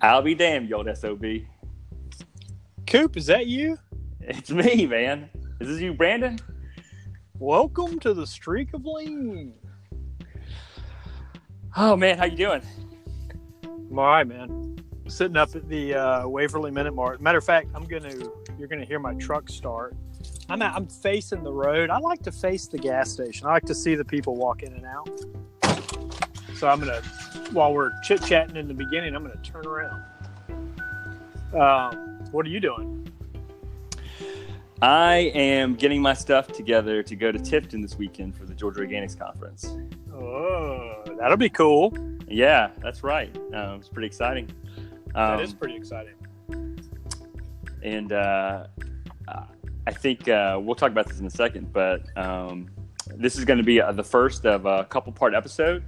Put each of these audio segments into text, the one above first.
I'll be damned, you old SOB. Coop, is that you? It's me, man. Is this you, Brandon? Welcome to the Streak of Lean. Oh man, how you doing? I'm all right, man. Sitting up at the uh, Waverly Minit Mart. Matter of fact, I'm gonna you're gonna hear my truck start. I'm at, I'm facing the road. I like to face the gas station. I like to see the people walk in and out. So I'm gonna, while we're chit chatting in the beginning, I'm gonna turn around. Um, what are you doing? I am getting my stuff together to go to Tifton this weekend for the Georgia Organics Conference. Oh, that'll be cool. Yeah, that's right. Um, it's pretty exciting. Um, that is pretty exciting. And uh, I think uh, we'll talk about this in a second, but um, this is going to be uh, the first of a couple part episode.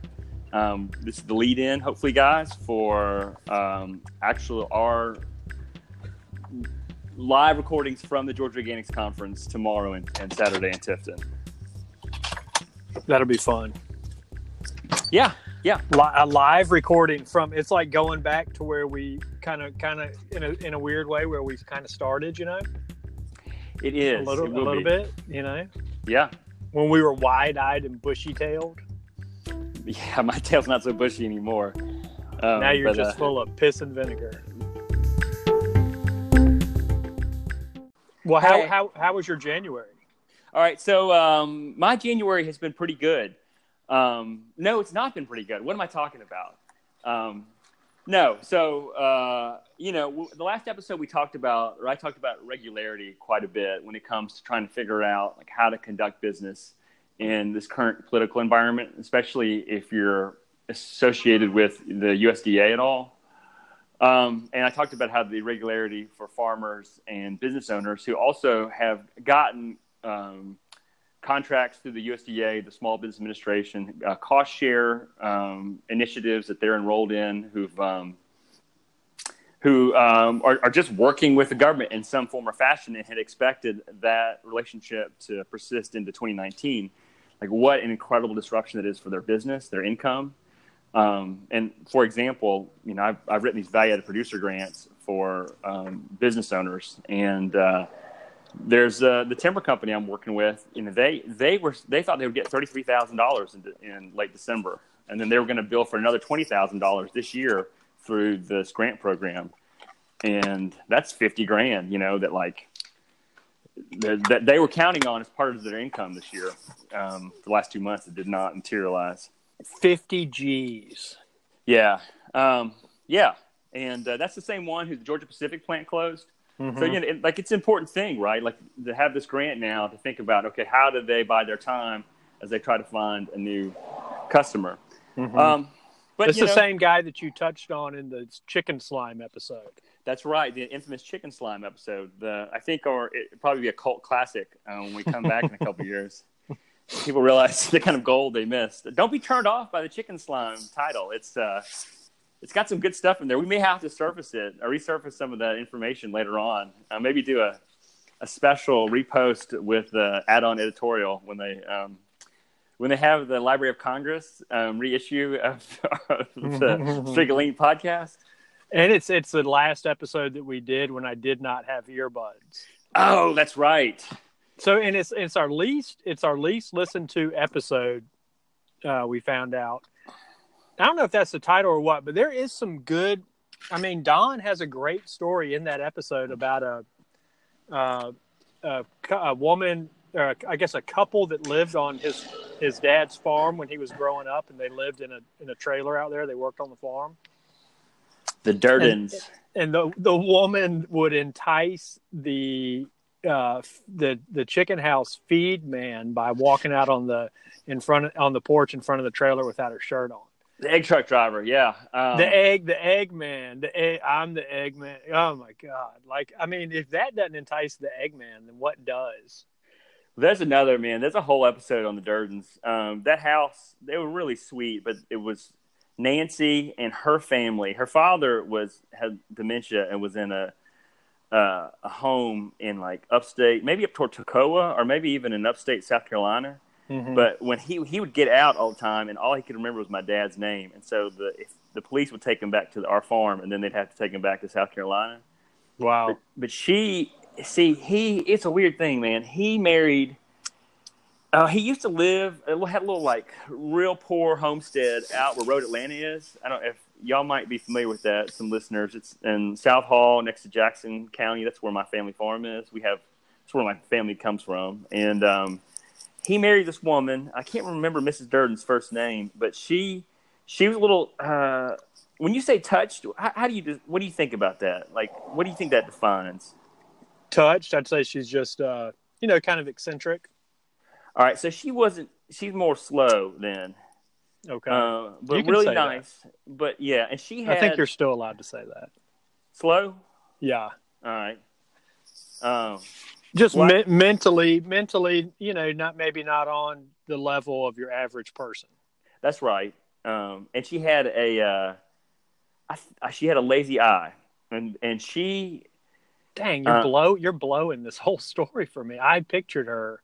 Um, this is the lead in, hopefully, guys, for um, actually our live recordings from the Georgia Organics Conference tomorrow and, and Saturday in Tifton. That'll be fun. Yeah, yeah. Li- a live recording from it's like going back to where we kind of, kind of in a in a weird way where we kind of started. You know, it is a little, a little bit. You know, yeah. When we were wide eyed and bushy tailed. Yeah, my tail's not so bushy anymore. Um, now you're but, just uh, full of piss and vinegar. Well, how, how, how was your January? All right, so um, my January has been pretty good. Um, no, it's not been pretty good. What am I talking about? Um, no, so uh, you know, w- the last episode we talked about, or I talked about regularity quite a bit when it comes to trying to figure out like how to conduct business in this current political environment, especially if you're associated with the USDA at all. Um, and I talked about how the irregularity for farmers and business owners who also have gotten um, contracts through the USDA, the Small Business Administration, uh, cost share um, initiatives that they're enrolled in, who've um, who um, are, are, just working with the government in some form or fashion and had expected that relationship to persist into 2019. Like, what an incredible disruption that is for their business, their income, um, and for example, you know, I've, I've written these value-added producer grants for um, business owners, and uh, there's uh, the timber company I'm working with. You know, they they were they thought they would get thirty-three thousand dollars in late December, and then they were going to bill for another twenty thousand dollars this year through this grant program, and that's fifty grand. You know, that like that they were counting on as part of their income this year. Um, the last two months, it did not materialize. 50 G's. Yeah. Um, yeah. And uh, that's the same one whose Georgia Pacific plant closed. Mm-hmm. So, you know, it, like it's an important thing, right? Like to have this grant now to think about, okay, how do they buy their time as they try to find a new customer? Mm-hmm. Um, but it's the know, same guy that you touched on in the chicken slime episode. That's right, the infamous chicken slime episode. The I think, or it probably be a cult classic uh, when we come back in a couple years people realize the kind of gold they missed. Don't be turned off by the chicken slime title. It's uh, it's got some good stuff in there. We may have to surface it or resurface some of that information later on. Uh, maybe do a a special repost with the add-on editorial when they um, when they have the Library of Congress um, reissue of, of the of Lean podcast. And it's it's the last episode that we did when I did not have earbuds. Oh, that's right. So, and it's it's our least it's our least listened to episode. Uh, we found out. I don't know if that's the title or what, but there is some good. I mean, Don has a great story in that episode about a uh, a, a woman, or I guess a couple that lived on his his dad's farm when he was growing up, and they lived in a in a trailer out there. They worked on the farm. The Durdens. And, and the the woman would entice the uh, the the chicken house feed man by walking out on the in front of, on the porch in front of the trailer without her shirt on. The egg truck driver, yeah. Um, the egg, the egg man, the egg, I'm the egg man. Oh my god! Like, I mean, if that doesn't entice the egg man, then what does? There's another man. There's a whole episode on the Durdens. Um, that house, they were really sweet, but it was Nancy and her family. Her father was had dementia and was in a uh, a home in like upstate, maybe up toward Toccoa, or maybe even in upstate South Carolina. Mhm. But when he he would get out all the time, and all he could remember was my dad's name, and so the if the police would take him back to our farm, and then they'd have to take him back to South Carolina. wow. But, but she, see, he, it's a weird thing, man. He married. Uh, he used to live, had a little like real poor homestead out where Road Atlanta is. I don't if y'all might be familiar with that. Some listeners, it's in South Hall, next to Jackson County. That's where my family farm is. We have that's where my family comes from, and um, he married this woman. I can't remember Mrs. Durden's first name, but she she was a little. Uh, when you say touched, how, how do you what do you think about that? Like, what do you think that defines? Touched, I'd say she's just uh, you know, kind of eccentric. All right, so she wasn't. She's more slow then, Okay. uh, but really say that. nice. But yeah, and she had I think you're still allowed to say that. slow. Yeah. All right. Um, Just men- mentally, mentally, you know, not maybe not on the level of your average person. that's right. Um, and she had a. Uh, I, I, she had a lazy eye, and and she Dang, you're Uh, blow you're blowing this whole story for me. I pictured her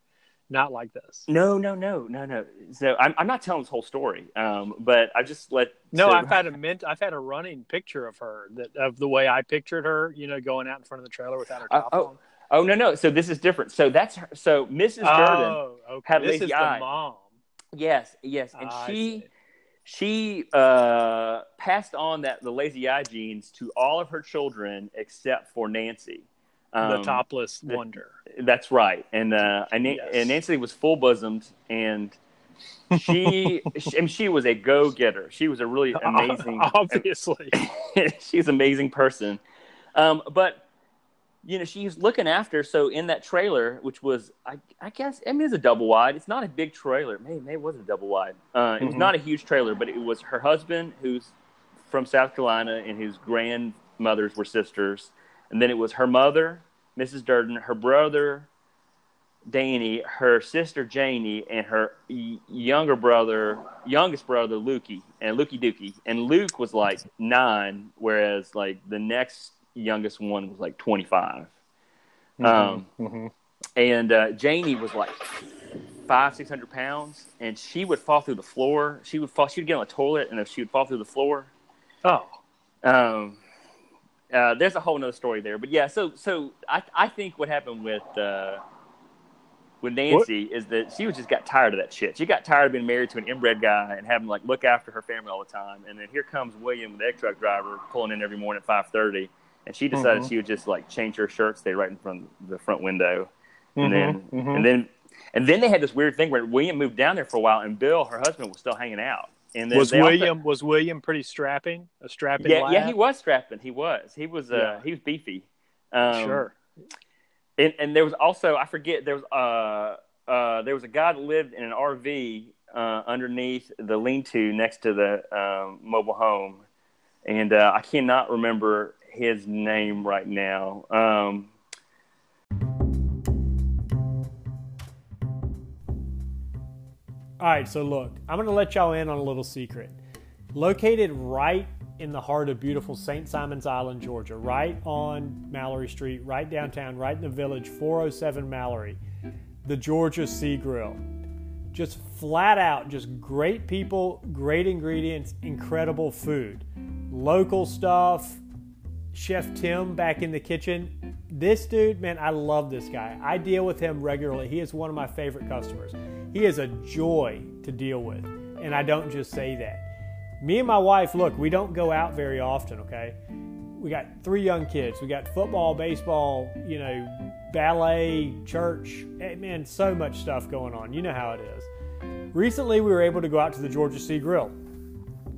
not like this. no no no no no. So I'm I'm not telling this whole story. Um, but I just let No, so- I've had a mint I've had a running picture of her that of the way I pictured her, you know, going out in front of the trailer without her Uh, top oh, on. Oh no no. So this is different. So that's her. So Mrs. Durden. Oh, okay. had this lazy is eye. the mom. Yes yes, and she. She uh, passed on that the lazy eye genes to all of her children except for Nancy. the Um, topless the- wonder. That's right, and uh, and, Yes. and Nancy was full bosomed, and she, she, I mean, she was a go getter. She was a really amazing, Obviously. she's an amazing person. Um, but you know, she's looking after. So in that trailer, which was, I, I guess, I mean, it's a double wide. It's not a big trailer. Maybe, maybe it was a double wide. Uh, it was Mhm. not a huge trailer, but it was her husband, who's from South Carolina, and his grandmothers were sisters, and then it was her mother, Mrs. Durden, her brother. Danny, her sister Janie, and her y- younger brother, youngest brother Lukey, and Lukey Dookie. And Luke was like nine, whereas like the next youngest one was like 25. Um, Mhm. and uh, Janie was like five, six hundred pounds, and she would fall through the floor. She would fall. She would get on the toilet, and if she would fall through the floor. Oh. Um, uh, there's a whole nother story there, but yeah. So, so I, I think what happened with uh, with Nancy is that she was just got tired of that shit. She got tired of being married to an inbred guy and having to like look after her family all the time. And then here comes William, the egg truck driver, pulling in every morning at five thirty, and she decided Mhm. she would just like change her shirt, stay right in front of the front window, and Mhm, then mhm. and then and then they had this weird thing where William moved down there for a while, and Bill, her husband, was still hanging out. And then was they also- William was William pretty strapping? A strapping yeah, lad? yeah, he was strapping. He was. He was. Uh, Yeah. he was beefy. Um, sure. And, and there was also I forget there was uh uh there was a guy that lived in an RV uh, underneath the lean-to next to the um, mobile home, and uh, I cannot remember his name right now. Um, All right, so look, I'm going to let y'all in on a little secret. Located right in the heart of beautiful St. Simons Island, Georgia, right on Mallory Street, right downtown, right in the village, 407 Mallory, the Georgia Sea Grill. Just flat out, just great people, great ingredients, incredible food. Local stuff, Chef Tim back in the kitchen. This dude, man, I love this guy. I deal with him regularly. He is one of my favorite customers. He is a joy to deal with. And I don't just say that. Me and my wife, look, we don't go out very often, okay? We got three young kids. We got football, baseball, you know, ballet, church. Eh, Man, so much stuff going on. You know how it is. Recently, we were able to go out to the Georgia Sea Grill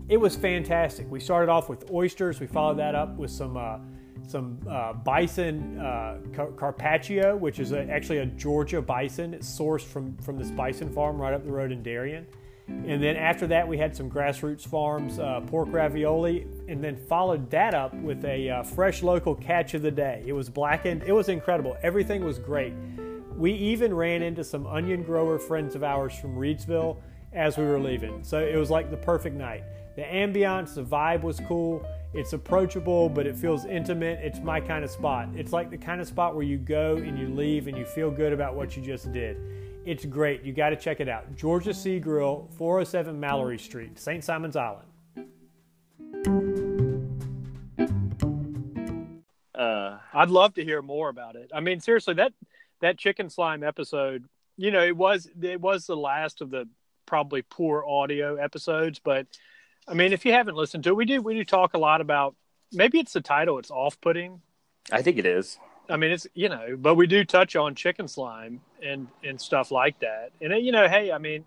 it was fantastic. We started off with oysters. We followed that up with some uh, some uh, bison uh, car- carpaccio, which is a, actually a Georgia bison. It's sourced from from this bison farm right up the road in Darien. And then after that, we had some grassroots farms uh, pork ravioli, and then followed that up with a uh, fresh local catch of the day. It was blackened. It was incredible. Everything was great. We even ran into some onion grower friends of ours from Reidsville as we were leaving. So it was like the perfect night. The ambiance, the vibe was cool. It's approachable, but it feels intimate. It's my kind of spot. It's like the kind of spot where you go and you leave and you feel good about what you just did. It's great. You got to check it out. Georgia Sea Grill, 407 Mallory Street, St. Simons Island. Uh, I'd love to hear more about it. I mean, seriously, that that chicken slime episode, you know, it was it was the last of the probably poor audio episodes, but I mean, if you haven't listened to it, we do we do talk a lot about maybe it's the title, it's off putting. I think it is. I mean, it's you know, but we do touch on chicken slime and and stuff like that. And you know, hey, I mean,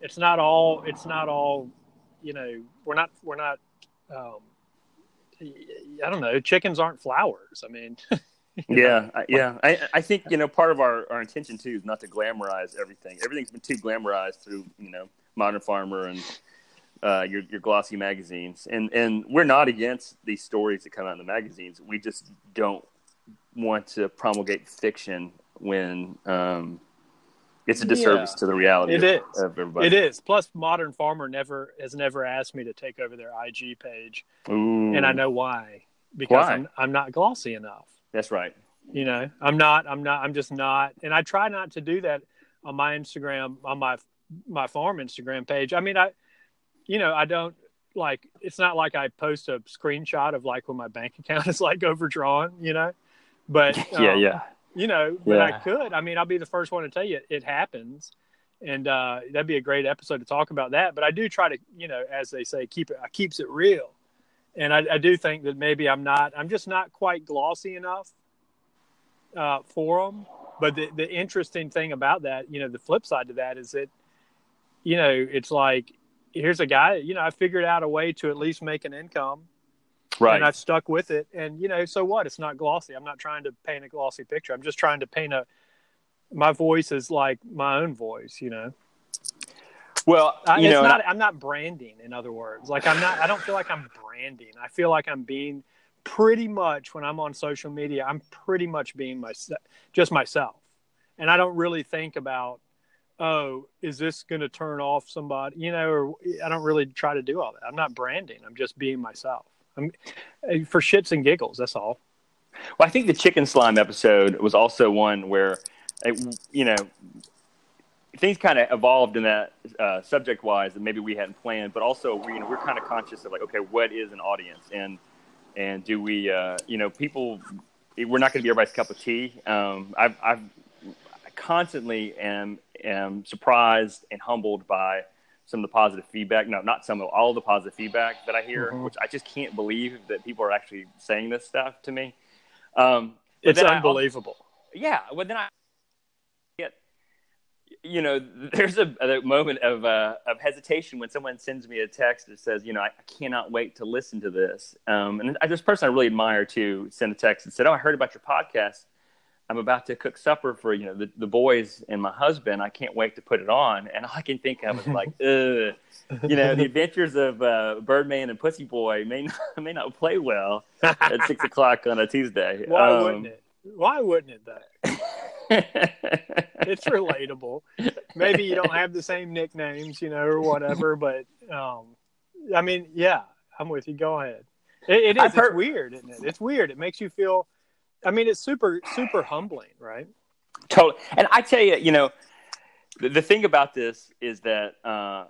it's not all it's not all, you know, we're not we're not um I don't know, chickens aren't flowers. I mean, yeah, I, yeah. I, I think you know part of our, our intention too is not to glamorize everything. Everything's been too glamorized through you know Modern Farmer and uh, your your glossy magazines, and and we're not against these stories that come out in the magazines. We just don't want to promulgate fiction when um, it's a disservice yeah, to the reality. It of, is. Of everybody. It is. Plus, Modern Farmer never has never asked me to take over their IG page, Ooh. and I know why because why? I'm I'm not glossy enough. That's right. You know, I'm not. I'm not. I'm just not. And I try not to do that on my Instagram, on my my farm Instagram page. I mean, I, you know, I don't like. It's not like I post a screenshot of like when my bank account is like overdrawn. You know, but yeah, um, yeah you know, but yeah. I could. I mean, I'll be the first one to tell you it happens, and uh, that'd be a great episode to talk about that. But I do try to, you know, as they say, keep it I keeps it real, and I, I do think that maybe I'm not. I'm just not quite glossy enough uh, for them. But the the interesting thing about that, you know, the flip side to that is that, you know, it's like here's a guy. You know, I figured out a way to at least make an income Right. And I've stuck with it. And, you know, so what? It's not glossy. I'm not trying to paint a glossy picture. I'm just trying to paint a, my voice is like my own voice, you know? Well, you know, not, I, I'm not branding, in other words. Like, I'm not, I don't feel like I'm branding. I feel like I'm being pretty much, when I'm on social media, I'm pretty much being myself, just myself. And I don't really think about, oh, is this going to turn off somebody, you know, or I don't really try to do all that. I'm not branding. I'm just being myself. I'm, uh, for shits and giggles. That's all. Well, I think the chicken slime episode was also one where, it, you know, things kind of evolved in that uh, subject wise that maybe we hadn't planned, but also we, you know, we're kind of conscious of like, okay, what is an audience, and and do we, uh, you know, people, we're not going to be everybody's cup of tea. Um, I've, I've constantly am am surprised and humbled by some of the positive feedback. No, not some of all the positive feedback that I hear, mm-hmm. which I just can't believe that people are actually saying this stuff to me. Um, it's unbelievable. Also, yeah, Well, then I get, you know, there's a, a moment of uh, of hesitation when someone sends me a text that says, you know, I, I cannot wait to listen to this. Um, and this person I really admire too sent a text and said, "Oh, I heard about your podcast." I'm about to cook supper for you know the, the boys and my husband. I can't wait to put it on, and all I can think of is like, Ugh. you know, the adventures of uh, Birdman and Pussy Boy may not, may not play well at six o'clock on a Tuesday. Why um, wouldn't it? Why wouldn't it though? it's relatable. Maybe you don't have the same nicknames, you know, or whatever, but um, I mean, yeah, I'm with you. Go ahead. It, it is. Heard, it's weird, isn't it? It's weird. It makes you feel I mean, it's super super humbling, right? Totally. And I tell you, you know, the, the thing about this is that uh,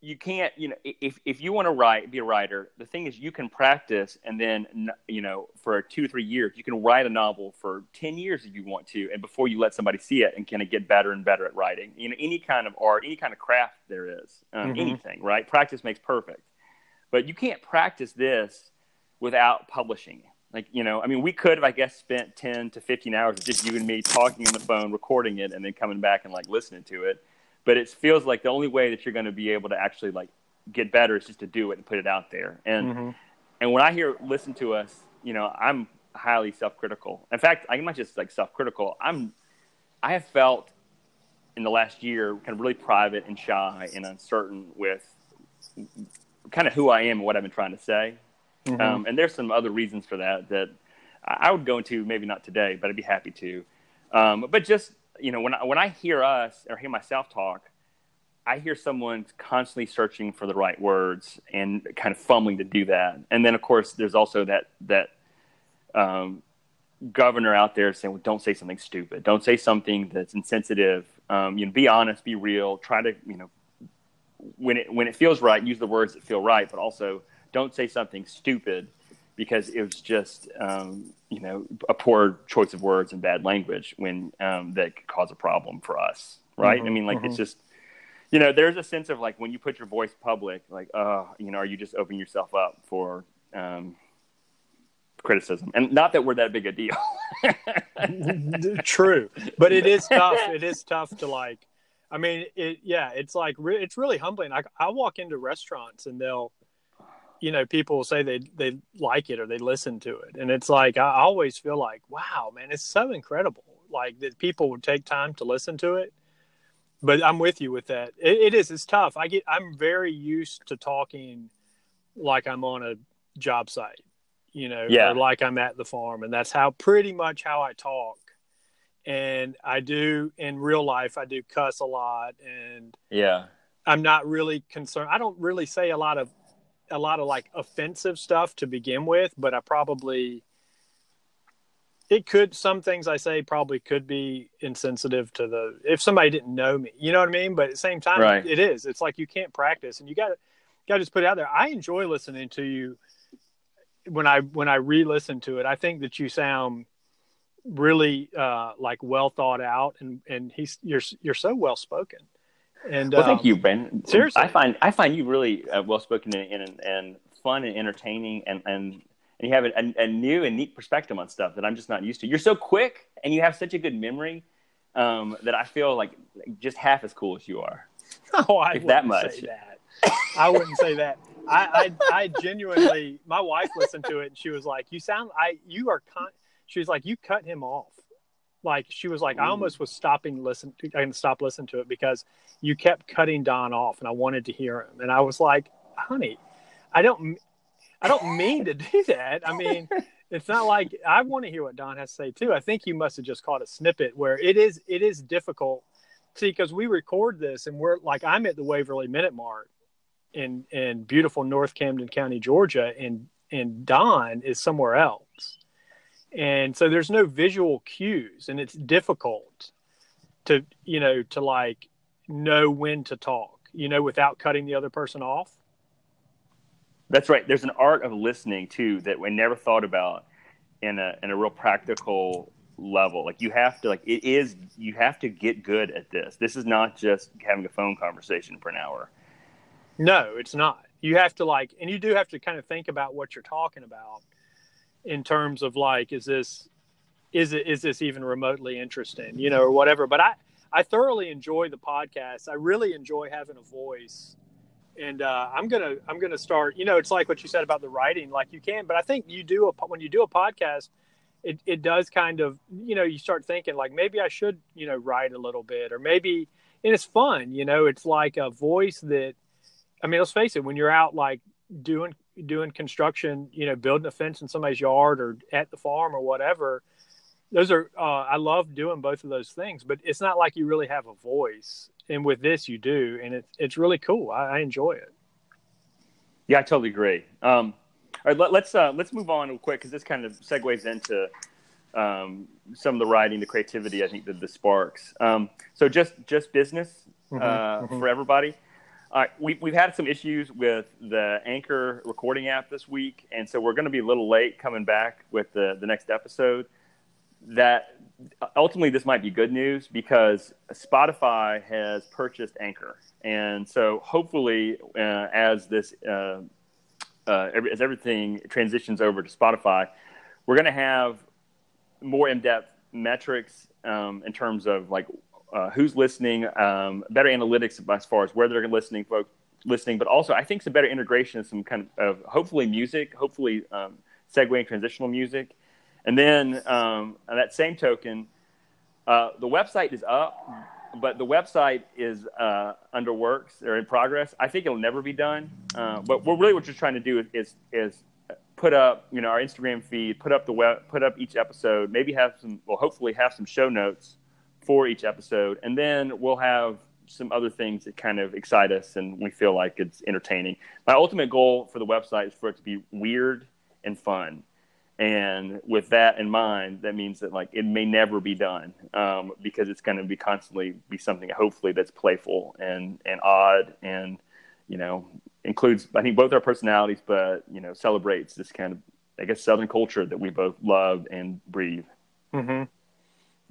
you can't, you know, if if you want to write, be a writer, the thing is you can practice, and then you know, for two three years, you can write a novel for ten years if you want to, and before you let somebody see it, and kind of get better and better at writing. You know, any kind of art, any kind of craft there is, um, mm-hmm. anything, right? Practice makes perfect, but you can't practice this without publishing like, you know, I mean, we could have, I guess, spent 10 to 15 hours of just you and me talking on the phone, recording it, and then coming back and like listening to it. But it feels like the only way that you're going to be able to actually like get better is just to do it and put it out there. And, mm-hmm. and when I hear listen to us, you know, I'm highly self-critical. In fact, I'm not just like self-critical. I'm, I have felt in the last year kind of really private and shy and uncertain with kind of who I am and what I've been trying to say. Mm-hmm. Um, and there's some other reasons for that that I would go into, maybe not today, but I'd be happy to. Um, but just you know, when I, when I hear us or hear myself talk, I hear someone constantly searching for the right words and kind of fumbling to do that. And then, of course, there's also that that um, governor out there saying, "Well, don't say something stupid. Don't say something that's insensitive Um, you know, be honest, be real. Try to you know when it when it feels right, use the words that feel right, but also don't say something stupid because it was just um, you know a poor choice of words and bad language when um, that could cause a problem for us, right? Mm-hmm, I mean, like mm-hmm. it's just you know there's a sense of like when you put your voice public, like uh, you know, are you just opening yourself up for um, criticism? And not that we're that big a deal. True, but it is tough. It is tough to like. I mean, it yeah, it's like re- it's really humbling. I I walk into restaurants and they'll, you know, people say they they like it or they listen to it, and it's like I always feel like, wow, man, it's so incredible. Like that people would take time to listen to it. But I'm with you with that. It, it is. It's tough. I get. I'm very used to talking like I'm on a job site, you know, Yeah. or like I'm at the farm, and that's how pretty much how I talk. And I do in real life, I do cuss a lot, and yeah, I'm not really concerned. I don't really say a lot of a lot of like offensive stuff to begin with, but I probably it could some things I say probably could be insensitive to the if somebody didn't know me. You know what I mean? But at the same time Right. it is. It's like you can't practice and you got to got to just put it out there. I enjoy listening to you when I when I re-listen to it. I think that you sound really uh like well thought out and and he's you're you're so well spoken. And Well, thank um, you, Ben. seriously. I find I find you really uh, well spoken and, and and fun and entertaining, and and and you have a, a, a new and neat perspective on stuff that I'm just not used to. You're so quick, and you have such a good memory um, that I feel like just half as cool as you are. Oh, I If that wouldn't much. Say that. I wouldn't say that. I, I, I genuinely, my wife listened to it and she was like, "You sound, I, you are." Con-, she was like, "You cut him off." Like she was like, I mm-hmm. almost was stopping listen. I can stop listening to it because you kept cutting Don off, and I wanted to hear him. And I was like, "Honey, I don't, I don't mean to do that. I mean." It's not like I want to hear what Don has to say too. I think you must have just caught a snippet where it is it is difficult see because we record this and we're like i'm at the Waverly Minit Mart in in beautiful north camden county georgia and and don is somewhere else and so there's no visual cues and it's difficult to you know to like know when to talk you know without cutting the other person off That's right. There's an art of listening too that we never thought about in a in a real practical level. Like you have to like it is you have to get good at this. This is not just having a phone conversation for an hour. No, it's not. You have to like, and you do have to kind of think about what you're talking about in terms of like, is this, is it, is this even remotely interesting, you know, or whatever. But I, I thoroughly enjoy the podcast. I really enjoy having a voice, and uh, I'm gonna, I'm gonna start. You know, it's like what you said about the writing, like you can, but I think you do a when you do a podcast. It, it does kind of you know you start thinking like maybe I should you know write a little bit or maybe and it's fun you know it's like a voice that I mean, let's face it, when you're out like doing doing construction, you know, building a fence in somebody's yard or at the farm or whatever, those are uh, I love doing both of those things. But it's not like you really have a voice, and with this you do, and it's it's really cool. I, I enjoy it. Yeah, I totally agree. Um, all right, let, let's uh, let's move on real quick because this kind of segues into um, some of the writing, the creativity. I think that the sparks. Um, so just just business uh, mhm. for everybody. All right, we, we've had some issues with the Anchor recording app this week, and so we're going to be a little late coming back with the, the next episode. That ultimately, this might be good news because Spotify has purchased Anchor, and so hopefully, uh, as this uh, uh, every, as everything transitions over to Spotify, we're going to have more in-depth metrics um, in terms of like uh, who's listening, um, better analytics as far as where they're listening, folks listening, but also I think some better integration of some kind of hopefully music, hopefully um, segueing transitional music, and then um, on that same token, uh, the website is up, but the website is uh, under works or in progress. I think it'll never be done, uh, but what really we're trying to do is, is is put up you know our Instagram feed, put up the web, put up each episode, maybe have some, well, hopefully have some show notes for each episode, and then we'll have some other things that kind of excite us and we feel like it's entertaining. My ultimate goal for the website is for it to be weird and fun, And with that in mind, that means that like it may never be done um, because it's going to be constantly be something hopefully that's playful and and odd and you know includes I think both our personalities, but you know celebrates this kind of I guess Southern culture that we both love and breathe. Mm-hmm.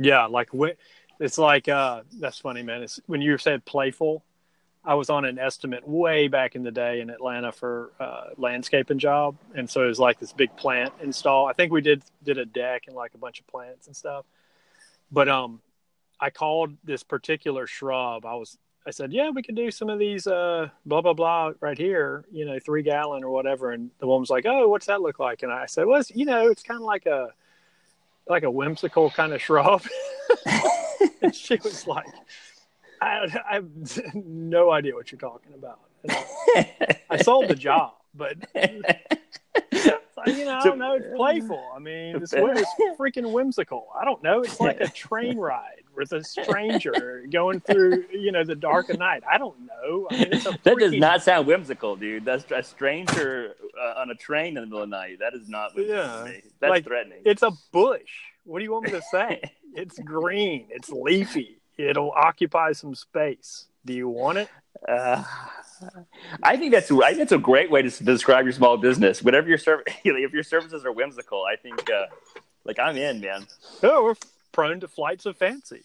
Yeah, like it's like uh, that's funny, man. It's when you said playful. I was on an estimate way back in the day in Atlanta for uh, landscaping job, and so it was like this big plant install. I think we did did a deck and like a bunch of plants and stuff. But um, I called this particular shrub. I was I said, yeah, we can do some of these uh, blah blah blah right here, you know, three gallon or whatever. And the woman's like, oh, what's that look like? And I said, well, you know, it's kind of like a like a whimsical kind of shrub. and she was like, I, I, have no idea what you're talking about. I, I, sold the job, but you know, I don't know. It's playful. I mean, it's, it's freaking whimsical. I don't know. It's like a train ride with a stranger going through, you know, the dark of night. I don't know. I mean, freaking... That does not sound whimsical, dude. That's a stranger uh, on a train in the middle of the night. That is not yeah. That's like, threatening. It's a bush. What do you want me to say? It's green. It's leafy it'll occupy some space. Do you want it? Uh, I think that's I think that's a great way to describe your small business. Whatever your service, if your services are whimsical, I think uh, like I'm in, man. Oh, we're prone to flights of fancy.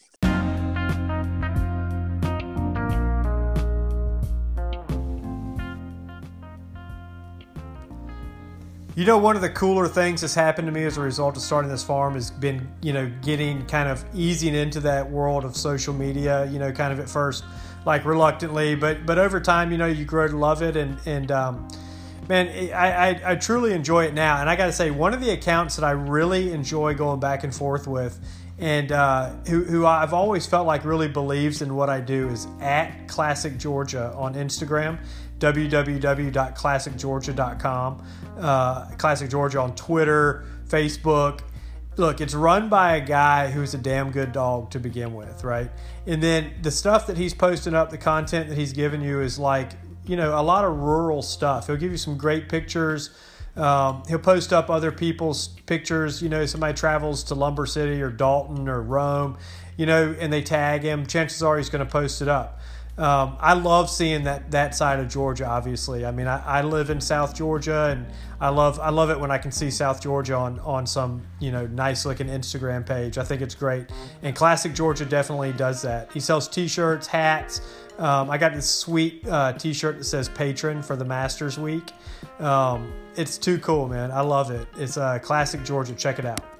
You know, one of the cooler things that's happened to me as a result of starting this farm has been, you know, getting kind of easing into that world of social media. You know, kind of at first, like reluctantly, but but over time, you know, you grow to love it, and and um, man, I, I, I truly enjoy it now. And I got to say, one of the accounts that I really enjoy going back and forth with, and uh, who who I've always felt like really believes in what I do, is at Classic Georgia on Instagram www.classicgeorgia.com. Uh, Classic Georgia on Twitter, Facebook. Look, it's run by a guy who's a damn good dog to begin with, right? And then the stuff that he's posting up, the content that he's giving you is like, you know, a lot of rural stuff. He'll give you some great pictures. Um, he'll post up other people's pictures. You know, somebody travels to Lumber City or Dalton or Rome, you know, and they tag him. Chances are he's going to post it up. Um, I love seeing that that side of Georgia. Obviously, I mean, I, I, live in South Georgia, and I love I love it when I can see South Georgia on on some you know nice looking Instagram page. I think it's great, and Classic Georgia definitely does that. He sells T-shirts, hats. Um, I got this sweet uh, T-shirt that says "Patron" for the Masters Week. Um, it's too cool, man. I love it. It's uh, Classic Georgia. Check it out.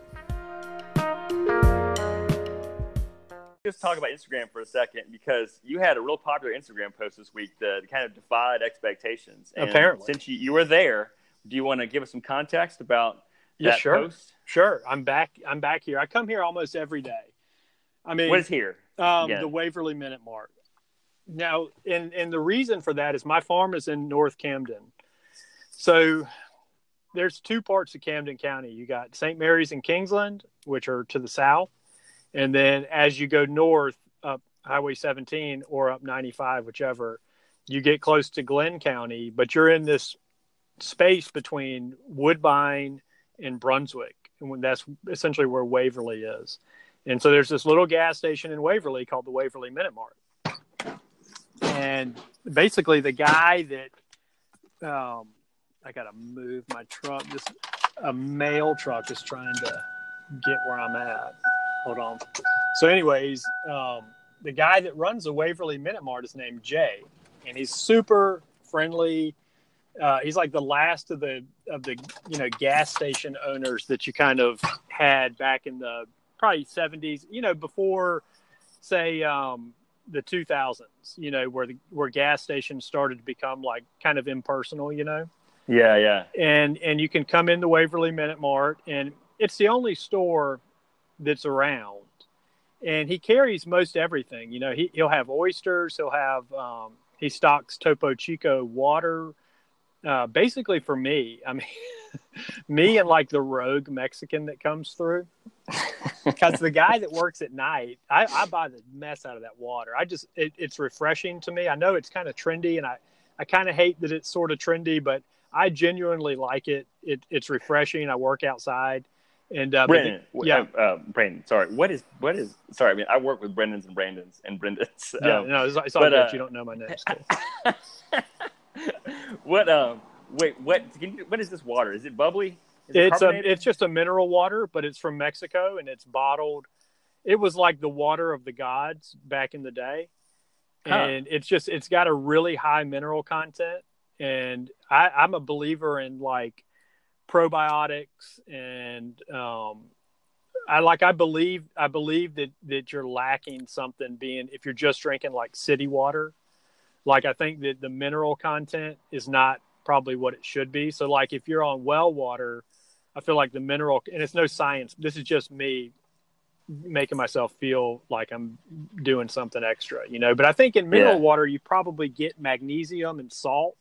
Just talk about Instagram for a second because you had a real popular Instagram post this week that kind of defied expectations. And Apparently, since you, you were there, do you want to give us some context about yeah, that sure. post? Sure. I'm back. I'm back here. I come here almost every day. I mean, what is here? Um, the Waverly Minit Mart. Now, and and the reason for that is my farm is in North Camden, so there's two parts of Camden County. You got St. Mary's and Kingsland, which are to the south, and then as you go north up Highway 17 or up 95, whichever, you get close to Glynn County, but you're in this space between Woodbine and Brunswick. And that's essentially where Waverly is. And so there's this little gas station in Waverly called the Waverly Minit Mart. And basically, the guy that um, I got to move my truck, just a mail truck is trying to get where I'm at. Hold on. So, anyways, um, the guy that runs the Waverly Minit Mart is named Jay, and he's super friendly. Uh, he's like the last of the of the you know gas station owners that you kind of had back in the probably 70s. You know, before say um, the 2000s. You know, where the where gas stations started to become like kind of impersonal. You know. Yeah, yeah. And and you can come in the Waverly Minit Mart, and it's the only store that's around. And he carries most everything. You know, he, he'll have oysters. He'll have, um, he stocks Topo Chico water. Uh, basically for me, I mean, me and like the rogue Mexican that comes through. Because the guy that works at night, I, I, buy the mess out of that water. I just, it, it's refreshing to me. I know it's kind of trendy and I, I kind of hate that it's sort of trendy, but I genuinely like it. it it's refreshing. I work outside, and uh, Brendan, the- yeah, uh, uh, Brandon. Sorry, what is what is? Sorry, I mean I work with Brendans and Brandons and Brendans. yeah. Um, no, it's, it's all but, good. uh, you don't know my name. Still. what? Um, wait, what? Can you, what is this water? Is it bubbly? Is it It's a, it's just a mineral water, but it's from Mexico and it's bottled. It was like the water of the gods back in the day, Huh. and it's just it's got a really high mineral content. And I, I'm a believer in like probiotics and um, I like I believe I believe that that you're lacking something being if you're just drinking like city water. Like I think that the mineral content is not probably what it should be. So like if you're on well water, I feel like the mineral and it's no science. This is just me making myself feel like I'm doing something extra, you know. But I think in mineral Yeah. water you probably get magnesium and salt.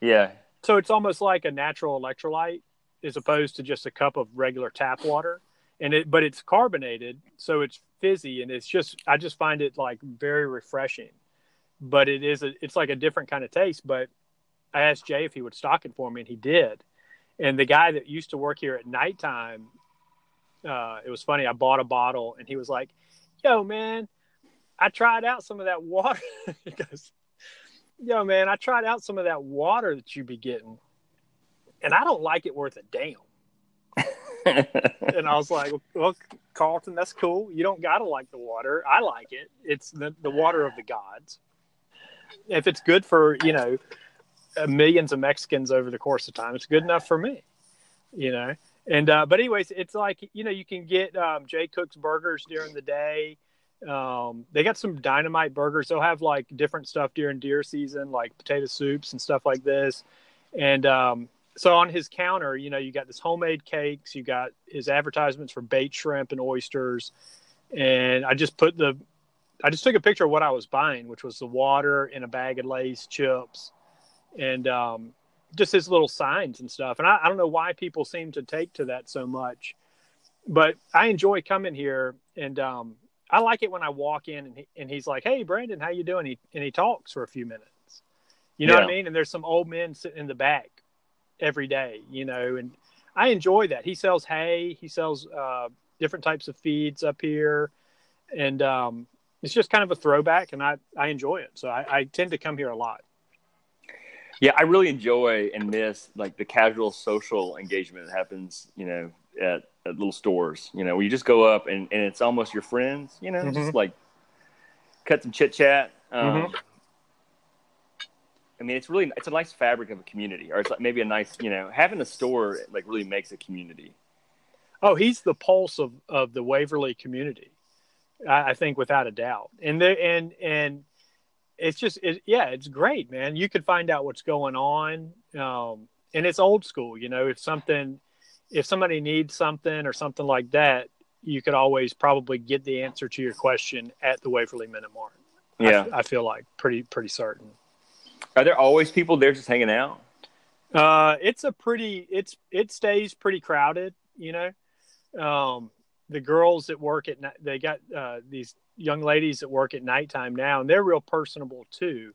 yeah, So it's almost like a natural electrolyte as opposed to just a cup of regular tap water. And it but it's carbonated, so it's fizzy and it's just I just find it like very refreshing. But it is a it's like a different kind of taste. But I asked Jay if he would stock it for me and he did. And the guy that used to work here at nighttime, uh, it was funny, I bought a bottle and he was like, Yo man, I tried out some of that water. he goes, Yo man, I tried out some of that water that you be getting and I don't like it worth a damn. And I was like, well, Carlton, that's cool. You don't got to like the water. I like it. It's the, the water of the gods. If it's good for, you know, uh, millions of Mexicans over the course of time, it's good enough for me, you know? And, uh, but anyways, it's like, you know, you can get um, Jay Cook's burgers during the day. Um, they got some dynamite burgers. They'll have like different stuff during deer season, like potato soups and stuff like this. And, um, so on his counter, you know, you got this homemade cakes, you got his advertisements for bait shrimp and oysters, and I just put the, I just took a picture of what I was buying, which was the water in a bag of Lay's chips, and um, just his little signs and stuff. And I, I don't know why people seem to take to that so much, but I enjoy coming here, and um, I like it when I walk in and, he, and he's like, "Hey, Brandon, how you doing?" He, and he talks for a few minutes. You know what I mean? And there's some old men sitting in the back every day, you know, and I enjoy that. He sells hay, he sells uh, different types of feeds up here, and um, it's just kind of a throwback, and I, I enjoy it. So I, I tend to come here a lot. yeah. I really enjoy and miss like the casual social engagement that happens, you know, at, at little stores. You know, where you just go up and, and it's almost your friends. You know, Mhm. just like cut some chit chat. Um, Mhm. I mean, it's really it's a nice fabric of a community, or it's like maybe a nice, you know, having a store like really makes a community. Oh, he's the pulse of, of the Waverly community, I, I think without a doubt. And there and and it's just it, yeah, it's great, man. You could find out what's going on, um, and it's old school. You know, if something, if somebody needs something or something like that, you could always probably get the answer to your question at the Waverly Minit Mart. I- Yeah. I, feel like pretty pretty certain. Are there always people there just hanging out? Uh, it's a pretty it's it stays pretty crowded, you know. Um, the girls that work at night, they got uh, these young ladies that work at nighttime now, and they're real personable too.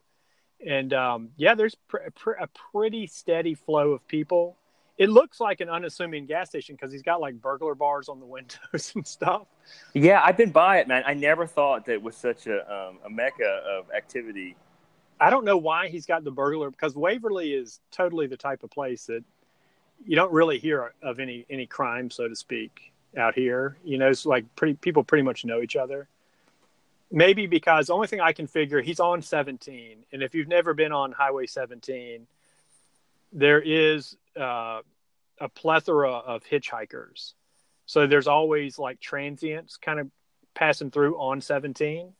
And um, yeah, there's pr- pr- a pretty steady flow of people. It looks like an unassuming gas station because he's got like burglar bars on the windows and stuff. Yeah, I've been by it, man. I never thought that it was such a um, a mecca of activity. I don't know why he's got the burglar because Waverly is totally the type of place that you don't really hear of any any crime, so to speak, out here. You know, it's like pretty people pretty much know each other. Maybe because the only thing I can figure he's on 17, and if you've never been on Highway 17, there is uh, a plethora of hitchhikers. So there's always like transients kind of passing through on 17,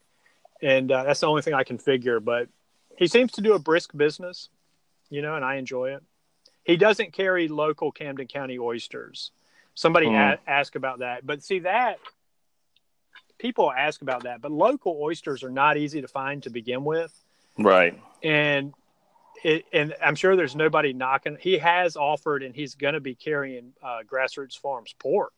and uh, that's the only thing I can figure. But he seems to do a brisk business, you know, and I enjoy it. He doesn't carry local Camden County oysters. Somebody Mhm. a- asked about that, but see that people ask about that, but local oysters are not easy to find to begin with, Right. and it, and I'm sure there's nobody knocking. He has offered, and he's going to be carrying uh, Grassroots Farms pork,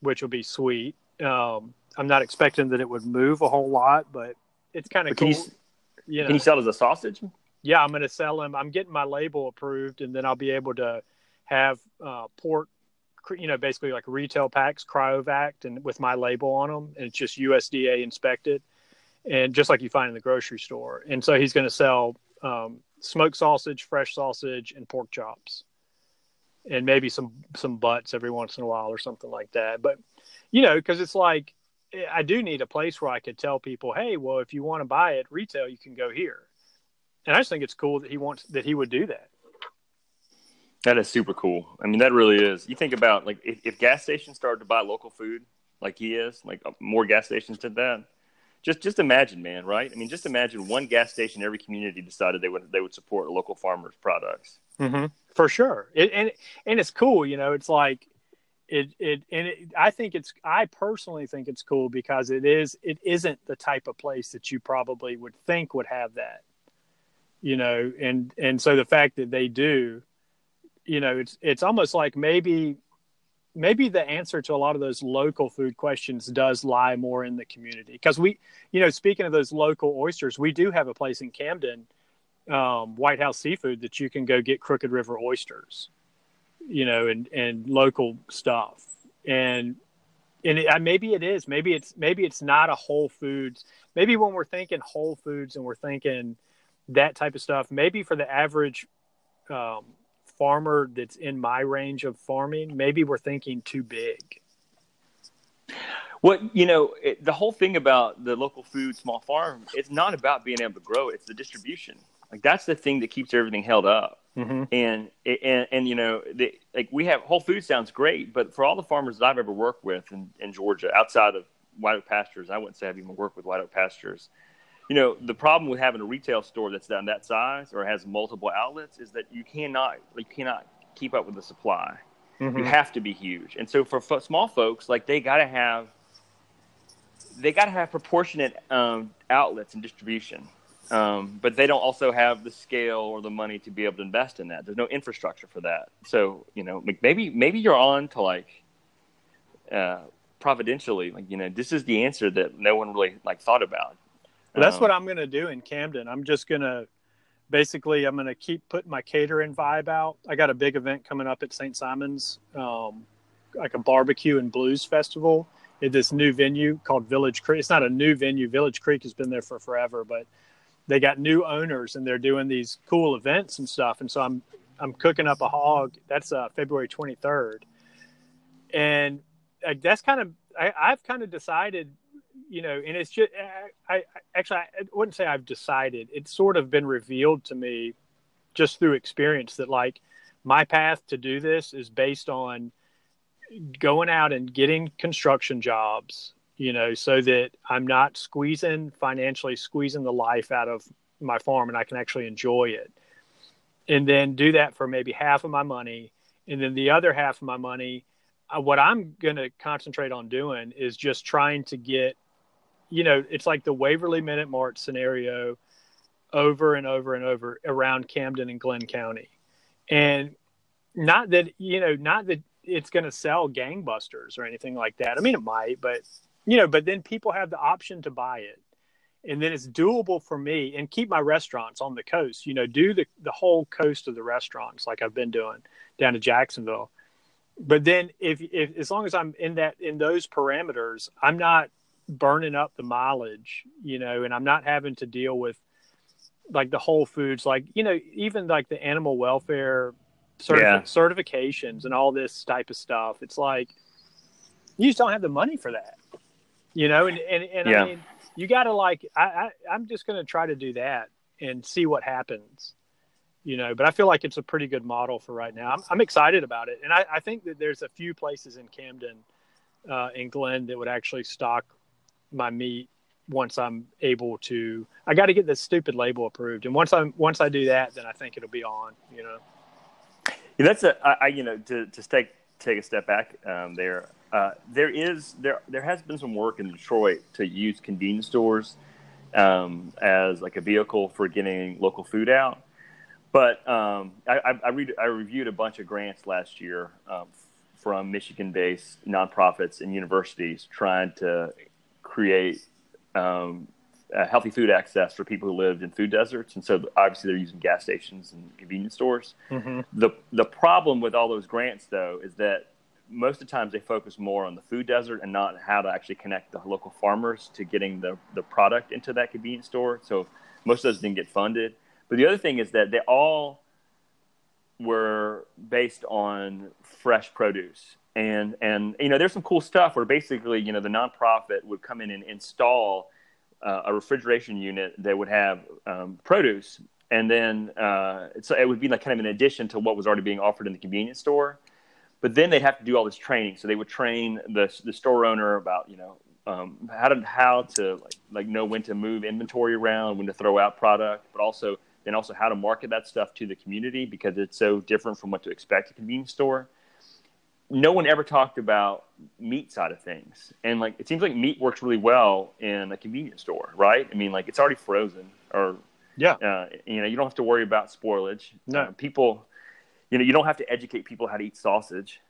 which will be sweet. Um, I'm not expecting that it would move a whole lot, but it's kind of cool. You know. can you sell it as a sausage? yeah, I'm going to sell them. I'm getting my label approved, and then I'll be able to have uh, pork, you know, basically like retail packs, cryovac, and with my label on them, and it's just USDA inspected, and just like you find in the grocery store. And so he's going to sell um, smoked sausage, fresh sausage, and pork chops, and maybe some some butts every once in a while or something like that. But you know, because it's like I do need a place where I could tell people, hey, well, if you want to buy it retail, you can go here and I just think it's cool that he wants that he would do that. That is super cool. I mean, that really is. You think about like if, if gas stations started to buy local food, like he is, like uh, more gas stations did that. Just just imagine, man, right? I mean, just imagine one gas station in every community decided they would they would support local farmers' products. Mm-hmm. For sure, it, and and it's cool. You know, it's like it it and it, I think it's I personally think it's cool because it is it isn't the type of place that you probably would think would have that you know, and and so the fact that they do, you know, it's it's almost like maybe maybe the answer to a lot of those local food questions does lie more in the community. Because we you know speaking of those local oysters we do have a place in camden um, white house seafood that you can go get crooked river oysters you know and and local stuff and and it, maybe it is maybe it's maybe it's not a whole foods maybe when we're thinking whole foods and we're thinking that type of stuff. Maybe for the average um, farmer that's in my range of farming, maybe we're thinking too big. Well, you know, it, the whole thing about the local food small farm, it's not about being able to grow; it's the distribution. Like that's the thing that keeps everything held up. Mm-hmm. And, and and you know, the, like we have Whole Food sounds great, but for all the farmers that I've ever worked with in, in Georgia, outside of White Oak Pastures, I wouldn't say I've even worked with White Oak Pastures you know the problem with having a retail store that's done that size or has multiple outlets is that you cannot you cannot keep up with the supply mm-hmm. you have to be huge and so for f- small folks like they got to have they got to have proportionate um, outlets and distribution um, but they don't also have the scale or the money to be able to invest in that there's no infrastructure for that so you know maybe maybe you're on to like uh, providentially like you know this is the answer that no one really like thought about well, that's um, what I'm going to do in Camden. I'm just going to basically I'm to keep putting my catering vibe out. I got a big event coming up at St. Simons, um, like a barbecue and blues festival at this new venue called Village Creek. It's not a new venue. Village Creek has been there for forever, but they got new owners and they're doing these cool events and stuff. And so I'm I'm cooking up a hog. That's uh, February 23rd, and uh, that's kind of I, I've kind of decided you know, and it's just, I, I actually, I wouldn't say I've decided. It's sort of been revealed to me just through experience that like my path to do this is based on going out and getting construction jobs, you know, so that I'm not squeezing financially, squeezing the life out of my farm and I can actually enjoy it. And then do that for maybe half of my money. And then the other half of my money, uh, what I'm going to concentrate on doing is just trying to get you know, it's like the Waverly Minit Mart scenario over and over and over around Camden and Glynn County. And not that, you know, not that it's going to sell gangbusters or anything like that. I mean, it might, but, you know, but then people have the option to buy it. And then it's doable for me and keep my restaurants on the coast, you know, do the, the whole coast of the restaurants like I've been doing down to Jacksonville. But then if, if as long as I'm in that in those parameters, I'm not burning up the mileage, you know, and I'm not having to deal with like the Whole Foods, like you know, even like the animal welfare certi- yeah. certifications and all this type of stuff. It's like you just don't have the money for that, you know. And and, and yeah. I mean, you got to like, I, I I'm just going to try to do that and see what happens, you know. But I feel like it's a pretty good model for right now. I'm, I'm excited about it, and I, I think that there's a few places in Camden, uh, in Glynn that would actually stock my meat once I'm able to. I got to get this stupid label approved, and once I'm once I do that, then I think it'll be on. You know. Yeah, that's a I, I you know to to take take a step back um, there. Uh, there is there there has been some work in Detroit to use convenience stores um, as like a vehicle for getting local food out. But um, I, I, read, I reviewed a bunch of grants last year um, from Michigan-based nonprofits and universities trying to create um, healthy food access for people who lived in food deserts, and so obviously they're using gas stations and convenience stores. Mm-hmm. The the problem with all those grants, though, is that most of the times they focus more on the food desert and not how to actually connect the local farmers to getting the, the product into that convenience store. So most of those didn't get funded. But the other thing is that they all were based on fresh produce. And, and you know, there's some cool stuff where basically, you know, the nonprofit would come in and install uh, a refrigeration unit that would have um, produce. And then uh, so it would be like kind of an addition to what was already being offered in the convenience store but then they'd have to do all this training. So they would train the the store owner about you know um, how to how to like like know when to move inventory around, when to throw out product, but also then also how to market that stuff to the community because it's so different from what to expect at a convenience store. No one ever talked about meat side of things, and like it seems like meat works really well in a convenience store, right? I mean, like it's already frozen, or Yeah. uh, you know, you don't have to worry about spoilage. No. Uh, people, you know, you don't have to educate people how to eat sausage.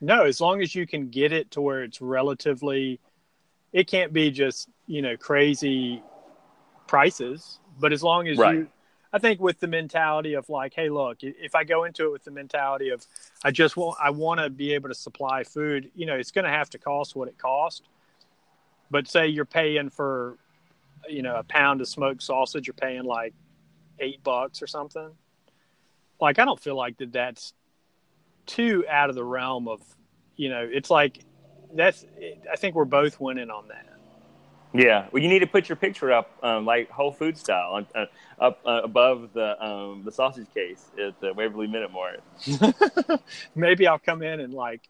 No, as long as you can get it to where it's relatively, it can't be just you know crazy prices, but as long as Right. you, I think with the mentality of like, hey, look, if I go into it with the mentality of I just want, I want to be able to supply food, you know, it's going to have to cost what it costs. But say you're paying for, you know, a pound of smoked sausage, you're paying like eight bucks or something. Like I don't feel like that that's too out of the realm of, you know, it's like that's. I think we're both winning on that. Yeah, well, you need to put your picture up, um, like Whole Food style, uh, up uh, above the um, the sausage case at the Waverly Minit Mart. Maybe I'll come in and like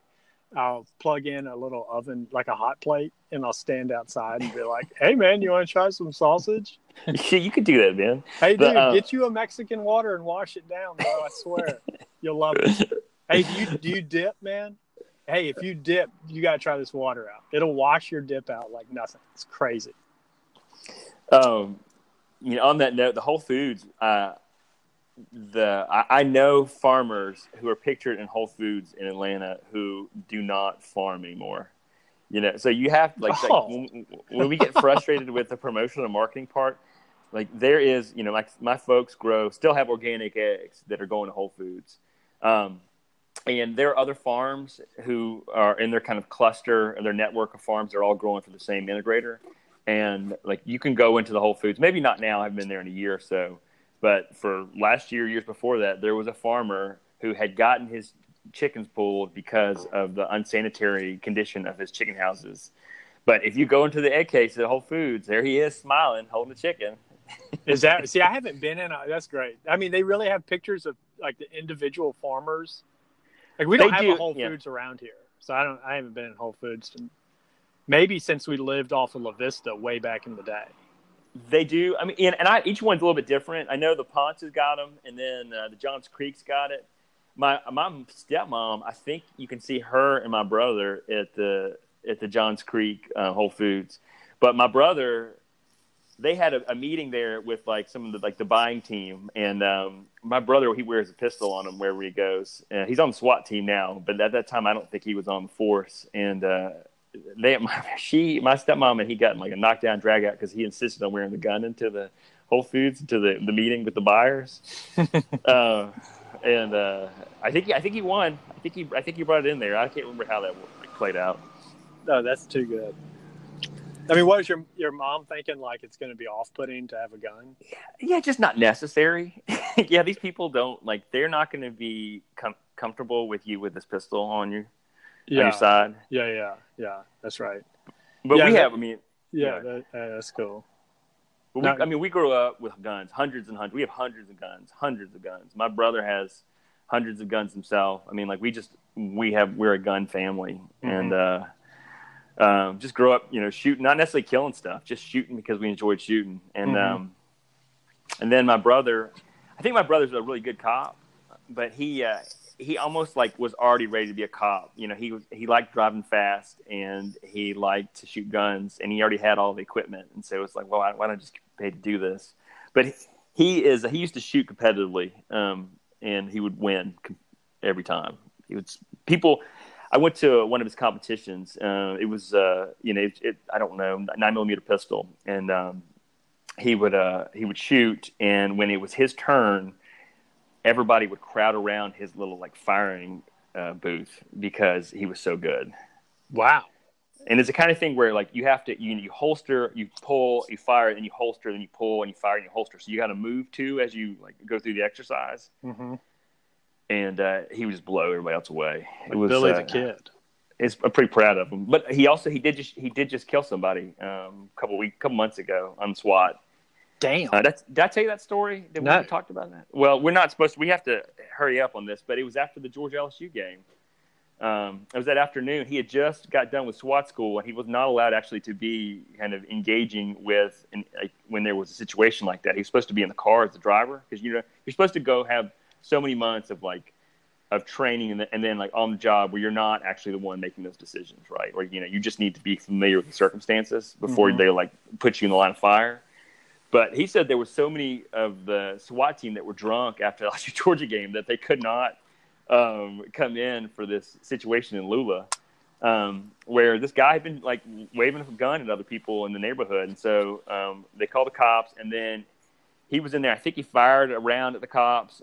I'll plug in a little oven, like a hot plate, and I'll stand outside and be like, "Hey, man, you want to try some sausage? Yeah, you could do that, man. Hey, But, dude, uh, get you a Mexican water and wash it down, bro. I swear, you'll love it. Hey, do you do you dip, man? Hey, if you dip, you gotta try this water out. It'll wash your dip out like nothing. It's crazy. Um, you know, on that note, the Whole Foods, uh, the I, I know farmers who are pictured in Whole Foods in Atlanta who do not farm anymore. You know, so you have like, like, Oh. when, when we get frustrated with the promotional and marketing part, like there is, you know, like my folks grow still have organic eggs that are going to Whole Foods. Um, and there are other farms who are in their kind of cluster or their network of farms. They're all growing for the same integrator, and like you can go into the Whole Foods. Maybe not now. I've been there in a year or so, but for last year, years before that, there was a farmer who had gotten his chickens pulled because of the unsanitary condition of his chicken houses. But if you go into the egg case at Whole Foods, there he is smiling, holding a chicken. Is that see? I haven't been in. A, that's great. I mean, they really have pictures of like the individual farmers. Like we don't They have do, a Whole yeah. Foods around here, so I don't. I haven't been in Whole Foods. Maybe since we lived off of La Vista way back in the day. They do. I mean, and, and I, each one's a little bit different. I know the Ponce's got them, and then uh, the Johns Creek's got it. My my stepmom, I think you can see her and my brother at the at the Johns Creek uh, Whole Foods. But my brother, they had a, a meeting there with like some of the like the buying team, and um, my brother he wears a pistol on him wherever he goes. Uh, he's on the SWAT team now, but at that time I don't think he was on the force. And uh, they, my, she, my stepmom, and he got in like a knockdown drag out because he insisted on wearing the gun into the Whole Foods into the, the meeting with the buyers. uh, and uh, I think he, I think he won. I think he I think he brought it in there. I can't remember how that played out. No, that's too good. I mean, what is your your mom thinking? Like it's going to be off putting to have a gun? Yeah, just not necessary. yeah, these people don't like. They're not going to be com- comfortable with you with this pistol on you on your side. yeah, yeah, yeah. That's right. But Yeah, we that- have. I mean, Yeah, Yeah. That, uh, that's cool. But we, No. I mean, we grew up with guns, hundreds and hundreds. We have hundreds of guns, hundreds of guns. My brother has hundreds of guns himself. I mean, like we just we have we're a gun family, and uh, um, just grow up, you know, shooting, not necessarily killing stuff, just shooting because we enjoyed shooting. And Mhm. um, and then my brother, I think my brother's a really good cop, but he uh, he almost like was already ready to be a cop. You know, he he liked driving fast and he liked to shoot guns, and he already had all the equipment. And so it's like, well, why, why don't I just get paid to do this? But he is he used to shoot competitively, um, and he would win every time. He would people. I went to one of his competitions. Uh, it was, uh, you know, it, it, I don't know, nine millimeter pistol, and um, he would uh, he would shoot, and when it was his turn, everybody would crowd around his little like firing uh, booth because he was so good. Wow. And it's the kind of thing where like you have to you you holster, you pull, you fire, then you holster, then you pull, and you fire and you holster. So you got to move too as you like go through the exercise. Mm-hmm. And uh, he would just blow everybody else away. Like it was Billy uh, the Kid. It's, I'm pretty proud of him. But he also he did just he did just kill somebody um, a couple week couple months ago on SWAT. Damn. Uh, did I tell you that story? Did no. we talked about that? Well, we're not supposed to. We have to hurry up on this, but it was after the Georgia LSU game. Um, it was that afternoon. He had just got done with SWAT school, and he was not allowed actually to be kind of engaging with in, like, when there was a situation like that. He was supposed to be in the car as the driver because you know you're supposed to go have so many months of like of training and, the, and then like on the job where you're not actually the one making those decisions, right? Or you know you just need to be familiar with the circumstances before Mhm. they like put you in the line of fire. But he said there were so many of the SWAT team that were drunk after the LSU Georgia game that they could not um, come in for this situation in Lula, um, where this guy had been like waving a gun at other people in the neighborhood, and so um, they called the cops, and then he was in there. I think he fired around at the cops,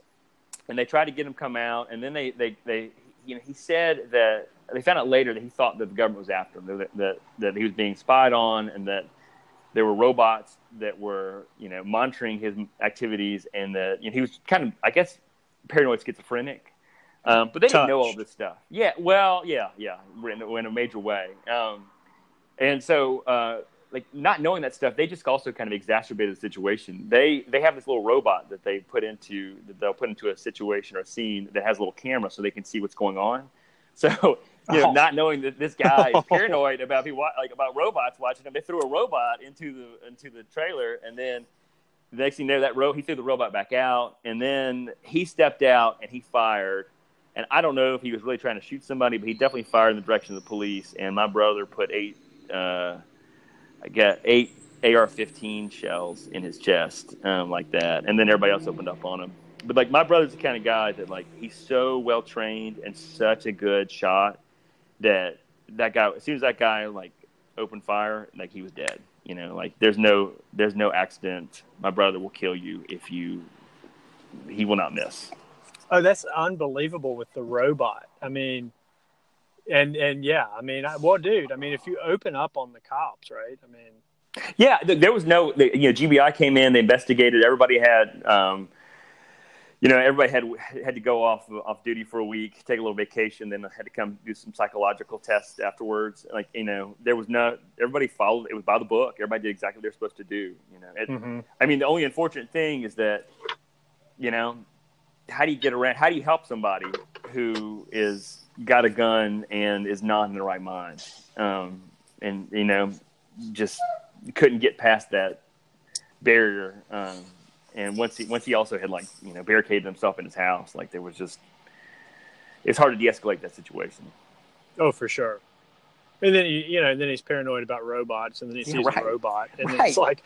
and they tried to get him come out, and then they they they you know he said that they found out later that he thought that the government was after him, that that, that he was being spied on, and that there were robots that were you know monitoring his activities, and that you know, he was kind of I guess paranoid schizophrenic. Um, but they didn't know all this stuff. Yeah, well, yeah, yeah, in, in a major way. Um, and so, uh, like not knowing that stuff, they just also kind of exacerbated the situation. They they have this little robot that they put into that they'll put into a situation or a scene that has a little camera so they can see what's going on. So you know, Oh. not knowing that this guy is paranoid about people like about robots watching him, they threw a robot into the into the trailer, and then the next thing you know, that ro- he threw the robot back out, and then he stepped out and he fired. And I don't know if he was really trying to shoot somebody, but he definitely fired in the direction of the police. And my brother put eight, uh, I got eight AR-15 shells in his chest, um, like that. And then everybody else opened up on him. But like my brother's the kind of guy that like he's so well trained and such a good shot that that guy as soon as that guy like opened fire, like he was dead. You know, like there's no there's no accident. My brother will kill you if you. He will not miss. Oh, that's unbelievable with the robot. I mean, and and yeah, I mean, I, well, dude, I mean, if you open up on the cops, right? I mean, Yeah, th- there was no, the, you know, GBI came in, they investigated. Everybody had, um, you know, everybody had had to go off off duty for a week, take a little vacation, then had to come do some psychological tests afterwards. Like, you know, there was no, everybody followed. It was by the book. Everybody did exactly what they're supposed to do. You know, It- Mhm. I mean, the only unfortunate thing is that, you know, how do you get around? How do you help somebody who is got a gun and is not in the right mind, um, and you know, just couldn't get past that barrier. Um, and once he once he also had like you know barricaded himself in his house, like there was just it's hard to de-escalate that situation. oh, for sure. And then you, you know, then he's paranoid about robots, and then he Yeah, sees right. a robot, and Right. it's like,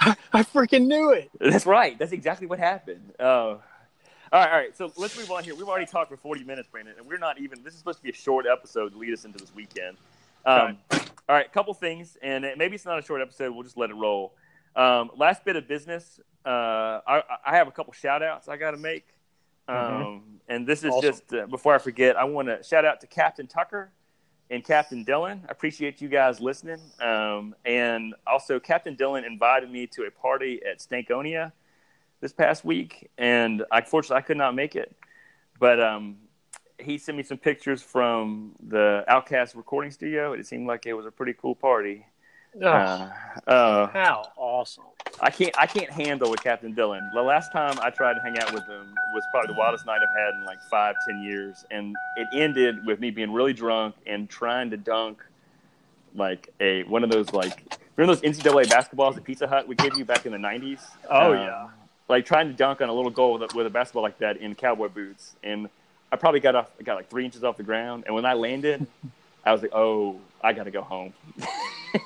I, I freaking knew it. That's right. That's exactly what happened. Uh, all right, all right. So let's move on here. We've already talked for 40 minutes, Brandon, and we're not even. This is supposed to be a short episode to lead us into this weekend. Um, All right, a couple things, and maybe it's not a short episode. We'll just let it roll. Um, last bit of business. Uh, I, I have a couple shout outs I got to make. Um, Mhm. And this is Awesome. just uh, before I forget, I want to shout out to Captain Tucker and Captain Dylan. I appreciate you guys listening. Um, and also, Captain Dylan invited me to a party at Stankonia this past week, and unfortunately, I could not make it. But um, he sent me some pictures from the Outkast recording studio. It seemed like it was a pretty cool party. Oh, Uh, uh, how awesome! I can't I can't handle with Captain Dylan. The last time I tried to hang out with him was probably the wildest night I've had in like five, ten years. And it ended with me being really drunk and trying to dunk like a one of those like remember those NCAA basketballs at Pizza Hut we gave you back in the nineties? Oh, yeah. Like trying to dunk on a little goal with a, with a basketball like that in cowboy boots. And I probably got off got like three inches off the ground. And when I landed, I was like, Oh, I gotta go home.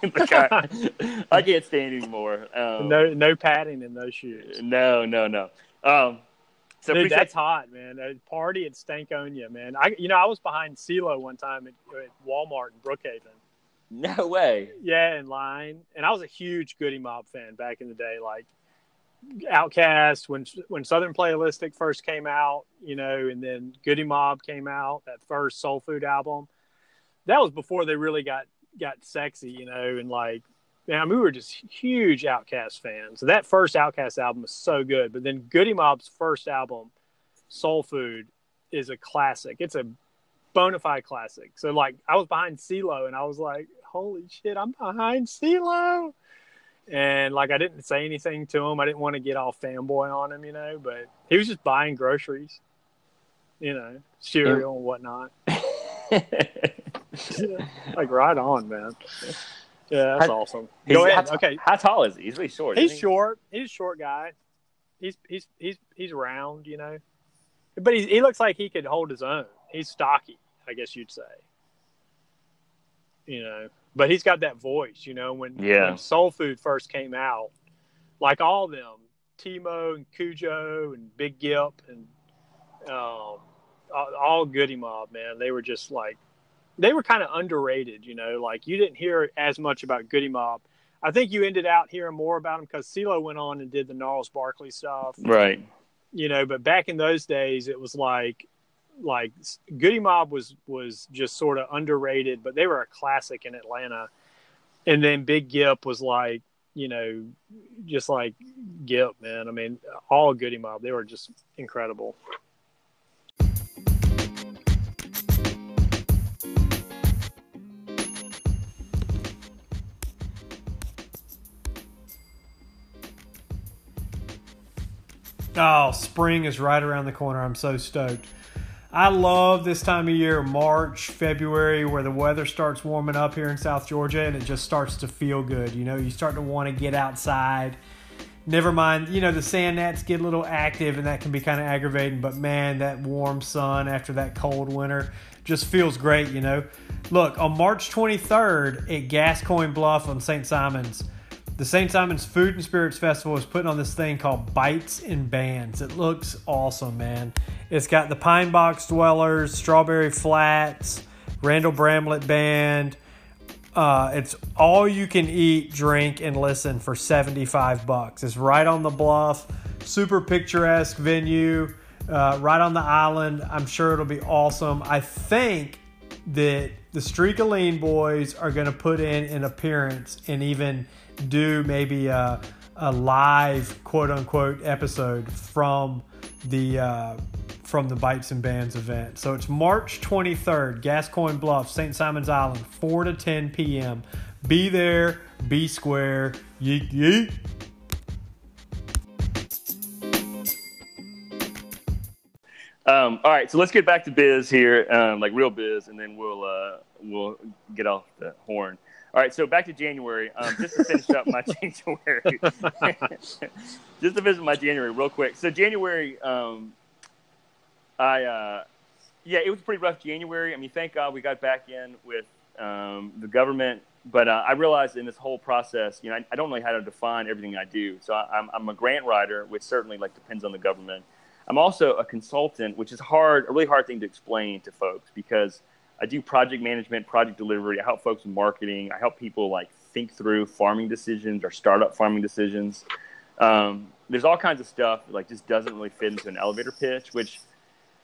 I, I can't stand anymore. Um, No, no padding in those shoes. no, no, no. Um, so Dude, that's hot, man. A party at Stankonia, man. I, you know, I was behind CeeLo one time at, at Walmart in Brookhaven, No way. Yeah, in line. And I was a huge Goodie Mob fan back in the day. Like Outkast when when Southern Playalistic first came out, you know, and then Goodie Mob came out, that first Soul Food album. That was before they really got got sexy, you know, and like man, we were just huge Outkast fans. So that first Outkast album was so good, but then Goodie Mob's first album, Soul Food, is a classic. It's a bona fide classic. So like I was behind CeeLo and I was like, holy shit, I'm behind CeeLo and like I didn't say anything to him. I didn't want to get all fanboy on him, you know. But he was just buying groceries, you know, cereal and whatnot. like right on, man. Yeah, that's how, awesome. Go ahead. How, okay, how tall is he? He's really short. He's he? short. He's a short guy. He's he's he's he's round, you know. But he he looks like he could hold his own. He's stocky, I guess you'd say. You know, but he's got that voice, you know. When, yeah. when Soul Food first came out, like all of them, T-Mo and Khujo and Big Gipp and um, all, Goodie Mob, man, they were just like they were kind of underrated, you know. Like you didn't hear as much about Goodie Mob. I think you ended out hearing more about them because CeeLo went on and did the Gnarls Barkley stuff, right? You know, but back in those days, it was like like Goodie Mob was was just sort of underrated, but they were a classic in Atlanta. And then Big Gipp was like, you know, just like Gipp, man. I mean, all Goodie Mob, they were just incredible. Oh, spring is right around the corner. I'm so stoked. I love this time of year, March, February, where the weather starts warming up here in South Georgia and it just starts to feel good. You know, you start to want to get outside. Never mind, you know, the sand gnats get a little active and that can be kind of aggravating, but man, that warm sun after that cold winter just feels great, you know. Look, on March 23rd at Gascoigne Bluff on St. Simons, the St. Simons Food and Spirits Festival is putting on this thing called Bites and Bands. It looks awesome, man. It's got the Pine Box Dwellers, Strawberry Flats, Randall Bramlett Band. Uh, it's all you can eat, drink, and listen for 75 bucks. It's right on the bluff, super picturesque venue, uh, right on the island. I'm sure it'll be awesome. I think that the Streak Lean boys are going to put in an appearance and even do maybe a, a live quote unquote episode from the uh, from the Bites and Bands event. So it's March 23rd, Gascoigne Bluff, St. Simons Island, 4 to 10 p.m. Be there, be square, yeet yeet. Um, all right, so let's get back to biz here, um, like real biz, and then we'll uh, we'll get off the horn. All right, so back to January. Um, just to finish up my January, just to visit my January real quick. So January, um, I uh, yeah, it was a pretty rough January. I mean, thank God we got back in with um, the government, but uh, I realized in this whole process, you know, I, I, don't know how to define everything I do. So I, I'm, I'm a grant writer, which certainly like depends on the government. I'm also a consultant, which is hard, a really hard thing to explain to folks because I do project management, project delivery. I help folks with marketing. I help people like think through farming decisions or startup farming decisions. Um, there's all kinds of stuff that, like just doesn't really fit into an elevator pitch, which,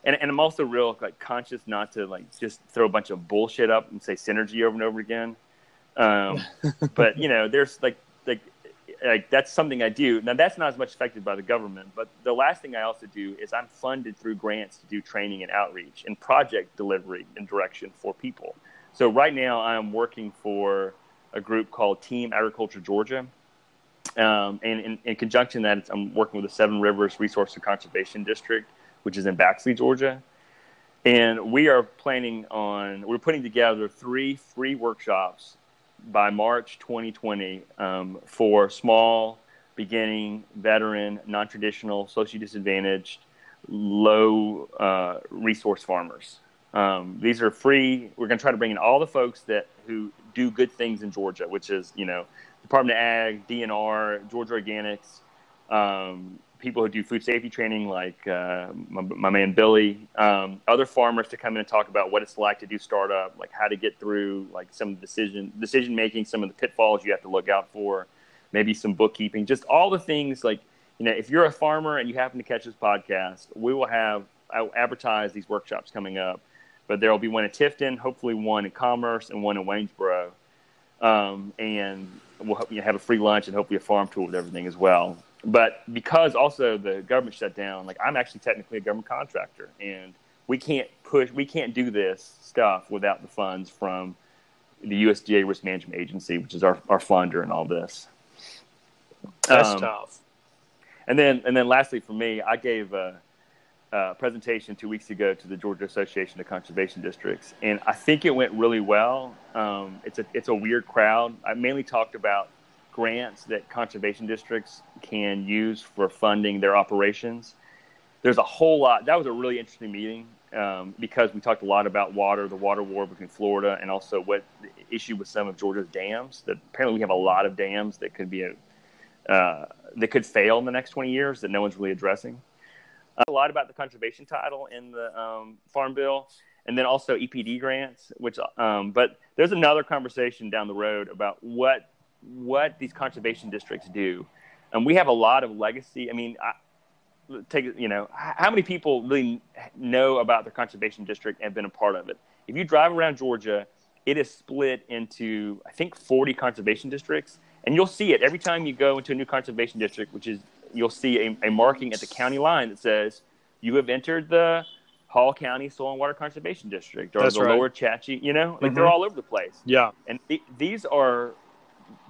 and, and I'm also real like conscious not to like just throw a bunch of bullshit up and say synergy over and over again. Um, but you know, there's like like that's something I do. Now that's not as much affected by the government, but the last thing I also do is I'm funded through grants to do training and outreach and project delivery and direction for people. So right now I'm working for a group called Team Agriculture Georgia. Um, and in, in conjunction that I'm working with the Seven Rivers Resource and Conservation District, which is in Baxley, Georgia. And we are planning on, we're putting together three free workshops by March 2020 um, for small, beginning, veteran, non traditional, socially disadvantaged, low uh, resource farmers. Um, these are free. We're going to try to bring in all the folks that who do good things in Georgia, which is you know Department of Ag, DNR, Georgia Organics, um, people who do food safety training, like uh, my, my, man Billy, um, other farmers to come in and talk about what it's like to do startup, like how to get through like some decision decision making, some of the pitfalls you have to look out for, maybe some bookkeeping, just all the things like you know if you're a farmer and you happen to catch this podcast, we will have I will advertise these workshops coming up, but there will be one in Tifton, hopefully one in Commerce and one in Waynesboro, um, and we'll have a free lunch and hopefully a farm tour with everything as well but because also the government shut down, like I'm actually technically a government contractor, and we can't push, we can't do this stuff without the funds from the USDA Risk Management Agency, which is our, our funder and all this. That's um, tough. And then, and then, lastly, for me, I gave a, a, presentation two weeks ago to the Georgia Association of Conservation Districts, and I think it went really well. Um, it's a it's a weird crowd. I mainly talked about grants that conservation districts can use for funding their operations. There's a whole lot. That was a really interesting meeting um, because we talked a lot about water, the water war between Florida, and also what the issue with some of Georgia's dams. That apparently we have a lot of dams that could be a, uh, that could fail in the next 20 years that no one's really addressing. Uh, a lot about the conservation title in the um, Farm Bill, and then also EPD grants. Which, um, but there's another conversation down the road about what what these conservation districts do. And we have a lot of legacy. I mean, I, take you know, how many people really know about their conservation district and been a part of it? If you drive around Georgia, it is split into I think 40 conservation districts, and you'll see it every time you go into a new conservation district, which is you'll see a, a marking at the county line that says you have entered the Hall County Soil and Water Conservation District or That's the right. Lower Chattahoochee. You know, like mm-hmm. they're all over the place. Yeah, and th- these are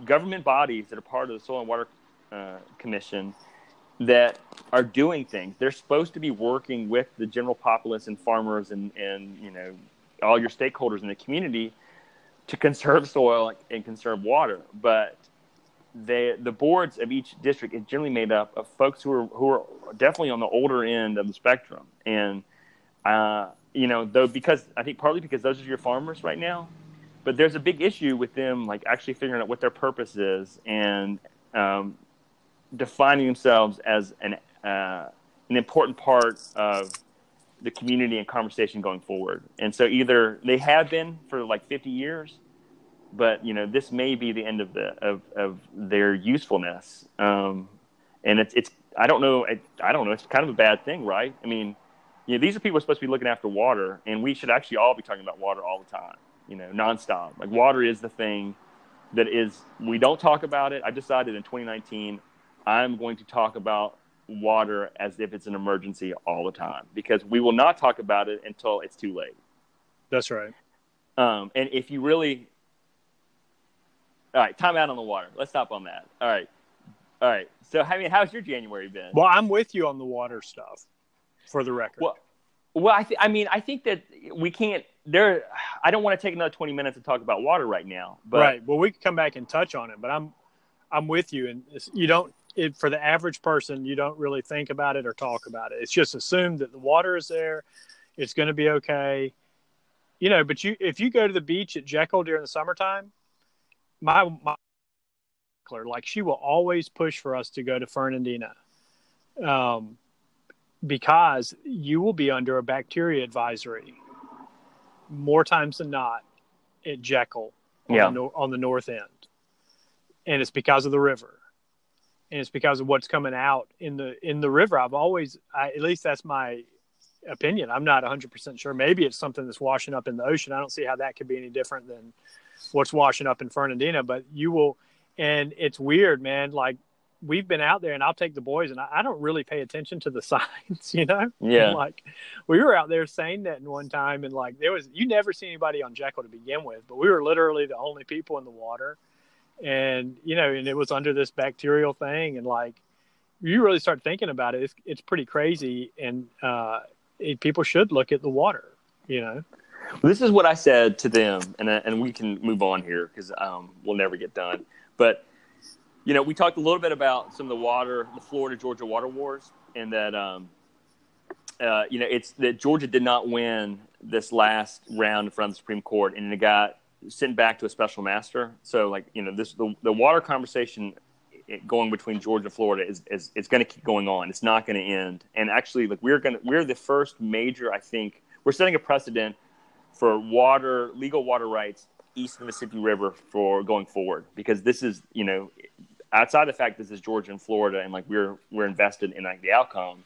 government bodies that are part of the Soil and Water uh, Commission that are doing things. They're supposed to be working with the general populace and farmers and, and you know all your stakeholders in the community to conserve soil and conserve water. But they, the boards of each district is generally made up of folks who are who are definitely on the older end of the spectrum. And uh, you know, though because I think partly because those are your farmers right now, but there's a big issue with them like actually figuring out what their purpose is and um, defining themselves as an uh, an important part of the community and conversation going forward. And so either they have been for like 50 years, but you know this may be the end of the of, of their usefulness. Um, and it's it's I don't know I, I don't know it's kind of a bad thing, right? I mean, you know these are people supposed to be looking after water, and we should actually all be talking about water all the time you know, nonstop. Like water is the thing that is. We don't talk about it. I decided in 2019, I'm going to talk about water as if it's an emergency all the time because we will not talk about it until it's too late. That's right. Um, and if you really, all right, time out on the water. Let's stop on that. All right, all right. So, I mean, how's your January been? Well, I'm with you on the water stuff, for the record. Well, well, I, th- I mean, I think that we can't there i don't want to take another 20 minutes to talk about water right now but right well we can come back and touch on it but i'm i'm with you and you don't it, for the average person you don't really think about it or talk about it. It's just assumed that the water is there it's going to be okay. You know but you if you go to the beach at jekyll during the summertime my my like she will always push for us to go to fernandina um, because you will be under a bacteria advisory more times than not at Jekyll on, yeah. the, on the north end. And it's because of the river. And it's because of what's coming out in the in the river. I've always I, at least that's my opinion. I'm not 100% sure. Maybe it's something that's washing up in the ocean. I don't see how that could be any different than what's washing up in Fernandina, but you will and it's weird, man. Like we've been out there and I'll take the boys and I, I, don't really pay attention to the signs, you know? Yeah. And like we were out there saying that in one time and like there was you never see anybody on Jekyll to begin with, but we were literally the only people in the water. And you know, and it was under this bacterial thing and like you really start thinking about it, it's it's pretty crazy and uh it, people should look at the water, you know. This is what I said to them, and and we can move on here because um, we'll never get done. But you know, we talked a little bit about some of the water, the Florida Georgia water wars, and that um, uh, you know it's that Georgia did not win this last round in front of the Supreme Court, and it got sent back to a special master. So, like you know, this the the water conversation going between Georgia and Florida is is, is going to keep going on. It's not going to end. And actually, like we're going to we're the first major. I think we're setting a precedent for water legal water rights east of the Mississippi River for going forward because this is you know outside the fact this is Georgia and Florida and like we're we're invested in like the outcome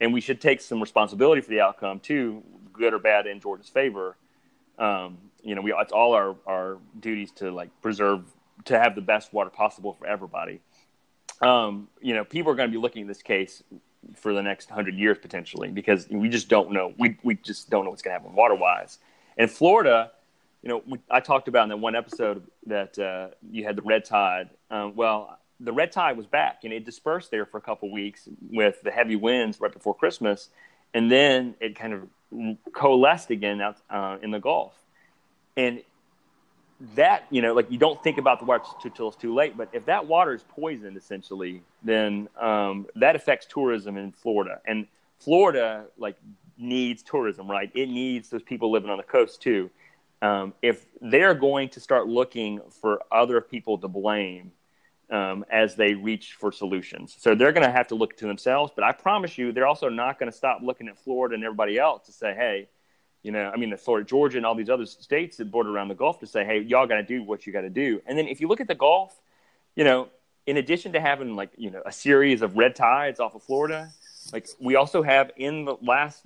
and we should take some responsibility for the outcome too good or bad in Georgia's favor. Um, you know we it's all our our duties to like preserve to have the best water possible for everybody. Um, you know people are going to be looking at this case for the next 100 years potentially because we just don't know. We we just don't know what's going to happen water wise and Florida you know, I talked about in that one episode that uh, you had the red tide. Um, well, the red tide was back and it dispersed there for a couple weeks with the heavy winds right before Christmas, and then it kind of coalesced again out uh, in the Gulf. And that you know, like you don't think about the water until it's too late. But if that water is poisoned, essentially, then um, that affects tourism in Florida. And Florida like needs tourism, right? It needs those people living on the coast too um, if they're going to start looking for other people to blame um, as they reach for solutions. So they're going to have to look to themselves. But I promise you, they're also not going to stop looking at Florida and everybody else to say, hey, you know, I mean, Florida, Georgia, and all these other states that border around the Gulf to say, hey, y'all got to do what you got to do. And then if you look at the Gulf, you know, in addition to having like, you know, a series of red tides off of Florida, like we also have in the last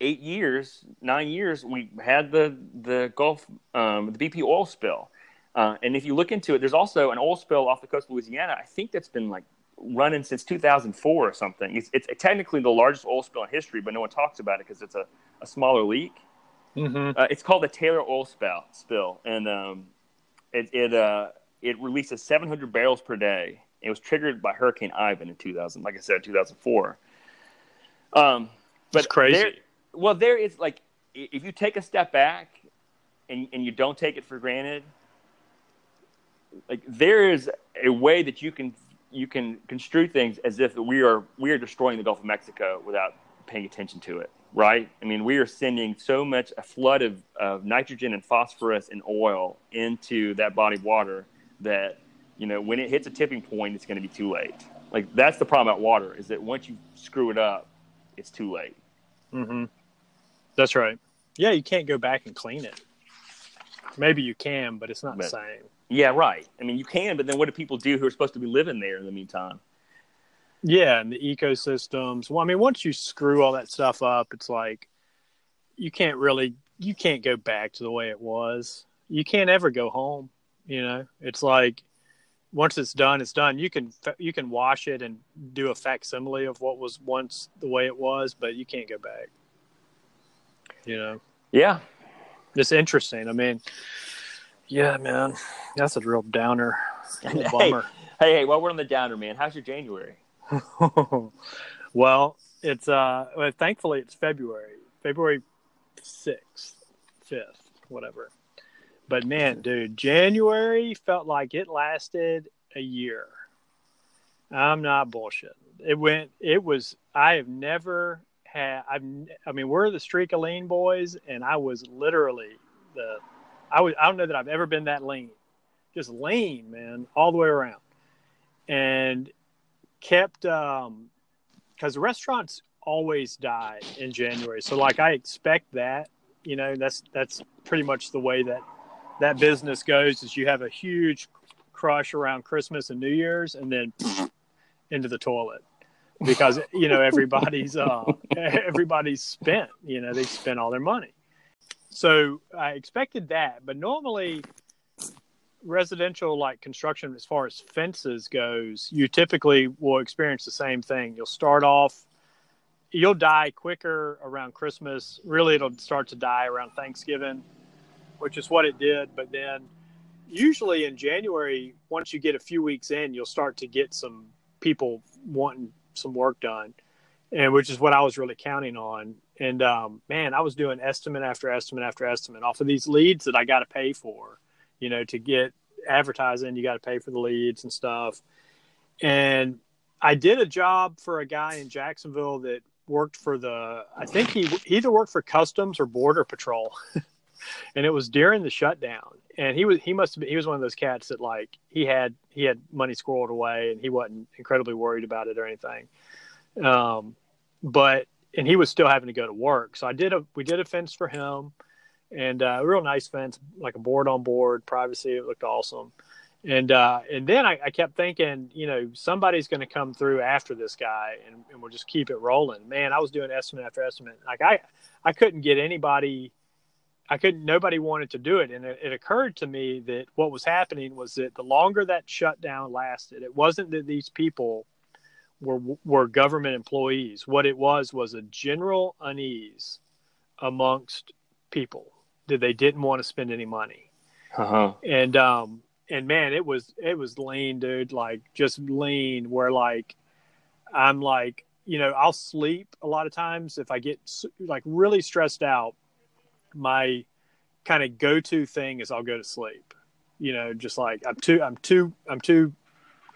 eight years, nine years, we had the the Gulf, um, the BP oil spill. Uh, and if you look into it, there's also an oil spill off the coast of Louisiana. I think that's been like running since 2004 or something. It's, it's technically the largest oil spill in history, but no one talks about it because it's a, a smaller leak. Mm-hmm. Uh, it's called the Taylor oil spill, spill and um, it it, uh, it releases 700 barrels per day. It was triggered by Hurricane Ivan in 2000, like I said, 2004. Um, but it's crazy. There, well, there is like if you take a step back and and you don't take it for granted, like there is a way that you can you can construe things as if we are we are destroying the Gulf of Mexico without paying attention to it, right? I mean, we are sending so much a flood of, of nitrogen and phosphorus and oil into that body of water that you know when it hits a tipping point, it's going to be too late. Like that's the problem about water is that once you screw it up, it's too late. Mm-hmm. That's right. Yeah, you can't go back and clean it. Maybe you can, but it's not but, the same. Yeah, right. I mean, you can, but then what do people do who are supposed to be living there in the meantime? Yeah, and the ecosystems. Well, I mean, once you screw all that stuff up, it's like you can't really you can't go back to the way it was. You can't ever go home. You know, it's like once it's done, it's done. You can you can wash it and do a facsimile of what was once the way it was, but you can't go back. You know. Yeah. It's interesting. I mean, yeah, man, that's a real downer. hey, bummer. Hey, hey, well, we're on the downer, man. How's your January? well, it's uh, well, thankfully it's February, February sixth, fifth, whatever. But man, dude, January felt like it lasted a year. I'm not bullshitting. It went. It was. I have never had I've I mean we're the streak of lean boys and I was literally the I was I don't know that I've ever been that lean. Just lean, man, all the way around. And kept um cuz restaurants always die in January. So like I expect that, you know, that's that's pretty much the way that that business goes is you have a huge crush around Christmas and New Year's and then into the toilet because you know everybody's uh, everybody's spent. You know they spent all their money. So I expected that, but normally residential like construction as far as fences goes, you typically will experience the same thing. You'll start off you'll die quicker around Christmas. Really it'll start to die around Thanksgiving, which is what it did, but then usually in January once you get a few weeks in, you'll start to get some people wanting some work done, and which is what I was really counting on. And um, man, I was doing estimate after estimate after estimate off of these leads that I got to pay for. You know, to get advertising, you got to pay for the leads and stuff. And I did a job for a guy in Jacksonville that worked for the I think he, he either worked for customs or border patrol. and it was during the shutdown and he was he must have been, he was one of those cats that like he had he had money squirreled away and he wasn't incredibly worried about it or anything um but and he was still having to go to work. So i did a we did a fence for him and uh, a real nice fence like a board on board privacy it looked awesome. And uh and then i, I kept thinking you know somebody's going to come through after this guy and, and we'll just keep it rolling. Man i was doing estimate after estimate. Like i i couldn't get anybody I couldn't. Nobody wanted to do it, and it, it, occurred to me that what was happening was that the longer that shutdown lasted, it wasn't that these people were were government employees. What it was was a general unease amongst people that they didn't want to spend any money. Uh-huh. And um and man, it was it was lean, dude. Like just lean. Where like I'm like you know I'll sleep a lot of times if I get like really stressed out my kind of go-to thing is I'll go to sleep. You know, just like I'm too, I'm too, I'm too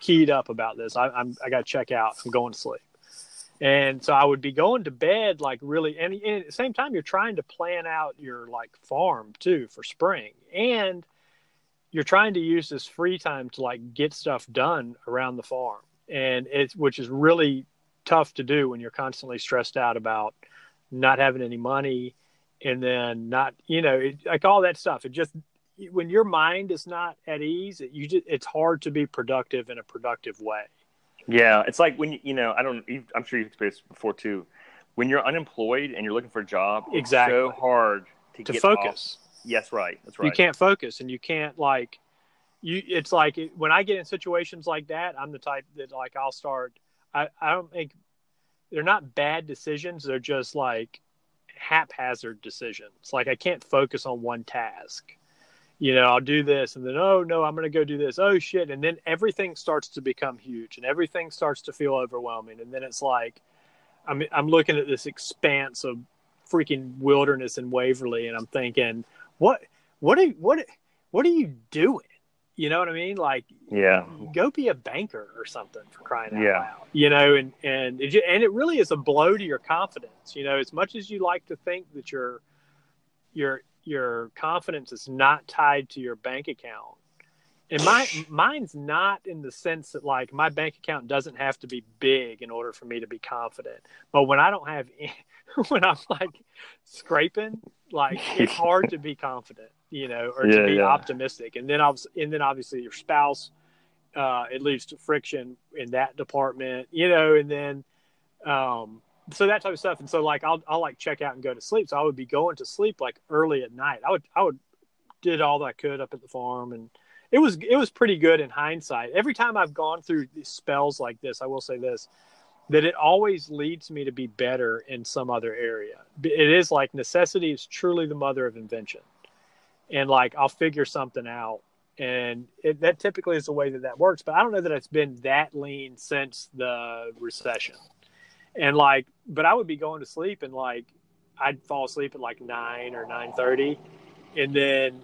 keyed up about this. I, I'm, I got to check out. I'm going to sleep. And so I would be going to bed like really, and, and at the same time, you're trying to plan out your like farm too for spring, and you're trying to use this free time to like get stuff done around the farm, and it's which is really tough to do when you're constantly stressed out about not having any money and then not you know it, like all that stuff it just when your mind is not at ease it, you just it's hard to be productive in a productive way yeah it's like when you know i don't i'm sure you've experienced before too when you're unemployed and you're looking for a job exactly so hard to, to focus off. yes right that's right you can't focus and you can't like you it's like when i get in situations like that i'm the type that like i'll start i i don't think they're not bad decisions they're just like haphazard decisions. Like I can't focus on one task. You know, I'll do this and then oh no, I'm going to go do this. Oh shit, and then everything starts to become huge and everything starts to feel overwhelming and then it's like I'm I'm looking at this expanse of freaking wilderness in Waverly and I'm thinking, what what are what what are you doing? You know what I mean? Like, yeah, go be a banker or something for crying out yeah. loud. You know, and and it, and it really is a blow to your confidence. You know, as much as you like to think that your your your confidence is not tied to your bank account, and my mine's not in the sense that like my bank account doesn't have to be big in order for me to be confident. But when I don't have, when I'm like scraping, like it's hard to be confident you know, or yeah, to be yeah. optimistic. And then, and then obviously your spouse, uh, it leads to friction in that department, you know, and then, um, so that type of stuff. And so like, I'll, I'll like check out and go to sleep. So I would be going to sleep like early at night. I would, I would did all that I could up at the farm and it was, it was pretty good in hindsight. Every time I've gone through spells like this, I will say this, that it always leads me to be better in some other area. It is like necessity is truly the mother of invention and like I'll figure something out. And it, that typically is the way that that works. But I don't know that it's been that lean since the recession. And like, but I would be going to sleep and like I'd fall asleep at like nine or nine thirty, and then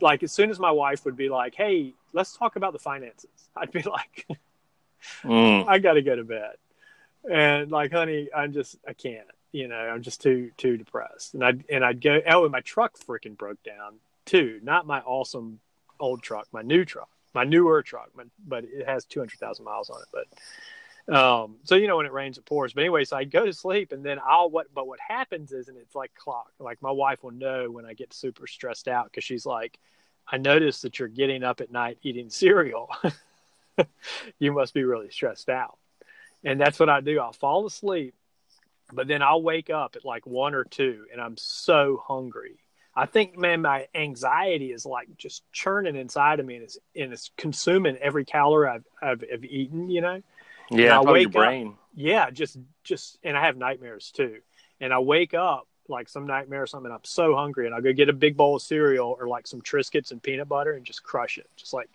like as soon as my wife would be like, "Hey, let's talk about the finances," I'd be like, mm. "I got to go to bed," and like, honey, I'm just I can't you know, I'm just too too depressed. And I'd and I'd go oh and my truck freaking broke down too. Not my awesome old truck, my new truck, my newer truck, my, but it has two hundred thousand miles on it. But um, so you know when it rains it pours. But anyway, so I go to sleep and then I'll what but what happens is and it's like clock. Like my wife will know when I get super stressed out because she's like, I noticed that you're getting up at night eating cereal. you must be really stressed out. And that's what I do. I'll fall asleep but then I'll wake up at like one or two and I'm so hungry. I think, man, my anxiety is like just churning inside of me and it's, and it's consuming every calorie I've, I've, I've eaten, you know? Yeah, I wake your brain. Up, yeah, just, just, and I have nightmares too. And I wake up like some nightmare or something. I'm so hungry and I'll go get a big bowl of cereal or like some Triscuits and peanut butter and just crush it. Just like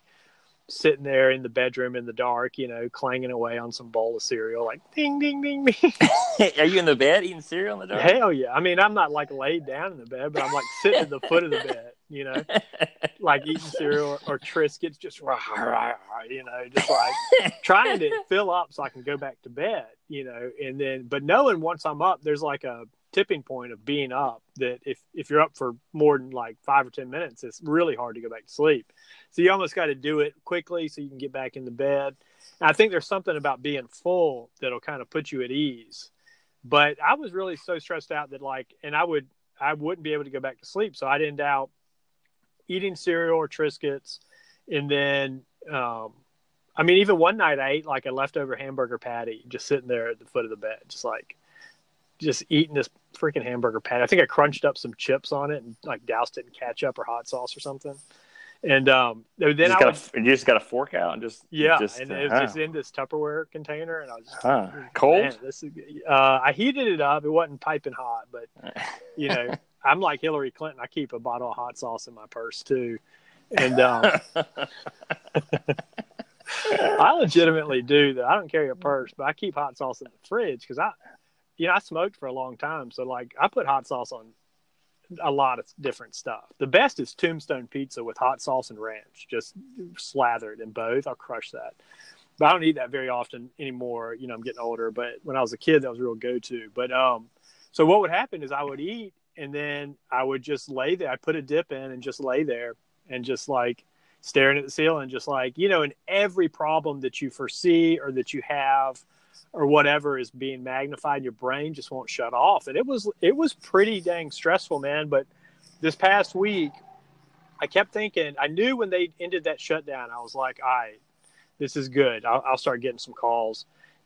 sitting there in the bedroom in the dark, you know, clanging away on some bowl of cereal, like ding, ding, ding, ding. Are you in the bed eating cereal in the dark? Hell yeah. I mean, I'm not like laid down in the bed, but I'm like sitting at the foot of the bed, you know, like eating cereal or, or Triscuits, just, rah, rah, rah, you know, just like trying to fill up so I can go back to bed, you know, and then, but knowing once I'm up, there's like a tipping point of being up that if if you're up for more than like five or ten minutes, it's really hard to go back to sleep. So you almost got to do it quickly so you can get back into bed. And I think there's something about being full that'll kind of put you at ease. But I was really so stressed out that like, and I would I wouldn't be able to go back to sleep, so I'd end out eating cereal or Triscuits, and then um, I mean, even one night I ate like a leftover hamburger patty, just sitting there at the foot of the bed, just like just eating this freaking hamburger patty. I think I crunched up some chips on it and like doused it in ketchup or hot sauce or something. And um, then you just, I got would, a, you just got a fork out and just yeah, just, and uh, it was just in this Tupperware container, and I was just Huh. cold. Man, this is, uh, I heated it up. It wasn't piping hot, but you know, I'm like Hillary Clinton. I keep a bottle of hot sauce in my purse too, and um, I legitimately do that. I don't carry a purse, but I keep hot sauce in the fridge because I, you know, I smoked for a long time, so like I put hot sauce on a lot of different stuff. The best is Tombstone pizza with hot sauce and ranch, just slathered in both. I'll crush that. But I don't eat that very often anymore. You know, I'm getting older. But when I was a kid, that was a real go to. But um, so what would happen is I would eat and then I would just lay there. I put a dip in and just lay there and just like staring at the ceiling, just like, you know, and every problem that you foresee or that you have or whatever is being magnified, your brain just won't shut off. And it was it was pretty dang stressful, man. But this past week, I kept thinking, I knew when they ended that shutdown, I was like, all right, this is good. I'll, I'll start getting some calls.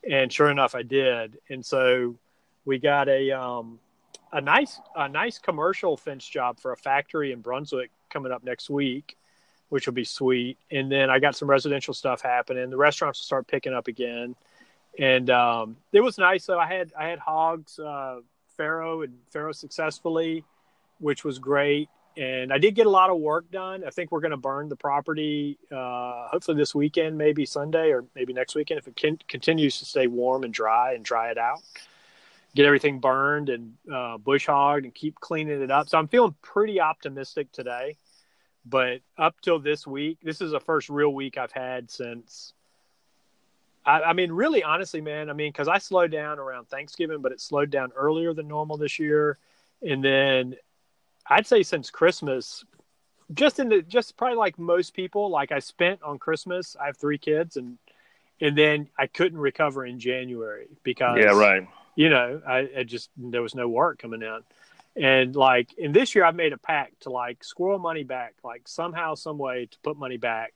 And sure enough, I did. And so we got a um, a nice a nice commercial fence job for a factory in Brunswick coming up next week, which will be sweet. And then I got some residential stuff happening. The restaurants will start picking up again, and um, it was nice. So I had I had hogs, uh, farrow and farrow successfully, which was great. And I did get a lot of work done. I think we're going to burn the property uh, hopefully this weekend, maybe Sunday or maybe next weekend if it can, continues to stay warm and dry and dry it out get everything burned and uh, bush hogged and keep cleaning it up. So I'm feeling pretty optimistic today. But up till this week, this is the first real week I've had since. I, I mean, really, honestly, man. I mean, because I slowed down around Thanksgiving, but it slowed down earlier than normal this year, and then I'd say since Christmas, just in the just probably like most people, like I spent on Christmas. I have three kids, and and then I couldn't recover in January because Yeah, right. you know, I, I just there was no work coming in, and like in this year, I've made a pact to like squirrel money back, like somehow, some way to put money back.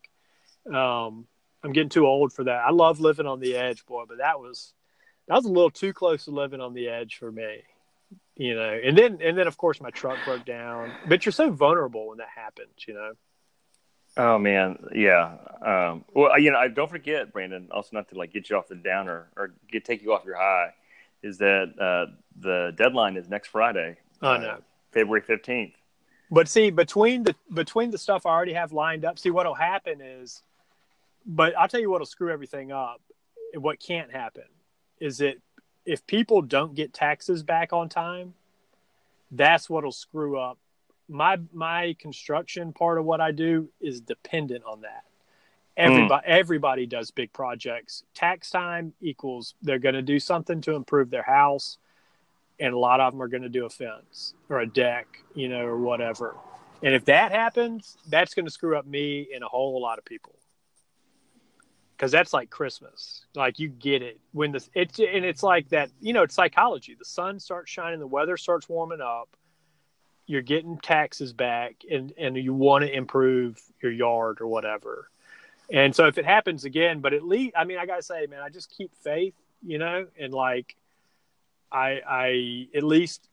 Um, I'm getting too old for that. I love living on the edge, boy, but that was that was a little too close to living on the edge for me, you know. And then and then of course my truck broke down, but you're so vulnerable when that happens, you know. Oh man, yeah. Um, well, you know, I don't forget, Brandon. Also, not to like get you off the downer or get take you off your high, is that uh, the deadline is next Friday, I uh, know. February fifteenth. But see, between the between the stuff I already have lined up, see what'll happen is, but I'll tell you what'll screw everything up. What can't happen is that if people don't get taxes back on time, that's what'll screw up. My my construction part of what I do is dependent on that. Everybody hmm. everybody does big projects. Tax time equals they're going to do something to improve their house and a lot of them are going to do a fence or a deck, you know, or whatever. And if that happens, that's going to screw up me and a whole lot of people. Because that's like Christmas, like you get it when the it's and it's like that, you know, it's psychology. The sun starts shining, the weather starts warming up. You're getting taxes back, and and you want to improve your yard or whatever. And so if it happens again, but at least I mean, I gotta say, man, I just keep faith, you know, and like I I at least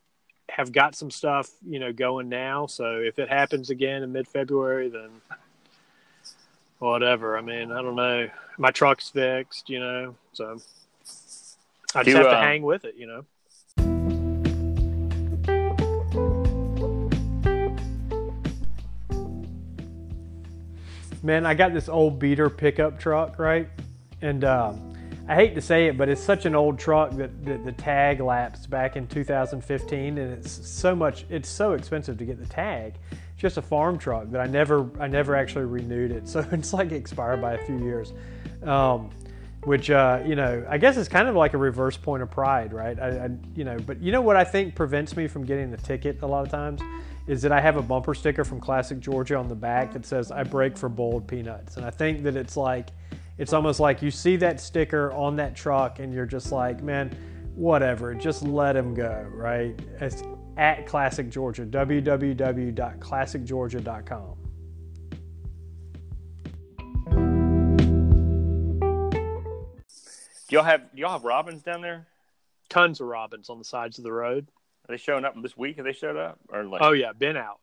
have got some stuff, you know, going now. So if it happens again in mid February, then whatever. I mean, I don't know. My truck's fixed, you know, so I just Do, have to uh, hang with it, you know. Man, I got this old beater pickup truck, right? And um, I hate to say it, but it's such an old truck that the, the tag lapsed back in 2015, and it's so much. It's so expensive to get the tag. It's just a farm truck that I never, I never actually renewed it, so it's like expired by a few years. Um, which uh, you know I guess is kind of like a reverse point of pride, right? I, I, you know, but you know what I think prevents me from getting the ticket a lot of times is that I have a bumper sticker from Classic Georgia on the back that says I break for boiled peanuts, and I think that it's like it's almost like you see that sticker on that truck and you're just like, man, whatever, just let him go, right? It's at Classic Georgia, www.classicgeorgia.com. Do y'all have do y'all have robins down there? Tons of robins on the sides of the road. Are they showing up this week? Have they showed up or like? Oh yeah, been out.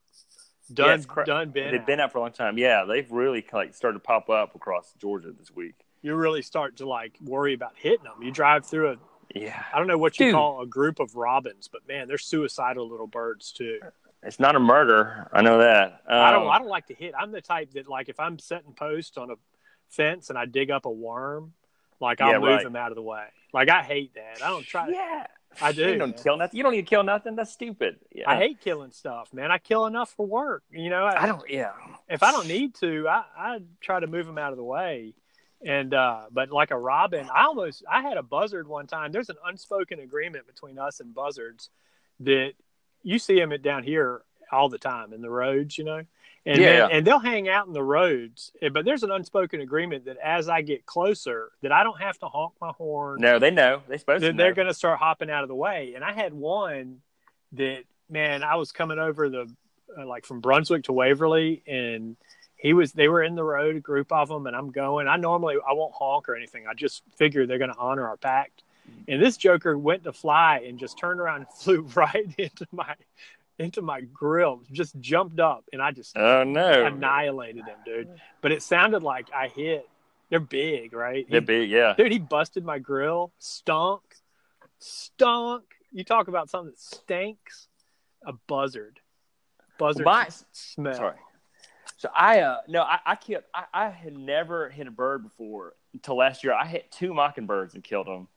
Done, Yeah, it's cra- done, been. They've out. been out for a long time. Yeah, they've really like started to pop up across Georgia this week. You really start to like worry about hitting them. You drive through a, Yeah, I don't know what you Dude. call a group of robins, but man, they're suicidal little birds too. it's not a murder. I know that. I don't, Um, I don't like to hit. I'm the type that like if I'm setting post on a fence and I dig up a worm, like I'll Yeah, move right. him out of the way. Like I hate that. I don't try. Yeah, I do, You don't man. kill nothing. You don't need to kill nothing. That's stupid. Yeah. I hate killing stuff, man. I kill enough for work. You know, I don't. Yeah. if I don't need to, I, I try to move them out of the way. And uh, but like a robin, I almost I had a buzzard one time. There's an unspoken agreement between us and buzzards that you see them down here all the time in the roads, you know, and Yeah, then- and they'll hang out in the roads. eh, But there's an unspoken agreement that as I get closer, that I don't have to honk my horn No, they know. They're supposed to. they're, they're going to start hopping out of the way. And I had one that, man, I was coming over the, uh, like from Brunswick to Waverly, and he was, they were in the road, a group of them, and I'm going. I normally, I won't honk or anything. I just figure they're going to honor our pact. Mm-hmm. And this joker went to fly and just turned around and flew right into my, into my grill, just jumped up, and I just Oh no. annihilated him, dude. But it sounded like I hit. They're big, right? They're big. Yeah. Dude, he busted my grill, stunk, stunk. You talk about something that stinks. A buzzard, buzzard My- smell. Sorry. So I uh no I I killed I, I had never hit a bird before until last year. I hit two mockingbirds and killed them,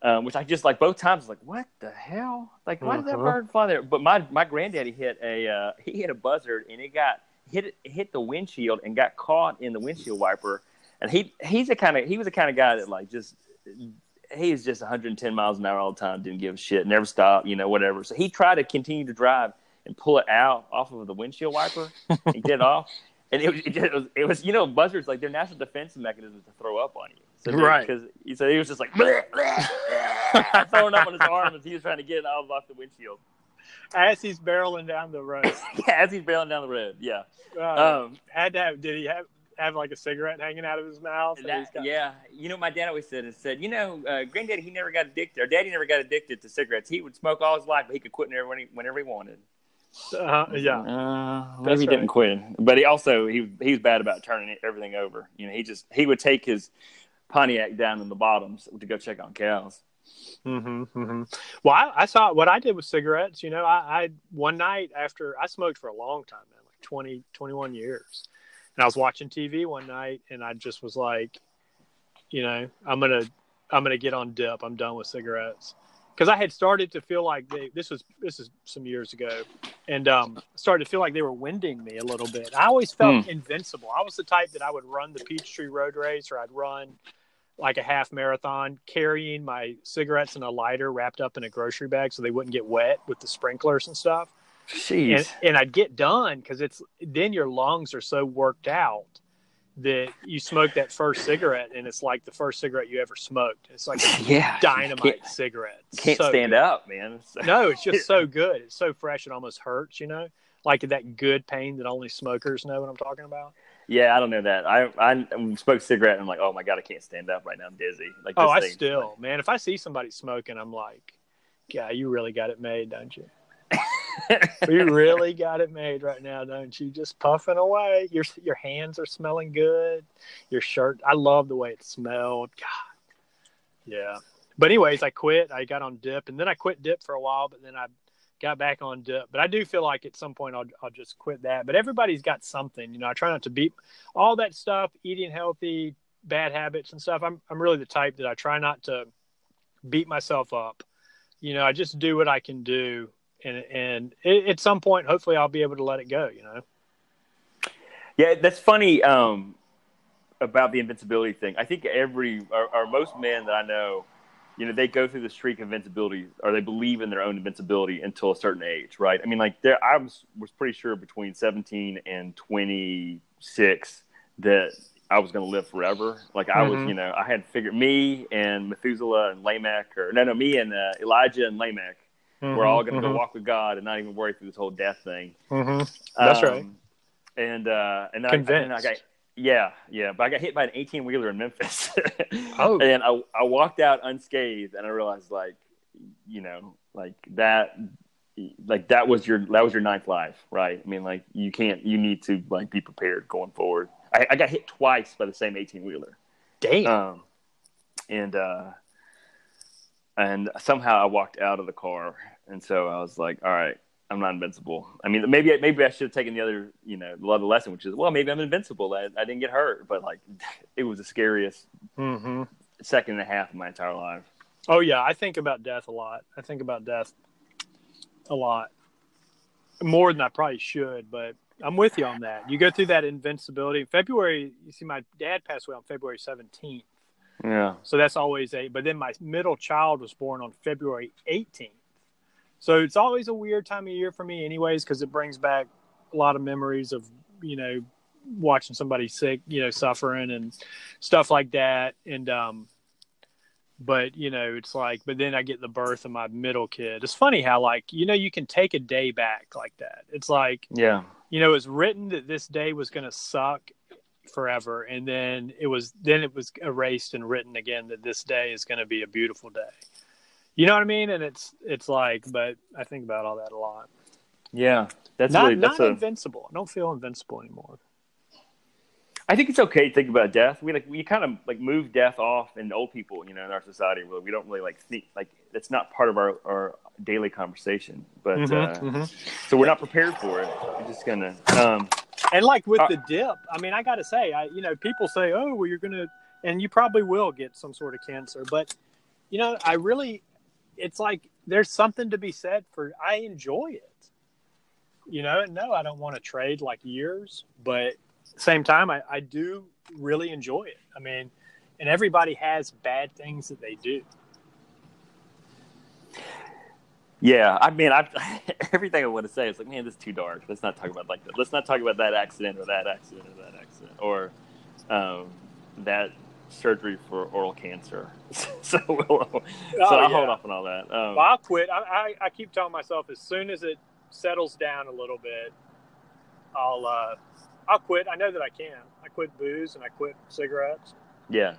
um, which I just like both times. Like what the hell? Like why did that Uh-huh. bird fly there? But my my granddaddy hit a uh, he hit a buzzard and it got hit it hit the windshield and got caught in the windshield wiper. And he he's the kind of he was the kind of guy that like just he is just 110 miles an hour all the time. Didn't give a shit. Never stopped. You know whatever. So he tried to continue to drive and pull it out off of the windshield wiper and get it off. And it was, it, just, it was, it was, you know, buzzards like their natural defense mechanism is to throw up on you. So they- Right. Because he said he was just like bleh, bleh, bleh, throwing up on his arm as he was trying to get it out off the windshield. As he's barreling down the road, Yeah, as he's barreling down the road. Yeah. uh, Um, had to have. Did he have have like a cigarette hanging out of his mouth? And he's that, got- yeah, you know, my dad always said, and said, you know, uh, granddaddy, he never got addicted, or daddy never got addicted to cigarettes. He would smoke all his life, but he could quit whenever, he- whenever he wanted. Uh, yeah. Uh, maybe he didn't quit, but he also he he was bad about turning everything over. You know, he just he would take his Pontiac down in the bottoms to go check on cows. Mm-hmm, mm-hmm. Well, I, I saw what I did with cigarettes. You know, I, I one night after I smoked for a long time, man, like 20, 21 years, and I was watching TV one night, and I just was like, you know, I'm gonna I'm gonna get on dip. I'm done with cigarettes because I had started to feel like they. This was this is some years ago, and um, started to feel like they were winding me a little bit. I always felt invincible. I was the type that I would run the Peachtree Road Race, or I'd run like a half marathon carrying my cigarettes in a lighter wrapped up in a grocery bag so they wouldn't get wet with the sprinklers and stuff. Jeez. And, and I'd get done because it's then your lungs are so worked out that you smoke that first cigarette and it's like the first cigarette you ever smoked. It's like a yeah. dynamite Can't, cigarette. can't So stand good. up, man. So- No, it's just so good. It's so fresh. It almost hurts, you know, like that good pain that only smokers know what I'm talking about. Yeah, I don't know that. I I smoked a cigarette and I'm like, oh my god, I can't stand up right now. I'm dizzy. Like Oh, I still, man, if I see somebody smoking, I'm like, yeah, you really got it made, don't you? you really got it made right now, don't you? Just puffing away. Your your hands are smelling good. Your shirt, I love the way it smelled. God, yeah. But anyways, I quit. I got on dip, and then I quit dip for a while, but then I got back on dip. But I do feel like at some point I'll I'll just quit that. But everybody's got something, you know. I try not to beat all that stuff, eating healthy, bad habits and stuff. I'm I'm really the type that I try not to beat myself up. You know, I just do what I can do, and and it, at some point, hopefully, I'll be able to let it go. You know. Yeah, that's funny. Um, about the invincibility thing. I think every or, or most men that I know, you know, they go through the streak of invincibility or they believe in their own invincibility until a certain age, right? I mean, like there, I was was pretty sure between 17 and 26 that I was going to live forever. Like I was, Mhm. you know, I had figured me and Methuselah and Lamech, or no, no, me and uh, Elijah and Lamech, we're all going to go walk with God and not even worry through this whole death thing. hmm That's right. Um, And uh, and I, and I got yeah, yeah, but I got hit by an eighteen wheeler in Memphis. Oh. and I I walked out unscathed, and I realized like, you know, like that, like that was your that was your ninth life, right? I mean, like you can't, you need to like be prepared going forward. I, I got hit twice by the same eighteen wheeler. Damn. Um, and uh, and somehow I walked out of the car, and so I was like, "All right, I'm not invincible." I mean, maybe maybe I should have taken the other, you know, the other lesson, which is, well, maybe I'm invincible. I, I didn't get hurt, but like, it was the scariest hmm second and a half of my entire life. Oh yeah, I think about death a lot. I think about death a lot more than I probably should, but I'm with you on that. You go through that invincibility. February, you see, my dad passed away on February 17th, Yeah, so that's always a. But then my middle child was born on February 18th, so it's always a weird time of year for me, anyways, because it brings back a lot of memories of you know watching somebody sick, you know, suffering and stuff like that, and um but you know it's like but then i get the birth of my middle kid. It's funny how like you know you can take a day back like that. It's like yeah, you know it's written that this day was going to suck forever and then it was then it was erased and written again that this day is going to be a beautiful day you know what i mean and it's it's like but i think about all that a lot yeah. That's not really that's not a. invincible i don't feel invincible anymore I think it's okay to think about death. We like we kind of like move death off in old people, you know, in our society. Where we don't really like think like it's not part of our our daily conversation. But Mhm, uh, mhm. so we're not prepared for it. We're just gonna. Um, And like with Uh, the dip, I mean, I got to say, I you know, people say, "Oh, well, you're gonna," and you probably will get some sort of cancer, but you know, I really, it's like there's something to be said for. I enjoy it, you know. And no, I don't want to trade like years, but same time, I, I do really enjoy it. I mean, and everybody has bad things that they do. Yeah, I mean, I everything I want to say is like, man, this is too dark. Let's not talk about like that. Let's not talk about that accident or that accident or that accident or um, that surgery for oral cancer. so we'll, so Oh, I'll yeah. hold off on all that. Um, Well, I'll quit. I, I, I keep telling myself as soon as it settles down a little bit, I'll uh, I'll quit. I know that I can. I quit booze and I quit cigarettes. yeah.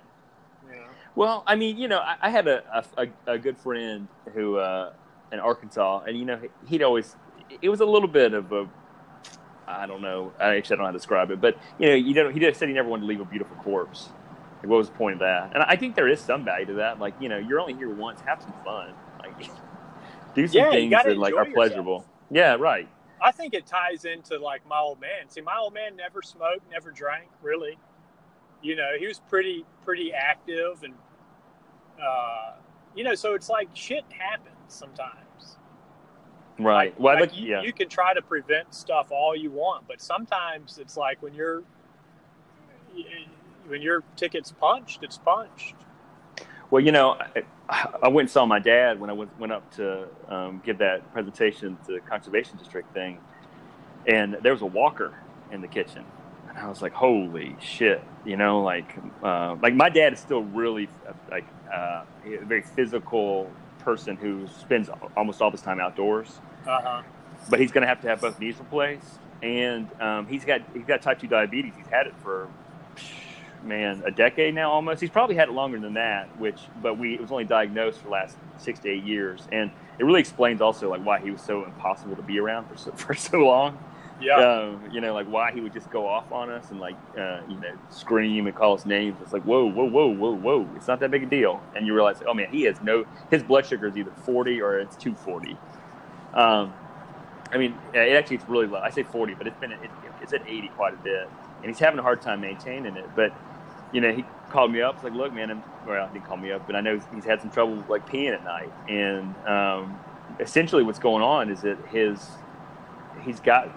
Know. Well, I mean, you know, I, I had a, a, a good friend who uh, in Arkansas, and you know, he'd always. It was a little bit of a. I don't know. I actually don't know how to describe it, but you know, you know, he just said he never wanted to leave a beautiful corpse. Like, what was the point of that? And I think there is some value to that. Like, you know, you're only here once. Have some fun. Like, do some Yeah, things that like are pleasurable. Yeah, right. I think it ties into like my old man. See, my old man never smoked, never drank, really. You know, he was pretty pretty active, and uh, you know, so it's like shit happens sometimes. Right. Like, well, like look, you, yeah. you can try to prevent stuff all you want, but sometimes it's like when you're when your ticket's punched, it's punched. Well, you know, I, I went and saw my dad when I went, went up to um, give that presentation to the conservation district thing, and there was a walker in the kitchen, and I was like, "Holy shit!" You know, like, uh, like my dad is still really like uh, very physical person who spends almost all his time outdoors, Uh huh. but he's going to have to have both knees replaced, and um, he's got he's got type two diabetes. He's had it for man a decade now almost. He's probably had it longer than that, which but we it was only diagnosed for the last six to eight years, and it really explains also like why he was so impossible to be around for so, for so long. Yeah. Um, you know, like why he would just go off on us and like uh, you know scream and call us names. It's like whoa, whoa, whoa, whoa, whoa. It's not that big a deal, and you realize, oh man, he has no his blood sugar is either forty or it's two forty. Um, I mean, it actually it's really low. I say forty, but it's been it, it's at eighty quite a bit, and he's having a hard time maintaining it. But you know, he called me up. It's like, look, man, I'm, well, he didn't call me up, but I know he's had some trouble like peeing at night, and um, essentially what's going on is that his he's got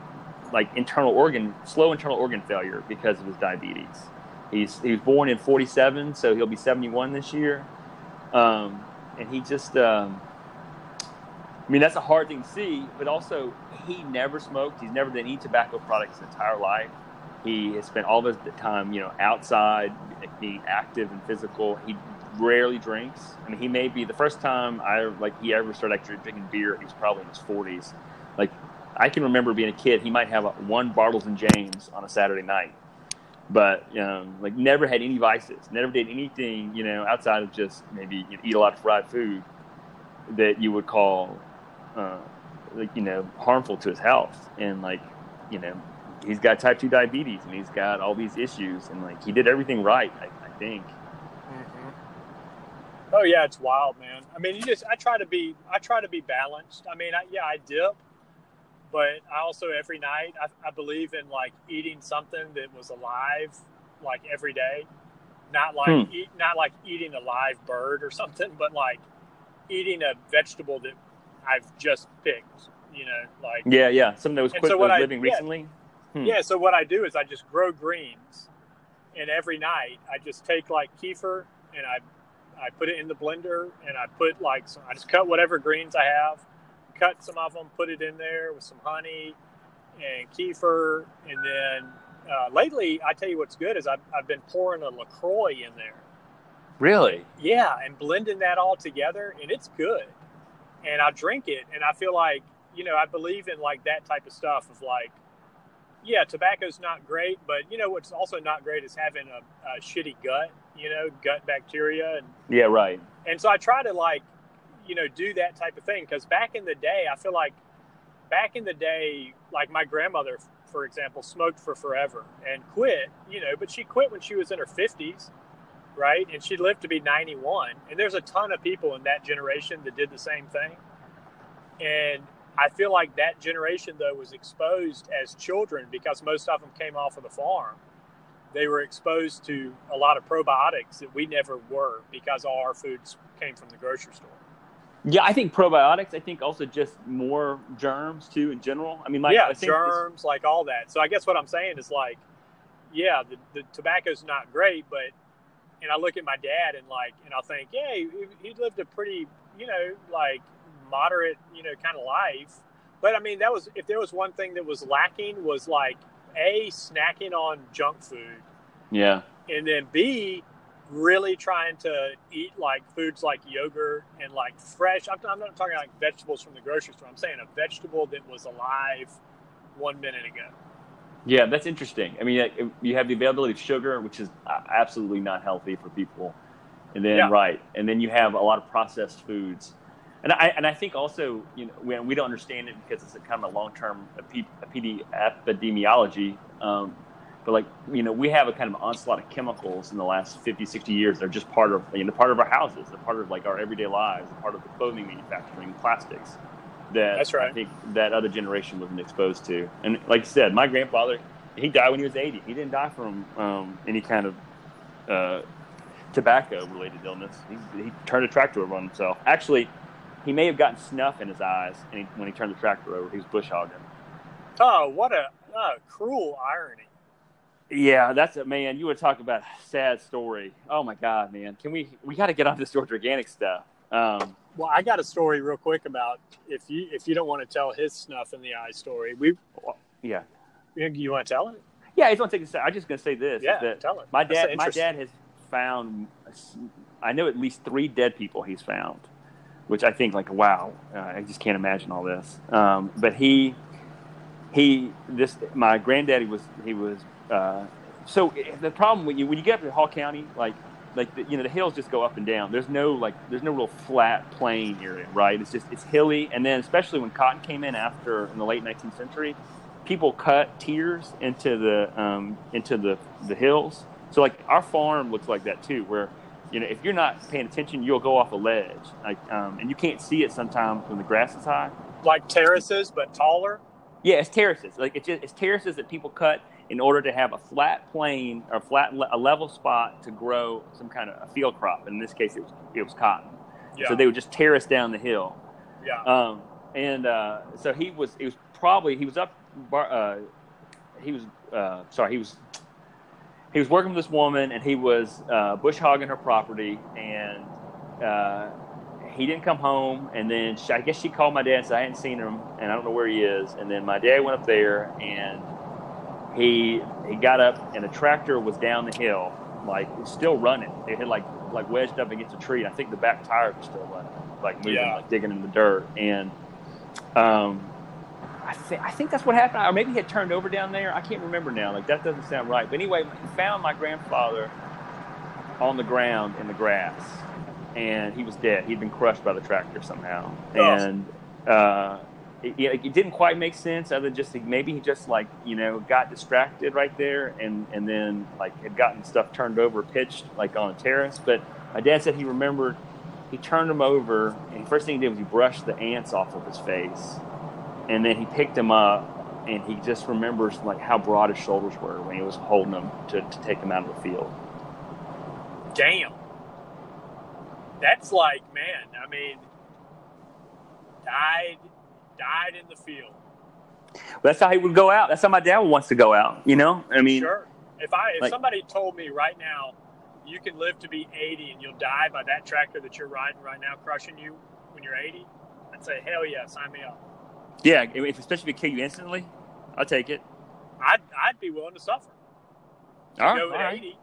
like internal organ slow internal organ failure because of his diabetes He's he was born in '47, so he'll be 71 this year. Um, and he just, um, I mean, that's a hard thing to see. But also, he never smoked. He's never done any tobacco products his entire life. He has spent all of his time, you know, outside, being active and physical. He rarely drinks. I mean, he may be the first time I like he ever started actually drinking beer. He was probably in his 40s. Like I can remember being a kid. He might have a, one Bartles and Jaymes on a Saturday night, but um, like never had any vices. Never did anything, you know, outside of just maybe you know, eat a lot of fried food that you would call, uh, like you know, harmful to his health. And like, you know, he's got type two diabetes and he's got all these issues. And like, he did everything right, I, I think. Oh yeah, it's wild, man. I mean, you just I try to be I try to be balanced. I mean, I, yeah, I dip, but I also every night I, I believe in like eating something that was alive, like every day, not like Hmm. eat, not like eating a live bird or something, but like eating a vegetable that I've just picked. You know, like Yeah, yeah. Something that was quick so what was I- living yeah. recently. Hmm. Yeah, so what I do is I just grow greens, and every night I just take like kefir and I I put it in the blender and I put like some, I just cut whatever greens I have, cut some of them, put it in there with some honey and kefir, and then uh, lately I tell you what's good is I've, I've been pouring a Lacroix in there. Really? Yeah, and blending that all together, and it's good. And I drink it, and I feel like you know I believe in like that type of stuff of like, yeah, tobacco's not great, but you know what's also not great is having a, a shitty gut, you know, gut bacteria, and Yeah, right. and so I try to like, you know, do that type of thing because back in the day, I feel like back in the day, like my grandmother, for example, smoked for forever and quit, you know, but she quit when she was in her fifties, right? And she lived to be ninety-one. And there's a ton of people in that generation that did the same thing, and I feel like that generation though was exposed as children because most of them came off of the farm they were exposed to a lot of probiotics that we never were because all our foods came from the grocery store. Yeah, I think probiotics. I think also just more germs too in general. I mean, like yeah, I think germs, like all that. So I guess what I'm saying is like, yeah, the, the tobacco's not great, but and I look at my dad and like, and I'll think, yeah, he, he lived a pretty, you know, like moderate, you know, kind of life. But I mean, that was if there was one thing that was lacking was like a snacking on junk food Yeah, and then B, really trying to eat like foods like yogurt and like fresh. I'm, I'm not talking like vegetables from the grocery store. I'm saying a vegetable that was alive one minute ago. yeah, that's interesting. I mean, you have the availability of sugar, which is uh, absolutely not healthy for people, and then Yeah. right, and then you have a lot of processed foods. And I, and I think also, you know, we, we don't understand it because it's a kind of a long term epidemiology. Um, but like, you know, we have a kind of onslaught of chemicals in the last 50, 60 years. They're just part of, you know, part of our houses. They're part of like our everyday lives, they're part of the clothing manufacturing, plastics that That's right. I think that other generation wasn't exposed to. And like I said, my grandfather, he died when he was 80. He didn't die from um, any kind of uh, tobacco related illness. He, he turned a tractor over on himself. Actually, he may have gotten snuff in his eyes he, when he turned the tractor over. He was bush hogging. Oh, what a oh, cruel irony. Yeah, that's it, man. You would talk about a sad story. Oh my God, man. Can we? We got to get on this Georgia Organic stuff. Um, Well, I got a story real quick about if you if you don't want to tell his snuff in the eye story, we yeah, you, want to tell it? yeah. I just want to take a. I'm just gonna say this. Yeah, that tell it. My dad, my dad has found. I know at least three dead people he's found, which I think like wow. Uh, I just can't imagine all this. Um, but he, he, this my granddaddy was he was. Uh, so the problem when you when you get up to Hall County, like like the, you know the hills just go up and down. There's no like there's no real flat plain area, right? It's just it's hilly, and then especially when cotton came in after in the late 19th century, people cut tiers into the um, into the the hills. So like our farm looks like that too, where you know if you're not paying attention, you'll go off a ledge, like um, and you can't see it sometimes when the grass is high. Like terraces, but taller. Yeah, it's terraces. Like it's just, it's terraces that people cut in order to have a flat plane or flat a level spot to grow some kind of a field crop. In this case, it was it was cotton. Yeah. So they would just terrace down the hill. yeah. Um, and uh, so he was. He was probably he was up. bar- Uh, he was uh, sorry. He was. he was working with this woman, and he was uh, bush hogging her property, and uh, he didn't come home. And then she, I guess she called my dad and said I hadn't seen him, and I don't know where he is. And then my dad went up there, and he he got up, and the tractor was down the hill, like still running. It had like like wedged up against a tree. And I think the back tire was still running, like moving, Yeah. like digging in the dirt, and. Um, I, th- I think that's what happened. Or maybe he had turned over down there. I can't remember now. Like that doesn't sound right. But anyway, he found my grandfather on the ground in the grass, and he was dead. He'd been crushed by the tractor somehow, and uh, it, it didn't quite make sense. Other than just maybe he just like you know got distracted right there, and and then like had gotten stuff turned over, pitched like on a terrace. But my dad said he remembered. He turned him over, and the first thing he did was he brushed the ants off of his face and then he picked him up and he just remembers like how broad his shoulders were when he was holding him to, to take him out of the field Damn. That's like, man, I mean, died, died in the field. that's how he would go out that's how my dad wants to go out you know i mean Sure. If I if like- somebody told me right now you can live to be 80 and you'll die by that tractor that you're riding right now crushing you when you're 80, I'd say hell yeah, sign me up. yeah if, especially if it kill you instantly i'll take it I'd I'd be willing to suffer. all right, go all at right. 80.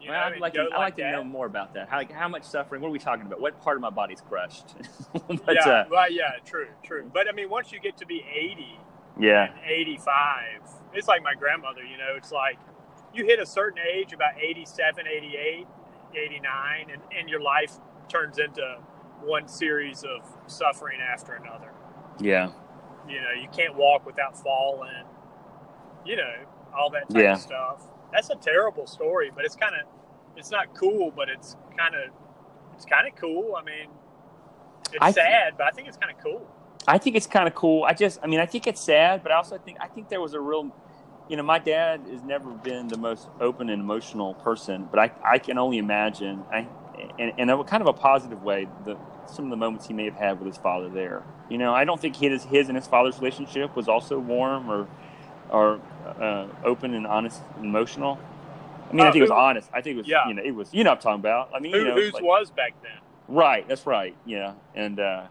You Well, know, I'd like, to, I'd like to know more about that. How, like, how much suffering? What are we talking about? What part of my body's crushed? but, yeah, uh, well, yeah, true, true. But I mean, once you get to be 80 yeah, and 85, it's like my grandmother, you know, it's like you hit a certain age, about 87, 88, 89, and, and your life turns into one series of suffering after another. yeah, You know, you can't walk without falling, you know, all that type Yeah. of stuff. That's a terrible story, but it's kind of, it's not cool, but it's kind of, it's kind of cool. I mean, it's I sad, but I think it's kind of cool. I think it's kind of cool. I just, I mean, I think it's sad, but I also think, I think there was a real, you know, my dad has never been the most open and emotional person, but I, I can only imagine, I, in, in a kind of a positive way, the some of the moments he may have had with his father there. You know, I don't think his his and his father's relationship was also warm or or uh, open and honest and emotional. I mean, I Uh, think it was honest. I think it was, Yeah. you know, it was, you know, what I'm talking about. I mean, Who, you know, whose like- was back then? Right, that's right. Yeah, and uh,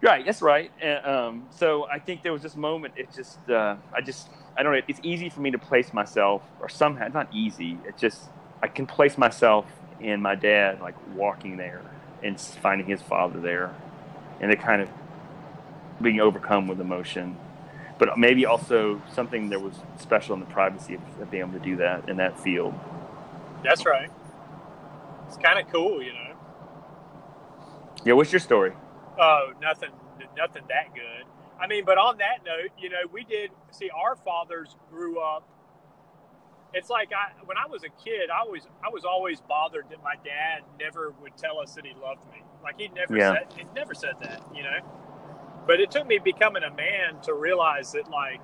right, that's right. And, um, so I think there was this moment. It just, uh, I just, I don't know. It's easy for me to place myself, or somehow it's not easy. It's just, I can place myself in my dad, like walking there and finding his father there, and it kind of being overcome with emotion. But maybe also something that was special in the privacy of, of being able to do that in that field. That's right. It's kind of cool, you know. Yeah, what's your story? Oh, nothing, nothing that good. I mean, but on that note, you know, we did see our fathers grew up. It's like I, when I was a kid, I was, I was always bothered that my dad never would tell us that he loved me. Like he never Yeah. said, he never said that, you know. But it took me becoming a man to realize that, like,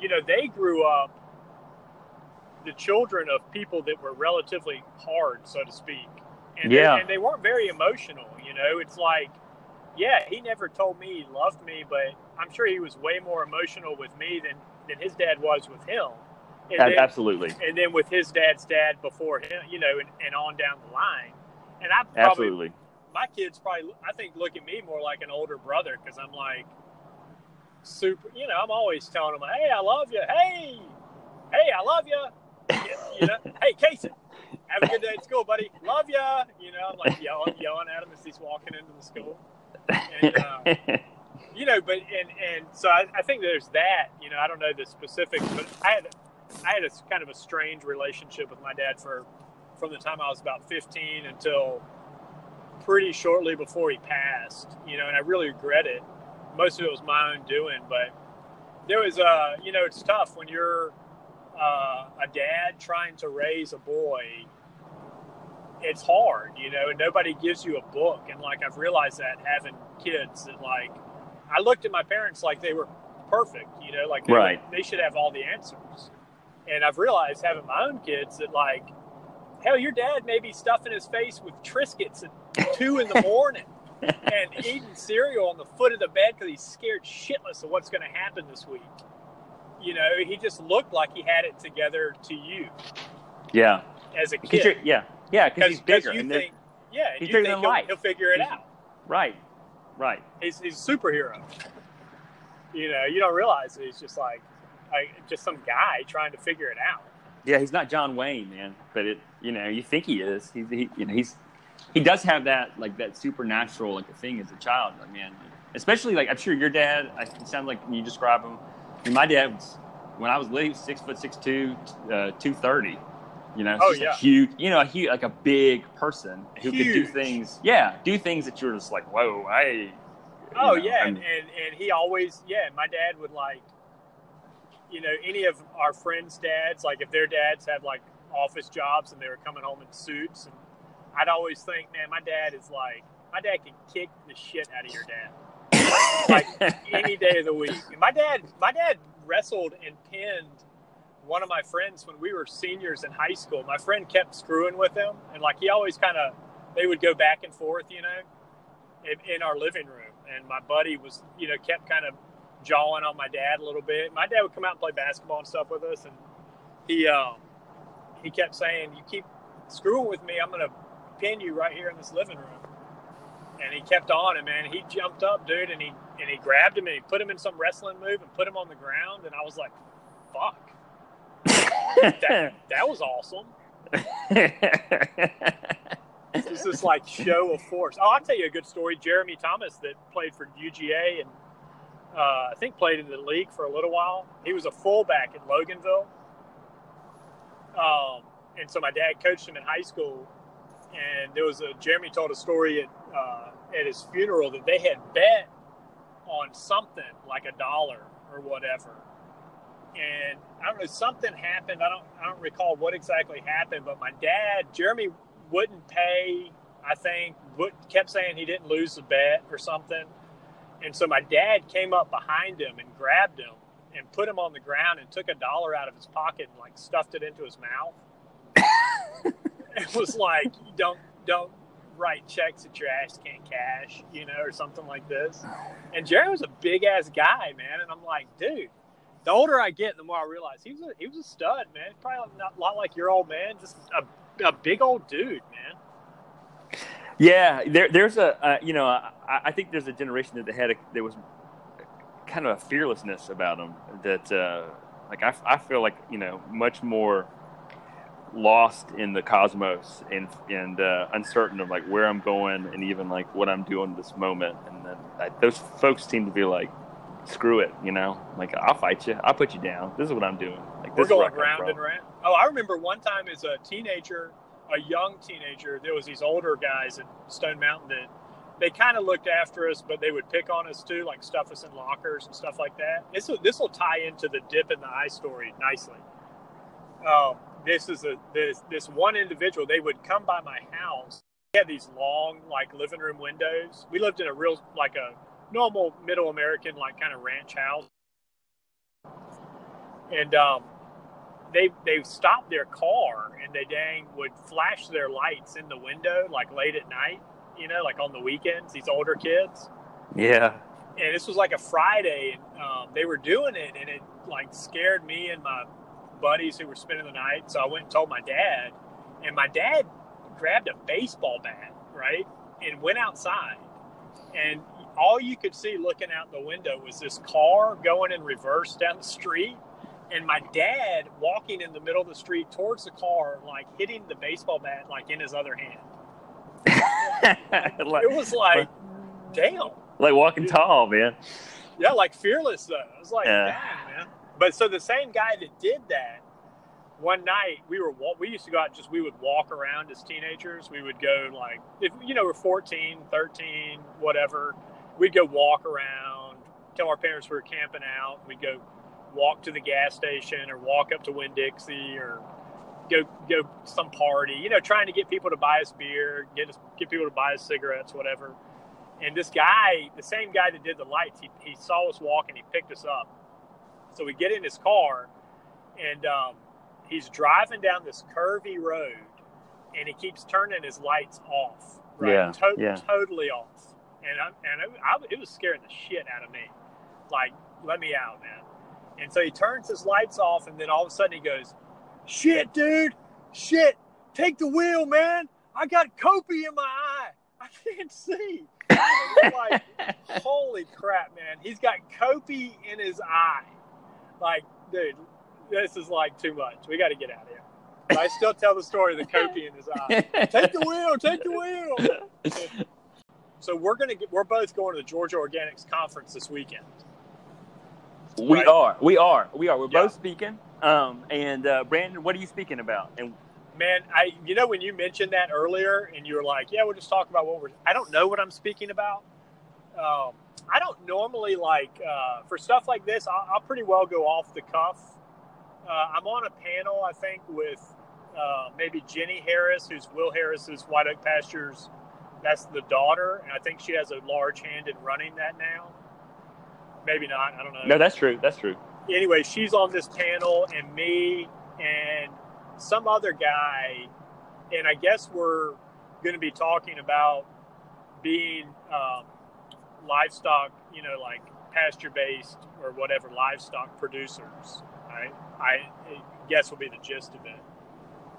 you know, they grew up the children of people that were relatively hard, so to speak. And Yeah. they, and they weren't very emotional. You know, it's like, yeah, he never told me he loved me, but I'm sure he was way more emotional with me than than his dad was with him. And then, Absolutely, and then with his dad's dad before him, you know, and, and on down the line. And I probably absolutely. My kids probably I think look at me more like an older brother because I'm like super. You know, I'm always telling them, "Hey, I love you. Hey, hey, I love you." You know, hey, Casey, have a good day at school, buddy. Love ya. You know, I'm like yelling, yelling at him as he's walking into the school. And, uh, you know, but and and so I, I think there's that. You know, I don't know the specifics, but I had I had a kind of a strange relationship with my dad for from the time I was about 15 until pretty shortly before he passed. You know, and I really regret it. Most of it was my own doing, but there was uh, you know, it's tough when you're uh, a dad trying to raise a boy. It's hard, you know, and nobody gives you a book. And like I've realized that having kids, that like I looked at my parents like they were perfect, you know, like they, Right. they should have all the answers. And I've realized having my own kids that like, hell, your dad may be stuffing his face with Triscuits at two in the morning and eating cereal on the foot of the bed because he's scared shitless of what's going to happen this week. you know, he just looked like he had it together to you Yeah. as a kid. yeah. Yeah. Because he's bigger. you and think, yeah, he's you bigger think than he'll, life. he'll figure it He's- out. right. Right. He's, he's a superhero. You know, you don't realize that he's just like, like just some guy trying to figure it out. Yeah, he's not John Wayne, man. But it, you know, you think he is. He's, he, you know, he's, he does have that like that supernatural like a thing as a child. Like man, especially like I'm sure your dad. I- It sounds like you describe him. I mean, my dad was when I was little, he was six foot six two, uh, two thirty. You know, Oh, yeah. huge. You know, a huge like a big person who could do things. Yeah, do things that you're just like, whoa, I. Oh know, yeah, I'm- and, and and he always yeah. My dad would like, you know, any of our friends' dads, like if their dads had like office jobs and they were coming home in suits, and I'd always think, man, my dad is like, my dad can kick the shit out of your dad like any day of the week. And my dad, my dad wrestled and pinned one of my friends when we were seniors in high school. My friend kept screwing with him, and like he always kind of, they would go back and forth, you know, in, in our living room. And my buddy was, you know, kept kind of jawing on my dad a little bit. My dad would come out and play basketball and stuff with us, and he, um, he kept saying, "You keep screwing with me, I'm gonna pin you right here in this living room." And he kept on, and man, he jumped up, dude, and he and he grabbed him and he put him in some wrestling move and put him on the ground, and I was like, "Fuck, that, that was awesome." It was this like show of force. Oh, I'll tell you a good story. Jeremy Thomas, that played for UGA and uh, I think played in the league for a little while. He was a fullback at Loganville, um, and so my dad coached him in high school. And there was a Jeremy told a story at uh, at his funeral that they had bet on something like a dollar or whatever. And I don't know, something happened. I don't I don't recall what exactly happened, but my dad, Jeremy, wouldn't pay. I think would, kept saying he didn't lose the bet or something. And so my dad came up behind him and grabbed him and put him on the ground and took a dollar out of his pocket and like stuffed it into his mouth. it was like don't don't write checks that your ass can't cash, you know, or something like this. And Jerry was a big ass guy, man, and I'm like, dude. The older I get, the more I realize he was a, he was a stud, man. Probably not a lot like your old man, just a, a big old dude, man. Yeah, there, there's a uh, you know I, I think there's a generation that had a, there was kind of a fearlessness about them that uh, like I, I feel like you know much more lost in the cosmos and and uh, uncertain of like where I'm going and even like what I'm doing this moment. And then like, those folks seem to be like screw it you know? Like I'll fight you. I'll put you down. This is what I'm doing. Like We're going round and round. Oh, I remember one time as a teenager, a young teenager, there was these older guys at Stone Mountain that they kind of looked after us, but they would pick on us too, like stuff us in lockers and stuff like that. This will, this will tie into the dip in the eye story nicely. Um, this is a this this one individual. They would come by my house. We had these long like living room windows. We lived in a real like a normal middle American like kind of ranch house, and um, they they stopped their car and they dang would flash their lights in the window like late at night. You know, like on the weekends. These older kids yeah and this was like a Friday, and um, they were doing it, and it like scared me and my buddies who were spending the night. So I went and told my dad, and my dad grabbed a baseball bat, right, and went outside, and all you could see looking out the window was this car going in reverse down the street. And my dad walking in the middle of the street towards the car, like hitting the baseball bat, like in his other hand. like, It was like, damn. like walking tall man Yeah, like fearless though. I was like, Yeah. dang, man. But so the same guy that did that, one night we were we used to go out and just we would walk around as teenagers. We would go like if you know we're 14, 13, whatever. We'd go walk around, tell our parents we were camping out. We'd go walk to the gas station or walk up to Winn Dixie or go go some party. You know, trying to get people to buy us beer, get us get people to buy us cigarettes, whatever. And this guy, the same guy that did the lights, he, he saw us walking, he picked us up. So we get in his car, and um, he's driving down this curvy road, and he keeps turning his lights off. Right, Yeah, To- yeah. totally off. And I, and I, I, it was scaring the shit out of me. Like, let me out, man. And so he turns his lights off, and then all of a sudden he goes, "Shit, dude, shit, take the wheel, man. I got copy in my eye. I can't see." like, holy crap, man! He's got copy in his eye. Like, dude, this is like too much. We got to get out of here. But I still tell the story of the copy in his eye. Take the wheel, take the wheel. So we're gonna get, we're both going to the Georgia Organics conference this weekend. We Right. are. We are. We are. We're Yeah. both speaking. Um, and uh, Brandon, what are you speaking about? And Man, I you know when you mentioned that earlier and you were like, "Yeah, we'll just talk about what we're." I don't know what I'm speaking about. Um, I don't normally like uh, for stuff like this. I'll, I'll pretty well go off the cuff. Uh, I'm on a panel, I think, with uh, maybe Jenny Harris, who's Will Harris's White Oak Pastures. That's the daughter, and I think she has a large hand in running that now. Maybe not. I don't know no, that's true. That's true. Anyway, she's on this panel, and me and some other guy, and I guess we're going to be talking about being um, livestock, you know, like pasture based or whatever livestock producers. Right? I guess will be the gist of it.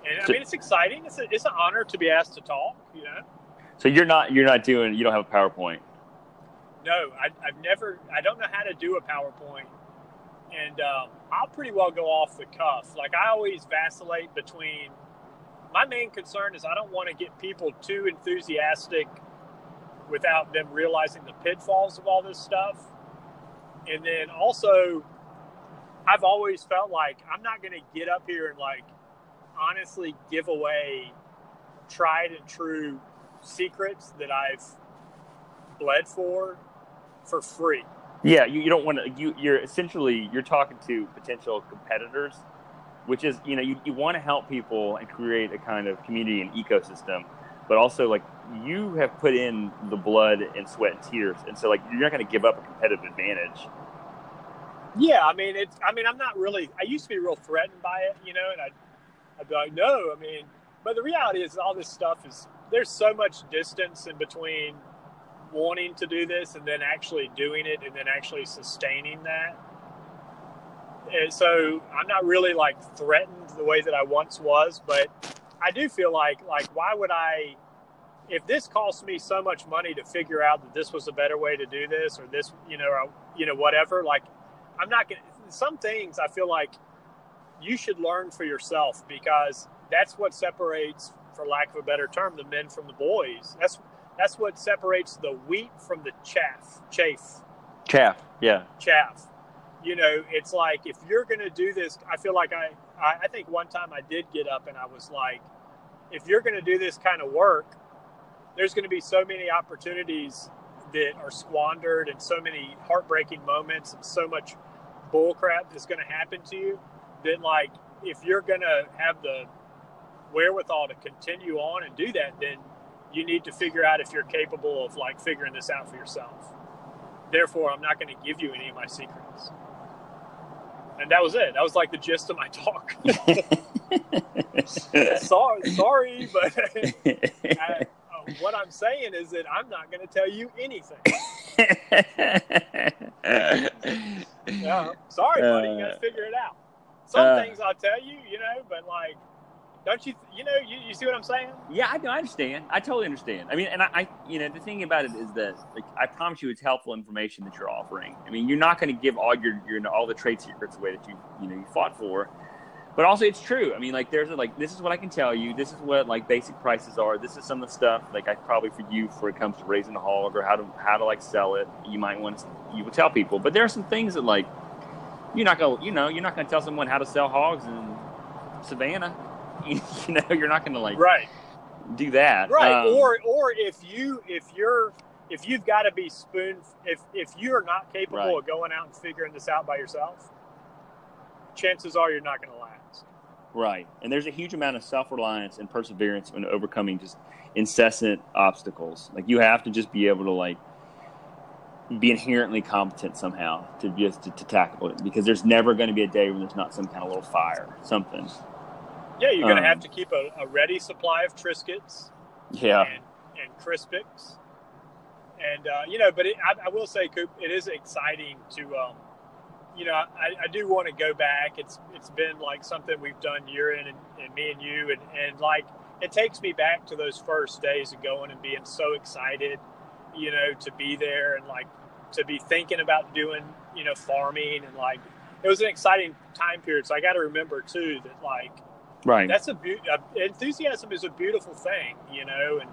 And I mean, it's exciting. It's, a, it's an honor to be asked to talk. You know. So you're not. You're not doing. You don't have a PowerPoint. No, I, I've never. I don't know how to do a PowerPoint, and um, I'll pretty well go off the cuff. Like I always vacillate between. My main concern is I don't want to get people too enthusiastic without them realizing the pitfalls of all this stuff, and then also, I've always felt like I'm not going to get up here and like honestly give away tried and true secrets that I've bled for for free. Yeah, you, you don't want to. You, you're essentially you're talking to potential competitors, which is you know you, you want to help people and create a kind of community and ecosystem, but also like you have put in the blood and sweat and tears, and so like you're not going to give up a competitive advantage. Yeah, I mean it's I mean I'm not really I used to be real threatened by it, you know, and I'd, I'd be like, no, I mean but the reality is all this stuff is there's so much distance in between wanting to do this and then actually doing it and then actually sustaining that. And so I'm not really like threatened the way that I once was, but I do feel like like why would I if this cost me so much money to figure out that this was a better way to do this or this you know or, you know whatever like I'm not going to some things I feel like you should learn for yourself because that's what separates for lack of a better term the men from the boys that's that's what separates the wheat from the chaff chaff Chaff. Yeah. chaff. You know, it's like if you're going to do this, I feel like I, I, I think one time I did get up and I was like, if you're going to do this kind of work, there's going to be so many opportunities that are squandered and so many heartbreaking moments and so much bullcrap that's going to happen to you that, like, if you're going to have the wherewithal to continue on and do that, then you need to figure out if you're capable of, like, figuring this out for yourself therefore I'm not going to give you any of my secrets. And that was it. That was like the gist of my talk. sorry, sorry, but I, uh, what I'm saying is that I'm not going to tell you anything. Yeah, sorry, buddy. You got to Uh, figure it out. Some uh, things I'll tell you, you know, but like, don't you? You know, you, you see what I'm saying? Yeah, I, I understand. I totally understand. I mean, and I, I, you know, the thing about it is that, like, I promise you, it's helpful information that you're offering. I mean, you're not going to give all your, your, all the trade secrets away that you, you know, you fought for. But also, it's true. I mean, like, there's a, like, this is what I can tell you. This is what like basic prices are. This is some of the stuff like I probably for you for it comes to raising a hog or how to how to like sell it. You might want to, you would tell people. But there are some things that like you're not gonna, you know, you're not gonna tell someone how to sell hogs in Savannah. you know, you're not gonna like Right. do that. right Um, or or if you if you're if you've got to be spoon if if you're not capable Right. of going out and figuring this out by yourself chances are you're not going to last Right. And there's a huge amount of self reliance and perseverance when overcoming just incessant obstacles. Like you have to just be able to like be inherently competent somehow to just to, to tackle it because there's never going to be a day when there's not some kind of little fire, something. Yeah you're going to Um, have to keep a, a ready supply of triscuits Yeah. and, and crispix and uh, you know but it, I, I will say coop it is exciting to um, you know, I, I do want to go back. It's it's been like something we've done year in and, and me and you, and and like it takes me back to those first days of going and being so excited, you know, to be there and like to be thinking about doing, you know, farming and like it was an exciting time period. So I got to remember too that like Right. that's a, be- uh enthusiasm is a beautiful thing, you know, and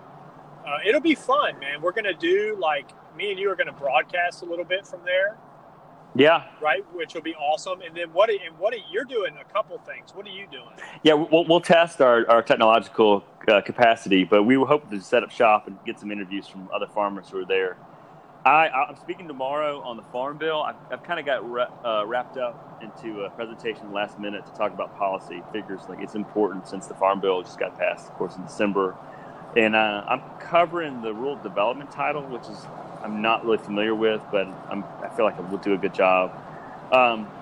uh, it'll be fun, man. We're gonna do like me and you are gonna broadcast a little bit from there, yeah. right? Which will be awesome. And then what? And what? Are, you're doing a couple things. What are you doing? Yeah, we'll, we'll test our, our technological uh, capacity, but we were hoping to set up shop and get some interviews from other farmers who are there. I, I'm speaking tomorrow on the Farm Bill. I've, I've kind of got ra- uh, wrapped up into a presentation last minute to talk about policy. Figures like it's important since the Farm Bill just got passed, of course, in December. And uh, I'm covering the rural development title, which is I'm not really familiar with, but I'm, I feel like I will do a good job. Um,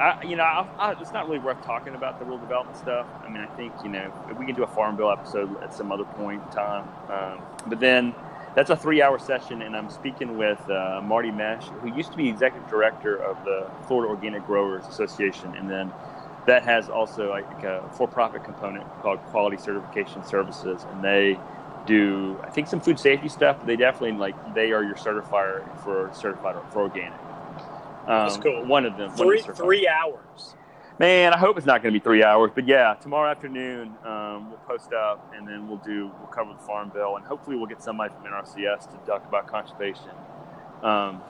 I, you know, I, I, it's not really worth talking about the rural development stuff. I mean, I think you know we can do a farm bill episode at some other point in time. Um, but then that's a three-hour session, and I'm speaking with uh, Marty Mesh, who used to be executive director of the Florida Organic Growers Association, and then that has also like a for-profit component called Quality Certification Services, and they do I think some food safety stuff. But they definitely like they are your certifier for certified for organic. Um, That's cool. One of them. Three three hours. Man, I hope it's not going to be three hours, but yeah, tomorrow afternoon um, we'll post up and then we'll do we'll cover the farm bill and hopefully we'll get somebody from NRCS to talk about conservation. Um,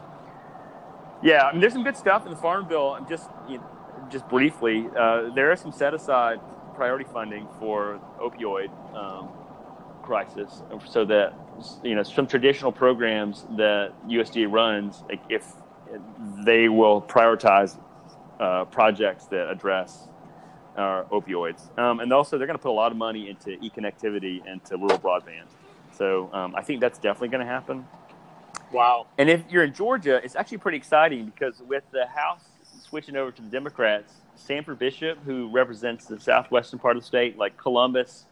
yeah, I mean, there's some good stuff in the farm bill. Just you know, just briefly, uh, there is some set aside priority funding for opioid um, crisis, so that you know some traditional programs that USDA runs, like if they will prioritize uh, projects that address uh, opioids. Um, and also, they're going to put a lot of money into e-connectivity and to rural broadband. So um, I think that's definitely going to happen. Wow. And if you're in Georgia, it's actually pretty exciting because with the House switching over to the Democrats, Sanford Bishop, who represents the southwestern part of the state, like Columbus,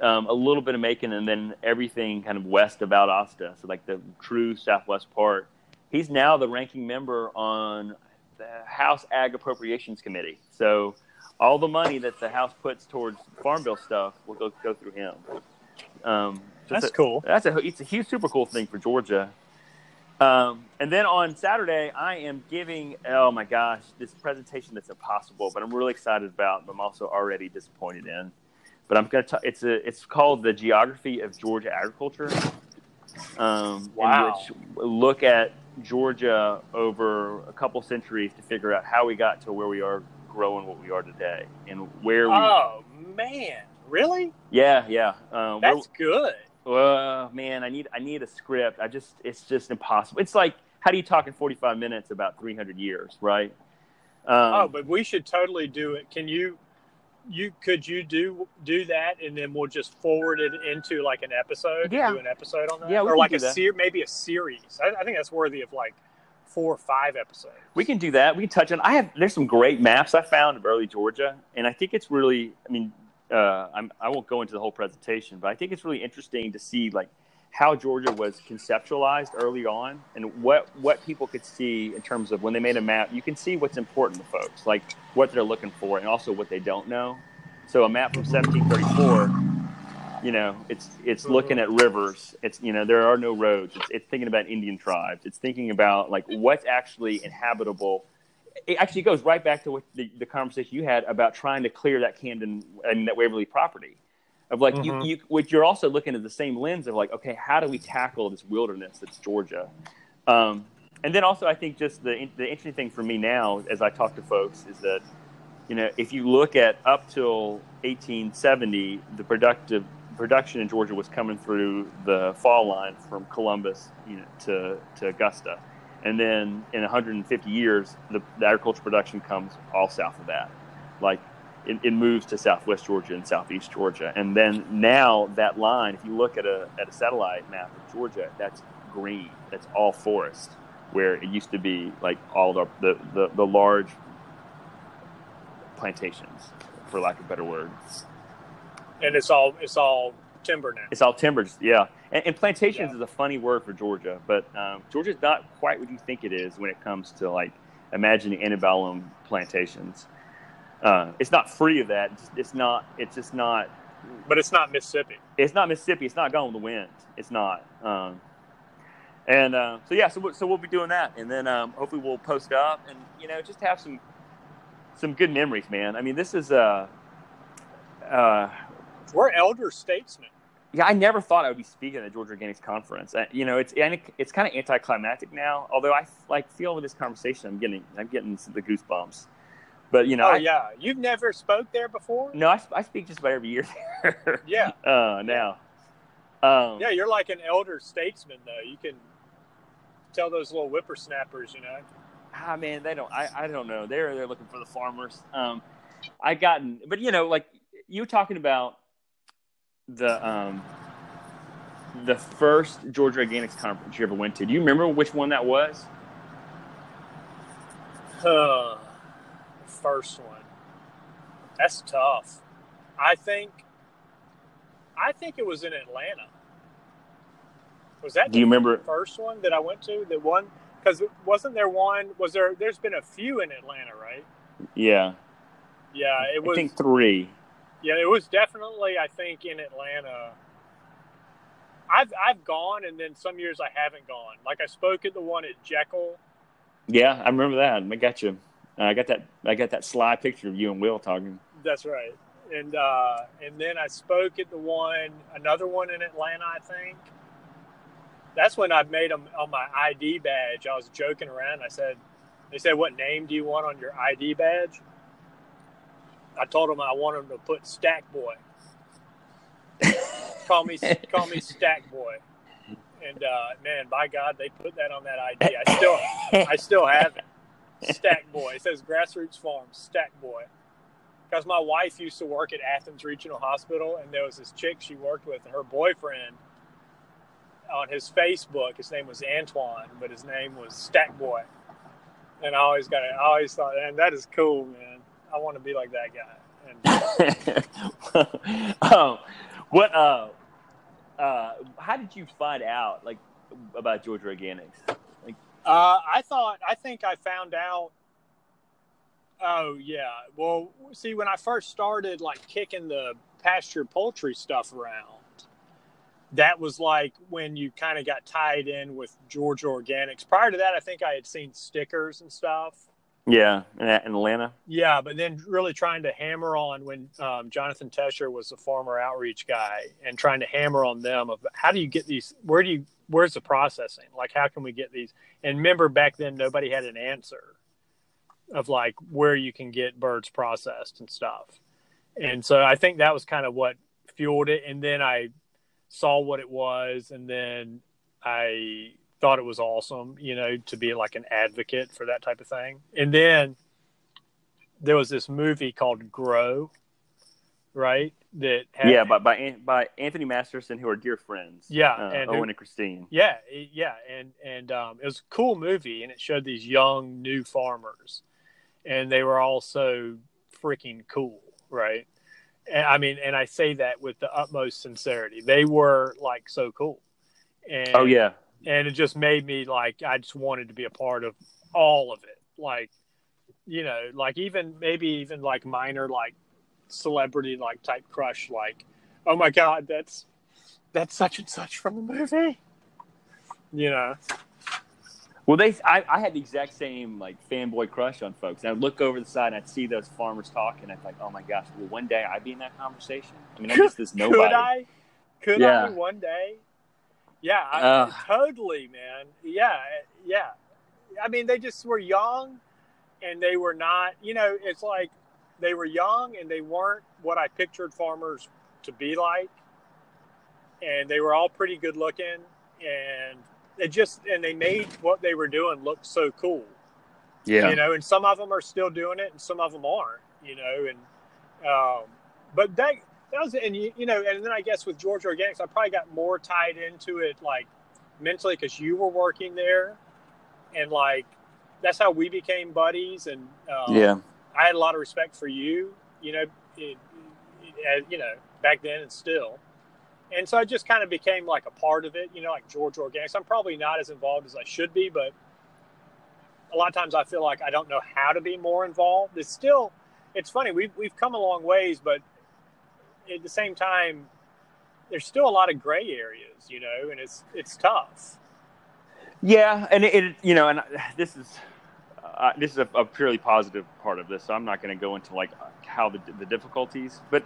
um, a little bit of Macon, and then everything kind of west of Valdosta, so like the true southwest part, he's now the ranking member on the House Ag Appropriations Committee. So all the money that the House puts towards Farm Bill stuff will go, go through him. Um, That's a- cool. That's a it's a huge, super cool thing for Georgia. Um, and then on Saturday, I am giving oh my gosh this presentation that's impossible, but I'm really excited about. But I'm also already disappointed in. But I'm gonna. T- it's a. It's called the Geography of Georgia Agriculture. Um, Wow. In which look at Georgia over a couple centuries to figure out how we got to where we are growing what we are today and where we. Oh man, really? Yeah, yeah. Um, That's good. well, man, I need I need a script. I just it's just impossible. It's like how do you talk in 45 minutes about 300 years, right? Um, oh, but we should totally do it. Can you? You could you do do that, and then we'll just forward it into like an episode. Yeah. do an episode on that. Yeah, we or can like do a that. ser- maybe a series. I, I think that's worthy of like four or five episodes. we can do that. We can touch on. I have there's some great maps I found of early Georgia, and I think it's really. I mean, uh, I'm, I won't go into the whole presentation, but I think it's really interesting to see like how Georgia was conceptualized early on, and what what people could see in terms of when they made a map. You can see what's important to folks, like what they're looking for, and also what they don't know. So a map from 1734 you know it's it's looking at rivers it's you know there are no roads it's, it's thinking about indian tribes it's thinking about like what's actually inhabitable it actually goes right back to what the, the conversation you had about trying to clear that camden and that waverly property of like Mhm. you, you what you're also looking at the same lens of like okay how do we tackle this wilderness that's georgia? Um, and then also i think just the, the interesting thing for me now as i talk to folks is that you know, if you look at up till 1870, the productive production in Georgia was coming through the fall line from Columbus, you know, to to Augusta, and then in 150 years, the, the agriculture production comes all south of that, like it, it moves to Southwest Georgia and Southeast Georgia, and then now that line, if you look at a at a satellite map of Georgia, that's green, that's all forest, where it used to be like all the the, the, the large plantations, for lack of better words. and it's all it's all timber now. It's all timbers, yeah. And, and plantations Yeah. is a funny word for Georgia, but um, Georgia's not quite what you think it is when it comes to like imagining antebellum plantations. Uh, it's not free of that. It's, it's not. It's just not. But it's not Mississippi. It's not Mississippi. It's not Gone with the Wind. It's not. Um, and uh, so yeah, so we- so we'll be doing that, and then um, hopefully we'll post up, and you know, just have some some good memories, man. I mean, this is uh, uh, We're elder statesmen. yeah, I never thought I would be speaking at the Georgia Organics Conference. Uh, you know, it's and it's kind of anticlimactic now. Although I like feel with this conversation, I'm getting I'm getting the goosebumps. But you know, Oh I, yeah, you've never spoke there before. no, I, I speak just about every year there. Yeah, uh, now, um, yeah, you're like an elder statesman though. You can tell those little whippersnappers, you know. ah man, they don't. I, I don't know. They're they're looking for the farmers. Um, I gotten, but you know, like you were talking about the um the first Georgia Organics conference you ever went to. Do you remember which one that was? Uh, first one. That's tough. I think. I think it was in Atlanta. Was that Do you the remember? first one that I went to? The one because wasn't there one? Was there? There's been a few in Atlanta, right? Yeah, Yeah, it was. I think three. Yeah, it was definitely. I think in Atlanta. I've I've gone, and then some years I haven't gone. Like I spoke at the one at Jekyll. Yeah, I remember that. I got you. Uh, I got that. I got that sly picture of you and Will talking. That's right. And uh, and then I spoke at the one, another one in Atlanta, I think. That's when I made them on my ID badge. I was joking around. I said, they said, "What name do you want on your ID badge?" I told them I wanted them to put Stack Boy. call me, call me Stack Boy. And uh, man, by God, they put that on that ID. I still, I still have it. Stack Boy. It says Grassroots Farm, Stack Boy. Because my wife used to work at Athens Regional Hospital, and there was this chick she worked with, and her boyfriend on his Facebook, his name was Antoine, but his name was Stack Boy. And I always got it. I always thought, man, that is cool, man. I want to be like that guy. And um, what? Uh, uh, how did you find out like about Georgia Organics? Uh, I thought, I think I found out. Oh yeah, well, see, when I first started like kicking the pasture poultry stuff around, that was like when you kind of got tied in with Georgia Organics. Prior to that, I think I had seen stickers and stuff. yeah, in, in Atlanta. Yeah, but then really trying to hammer on when um, Jonathan Tesher was the former outreach guy and trying to hammer on them of how do you get these? Where do you? Where's the processing? Like, how can we get these? And remember, back then nobody had an answer of like where you can get birds processed and stuff. And so I think that was kind of what fueled it. And then I saw what it was, and then I thought it was awesome, you know, to be like an advocate for that type of thing. And then there was this movie called Grow, right? That had, yeah, by by by Anthony Masterson, who are dear friends. Yeah, uh, and who- Owen and Christine. yeah, yeah, and and um, it was a cool movie, and it showed these young new farmers, and they were all so freaking cool, right? And, I mean, and I say that with the utmost sincerity. They were like so cool, and Oh yeah, and it just made me like I just wanted to be a part of all of it. Like, you know, like even maybe even like minor like celebrity like type crush, like, oh my god, that's that's such and such from the movie. You know, Well, they, I, I had the exact same like fanboy crush on folks. And I'd look over the side and I'd see those farmers talking. I'd be like, oh my gosh, will one day I be in that conversation? I mean, I'm just this nobody. could I? Could Yeah. I one day? Yeah, I, Uh. totally, man. Yeah, yeah. I mean, they just were young, and they were not. You know, it's like they were young and they weren't what I pictured farmers to be like, and they were all pretty good looking, and it just and they made what they were doing look so cool Yeah. you know, and some of them are still doing it, and some of them aren't, you know, and um, but that that was and you, you know, and then I guess with Georgia Organics, I probably got more tied into it like mentally because you were working there, and like that's how we became buddies, and um, yeah. I had a lot of respect for you, you know, it, it, you know, back then and still. And so I just kind of became like a part of it, you know, like Georgia Organics. I'm probably not as involved as I should be, but a lot of times I feel like I don't know how to be more involved. It's still, it's funny. We've we've come a long ways, but at the same time, there's still a lot of gray areas, you know, and it's it's tough. Yeah, and it, it you know, and this is this is a, a, purely positive part of this, so I'm not going to go into like how the the difficulties, but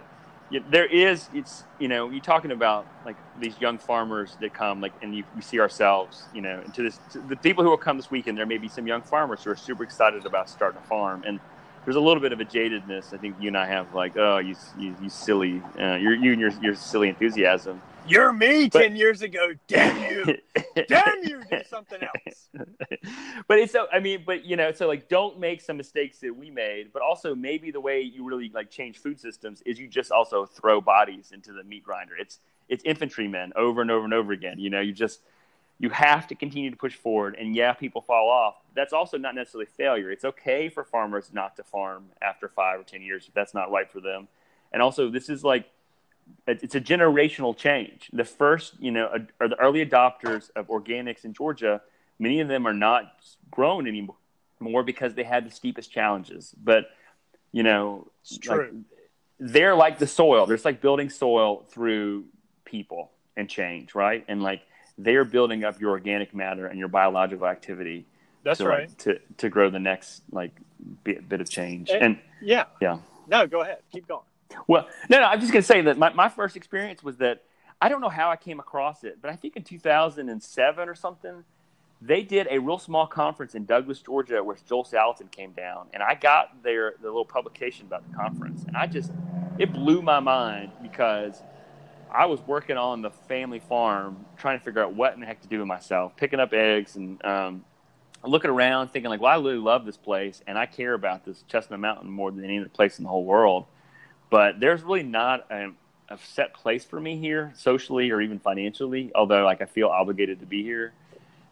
there is it's you know you're talking about like these young farmers that come like and you, we see ourselves you know into this to the people who will come this weekend there may be some young farmers who are super excited about starting a farm and there's a little bit of a jadedness. I think you and i have like oh you you, you silly uh, you're you and your, your silly enthusiasm you're me but, 10 years ago. Damn you. Damn you. Do something else. but it's so, I mean, but you know, so like don't make some mistakes that we made, but also maybe the way you really like change food systems is you just also throw bodies into the meat grinder. It's, it's infantrymen over and over and over again. You know, you just, you have to continue to push forward. And yeah, people fall off. That's also not necessarily failure. It's okay for farmers not to farm after five or 10 years if that's not right for them. And also, this is like, it's a generational change. The first, you know, are the early adopters of organics in Georgia. Many of them are not grown anymore because they had the steepest challenges. But you know, like, they're like the soil. They're like building soil through people and change, right? And like they're building up your organic matter and your biological activity. That's to, right. Like, to to grow the next like bit, bit of change. And, and yeah, yeah. No, go ahead. Keep going. Well, no, no, I'm just going to say that my, my first experience was that I don't know how I came across it, but I think in 2007 or something, they did a real small conference in Douglas, Georgia, where Joel Salatin came down, and I got their the little publication about the conference, and I just it blew my mind because I was working on the family farm, trying to figure out what in the heck to do with myself, picking up eggs and um, looking around, thinking like, well, I really love this place, and I care about this Chestnut Mountain more than any other place in the whole world. But there's really not a, a set place for me here, socially or even financially. Although, like, I feel obligated to be here,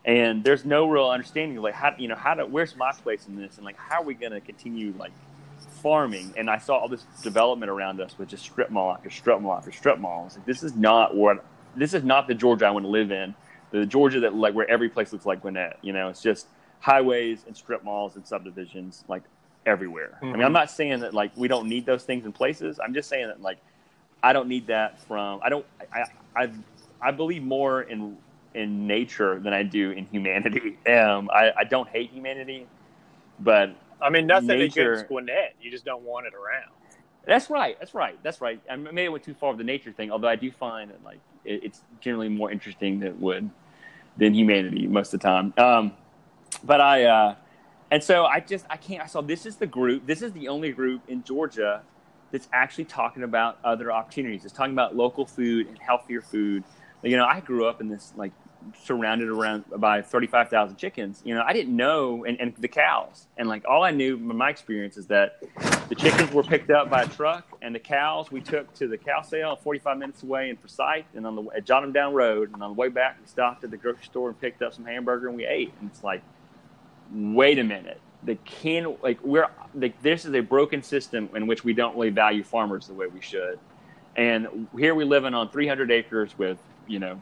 and there's no real understanding of like how you know how to where's my place in this, and like how are we going to continue like farming. And I saw all this development around us with just strip mall after strip mall after strip mall. I was like, this is not what this is not the Georgia I want to live in. The Georgia that like where every place looks like Gwinnett. You know, it's just highways and strip malls and subdivisions like everywhere. Mm-hmm. I mean, I'm mm-hmm. not saying that like we don't need those things in places. I'm just saying that like I don't need that from I don't I I I believe more in in nature than I do in humanity. Um, I, I don't hate humanity, but I mean nothing nature, against Gwinnett. You just don't want it around. That's right. That's right. That's right. I may have went too far with the nature thing, although I do find that like it, it's generally more interesting than would than humanity most of the time. Um, but I. Uh, and so I just I can't. I saw this is the group. This is the only group in Georgia that's actually talking about other opportunities. It's talking about local food and healthier food. You know, I grew up in this like surrounded around by 35,000 chickens. You know, I didn't know, and, and the cows. And like all I knew from my experience is that the chickens were picked up by a truck, and the cows we took to the cow sale 45 minutes away in Forsyth, and on the at John Down Road. And on the way back, we stopped at the grocery store and picked up some hamburger, and we ate. And it's like, wait a minute. The can like we're like this is a broken system in which we don't really value farmers the way we should. And here we living on 300 acres with you know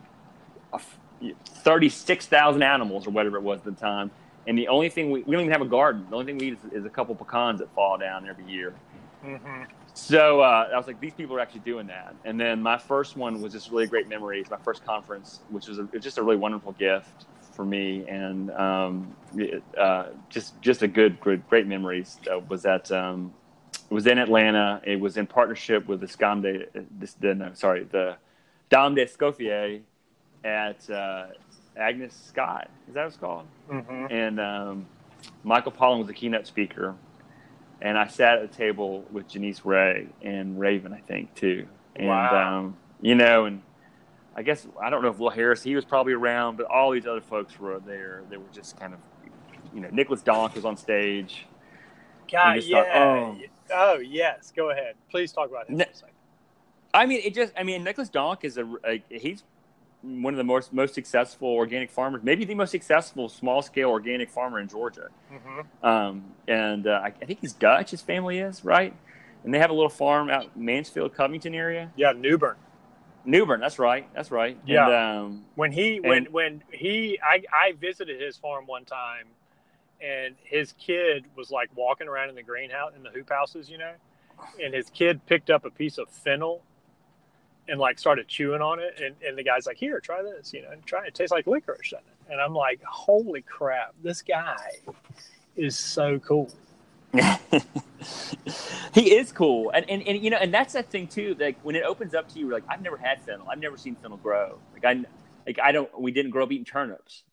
36,000 animals or whatever it was at the time. And the only thing we, we don't even have a garden. The only thing we eat is, is a couple pecans that fall down every year. Mm-hmm. so uh, i was like these people are actually doing that. And then my first one was just really great memories my first conference which was, a, was just a really wonderful gift for me, and um, uh, just just a good, good great memories. Uh, was at um, it was in Atlanta. It was in partnership with the Scam de, this, the, no, sorry, the Dame d'Escoffier at uh, Agnes Scott. Is that what it's called? Mm-hmm. And um, Michael Pollan was the keynote speaker, and I sat at the table with Janisse Ray and Raven, I think, too. And wow. Um, you know, and I guess I don't know if Will Harris he was probably around, but all these other folks were there. They were just kind of, you know, Nicolas Donck was on stage. God, yeah. Thought, oh. oh. yes. Go ahead. Please talk about him. Ne- I mean, it just. I mean, Nicolas Donck is a, a, he's one of the most most successful organic farmers, maybe the most successful small scale organic farmer in Georgia. Mm-hmm. Um, and uh, I, I, think he's Dutch. His family is right, and they have a little farm out Mansfield, Covington area. Yeah, New Bern. Newborn, that's right, that's right. Yeah. And, um, when he when when he I I visited his farm one time, and his kid was like walking around in the greenhouse in the hoop houses, you know, and his kid picked up a piece of fennel and like started chewing on it, and, and the guy's like, "Here, try this," you know, and try it. it tastes like licorice. And I'm like, "Holy crap, this guy is so cool." he is cool, and, and and you know, and that's that thing too. Like when it opens up to you, like I've never had fennel. I've never seen fennel grow. Like I, like I don't. We didn't grow up eating turnips.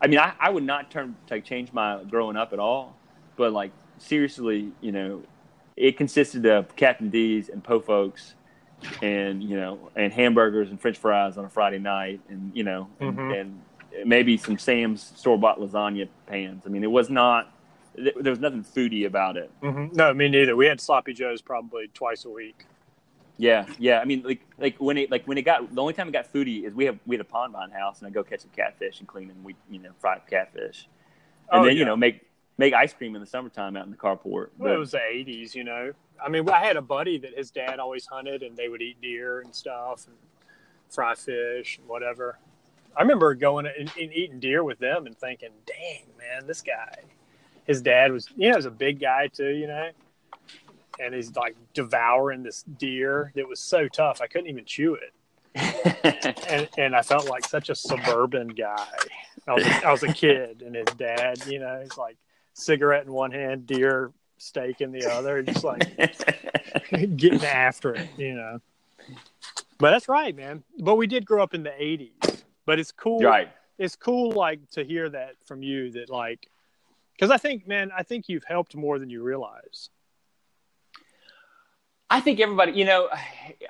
I mean, I, I would not turn like change my growing up at all. But like seriously, you know, it consisted of Captain D's and Po Folks, and you know, and hamburgers and French fries on a Friday night, and you know, mm-hmm. and, and maybe some Sam's store bought lasagna pans. I mean, it was not there was nothing foodie about it. Mm-hmm. No, me neither. We had sloppy joes probably twice a week. Yeah, yeah. I mean, like, like when it, like when it got the only time it got foodie is we have we had a pond behind house, and I go catch some catfish and clean and we you know fry catfish, and oh, then yeah. you know make make ice cream in the summertime out in the carport. Well, it was the '80s, you know. I mean, I had a buddy that his dad always hunted, and they would eat deer and stuff, and fry fish and whatever. I remember going and, and eating deer with them and thinking, "Dang, man, this guy." His dad was, you know, was a big guy too, you know, and he's like devouring this deer that was so tough I couldn't even chew it. and, and I felt like such a suburban guy. I was, a, I was a kid, and his dad, you know, he's like cigarette in one hand, deer steak in the other, just like getting after it, you know. But that's right, man. But we did grow up in the '80s. But it's cool. Right. It's cool, like to hear that from you. That like because I think, man, I think you've helped more than you realize. I think everybody, you know,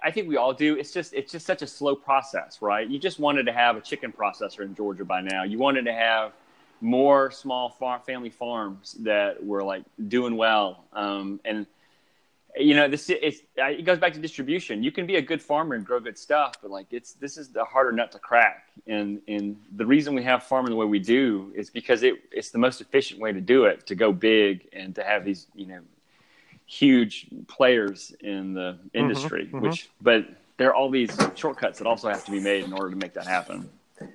I think we all do. It's just it's just such a slow process, right? You just wanted to have a chicken processor in Georgia by now. You wanted to have more small farm family farms that were like doing well, um, and you know, this it's, it goes back to distribution. You can be a good farmer and grow good stuff, but like it's this is the harder nut to crack. And and the reason we have farming the way we do is because it it's the most efficient way to do it, to go big and to have these you know huge players in the mm-hmm, industry. Mm-hmm, which mm-hmm. but there are all these shortcuts that also have to be made in order to make that happen.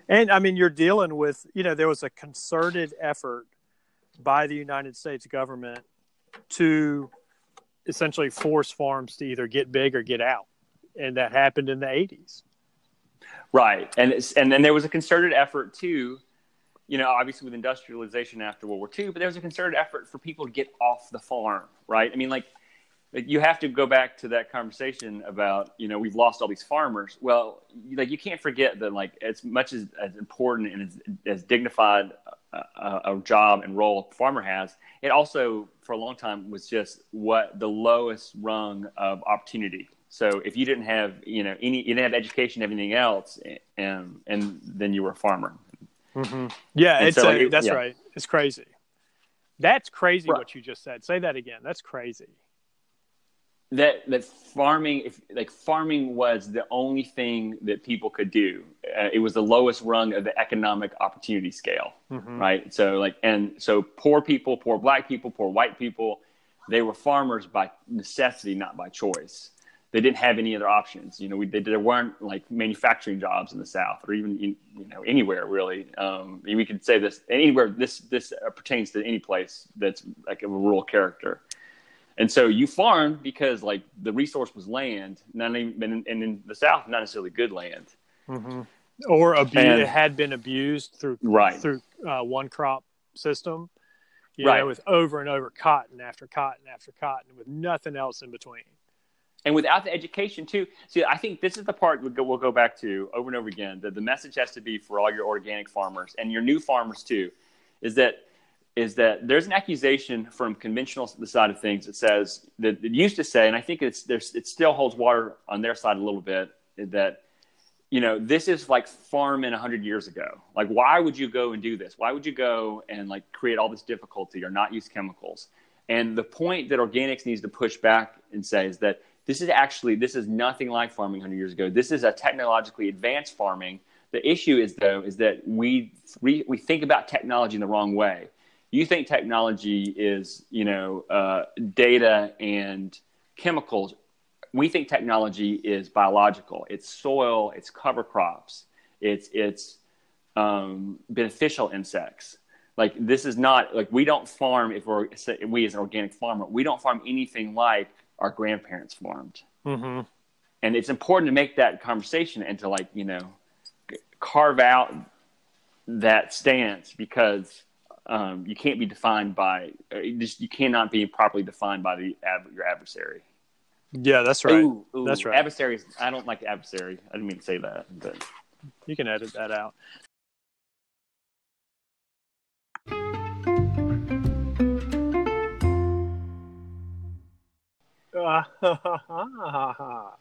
And I mean, you're dealing with you know there was a concerted effort by the United States government to essentially force farms to either get big or get out, and that happened in the '80s. Right, and and then there was a concerted effort too, you know, obviously with industrialization after World War II, but there was a concerted effort for people to get off the farm. Right, I mean, like you have to go back to that conversation about you know we've lost all these farmers. Well like you can't forget that like as much as, as important and as, as dignified a, a, job and role a farmer has it also for a long time was just what the lowest rung of opportunity. So if you didn't have you know any you didn't have education anything else and and then you were a farmer. Mm-hmm. yeah and it's so, a, that's yeah. right. It's crazy. That's crazy right. what you just said. Say that again. That's crazy that that farming if like farming was the only thing that people could do. Uh, it was the lowest rung of the economic opportunity scale mm-hmm. right? So like and so poor people poor black people poor white people they were farmers by necessity not by choice. They didn't have any other options. You know we, they, there weren't like manufacturing jobs in the south or even you know anywhere really. Um, we could say this anywhere this this pertains to any place that's like of a rural character and so you farmed because like the resource was land, not even, and in the South, not necessarily good land. Mm-hmm. Or abu- and, it had been abused through right. through uh, one crop system, you right. know, with over and over cotton after cotton after cotton, with nothing else in between. And without the education too, see, I think this is the part we'll go, we'll go back to over and over again. That the message has to be for all your organic farmers and your new farmers too, is that is that there's an accusation from conventional side of things that says that it used to say, and I think it's there's it still holds water on their side a little bit that you know this is like farming 100 years ago. Like why would you go and do this? Why would you go and like create all this difficulty or not use chemicals? And the point that organics needs to push back and say is that this is actually this is nothing like farming 100 years ago. This is a technologically advanced farming. The issue is though is that we we, we think about technology in the wrong way you think technology is you know uh, data and chemicals we think technology is biological. It's soil it's cover crops it's it's um, beneficial insects. Like this is not like we don't farm if we're we as an organic farmer we don't farm anything like our grandparents farmed. Mm-hmm. and it's important to make that conversation and to like you know carve out that stance because um, you can't be defined by uh, you just you cannot be properly defined by the ad- your adversary Yeah, that's right. Ooh, ooh, That's right. adversaries i don't like adversary i didn't mean to say that but You can edit that out.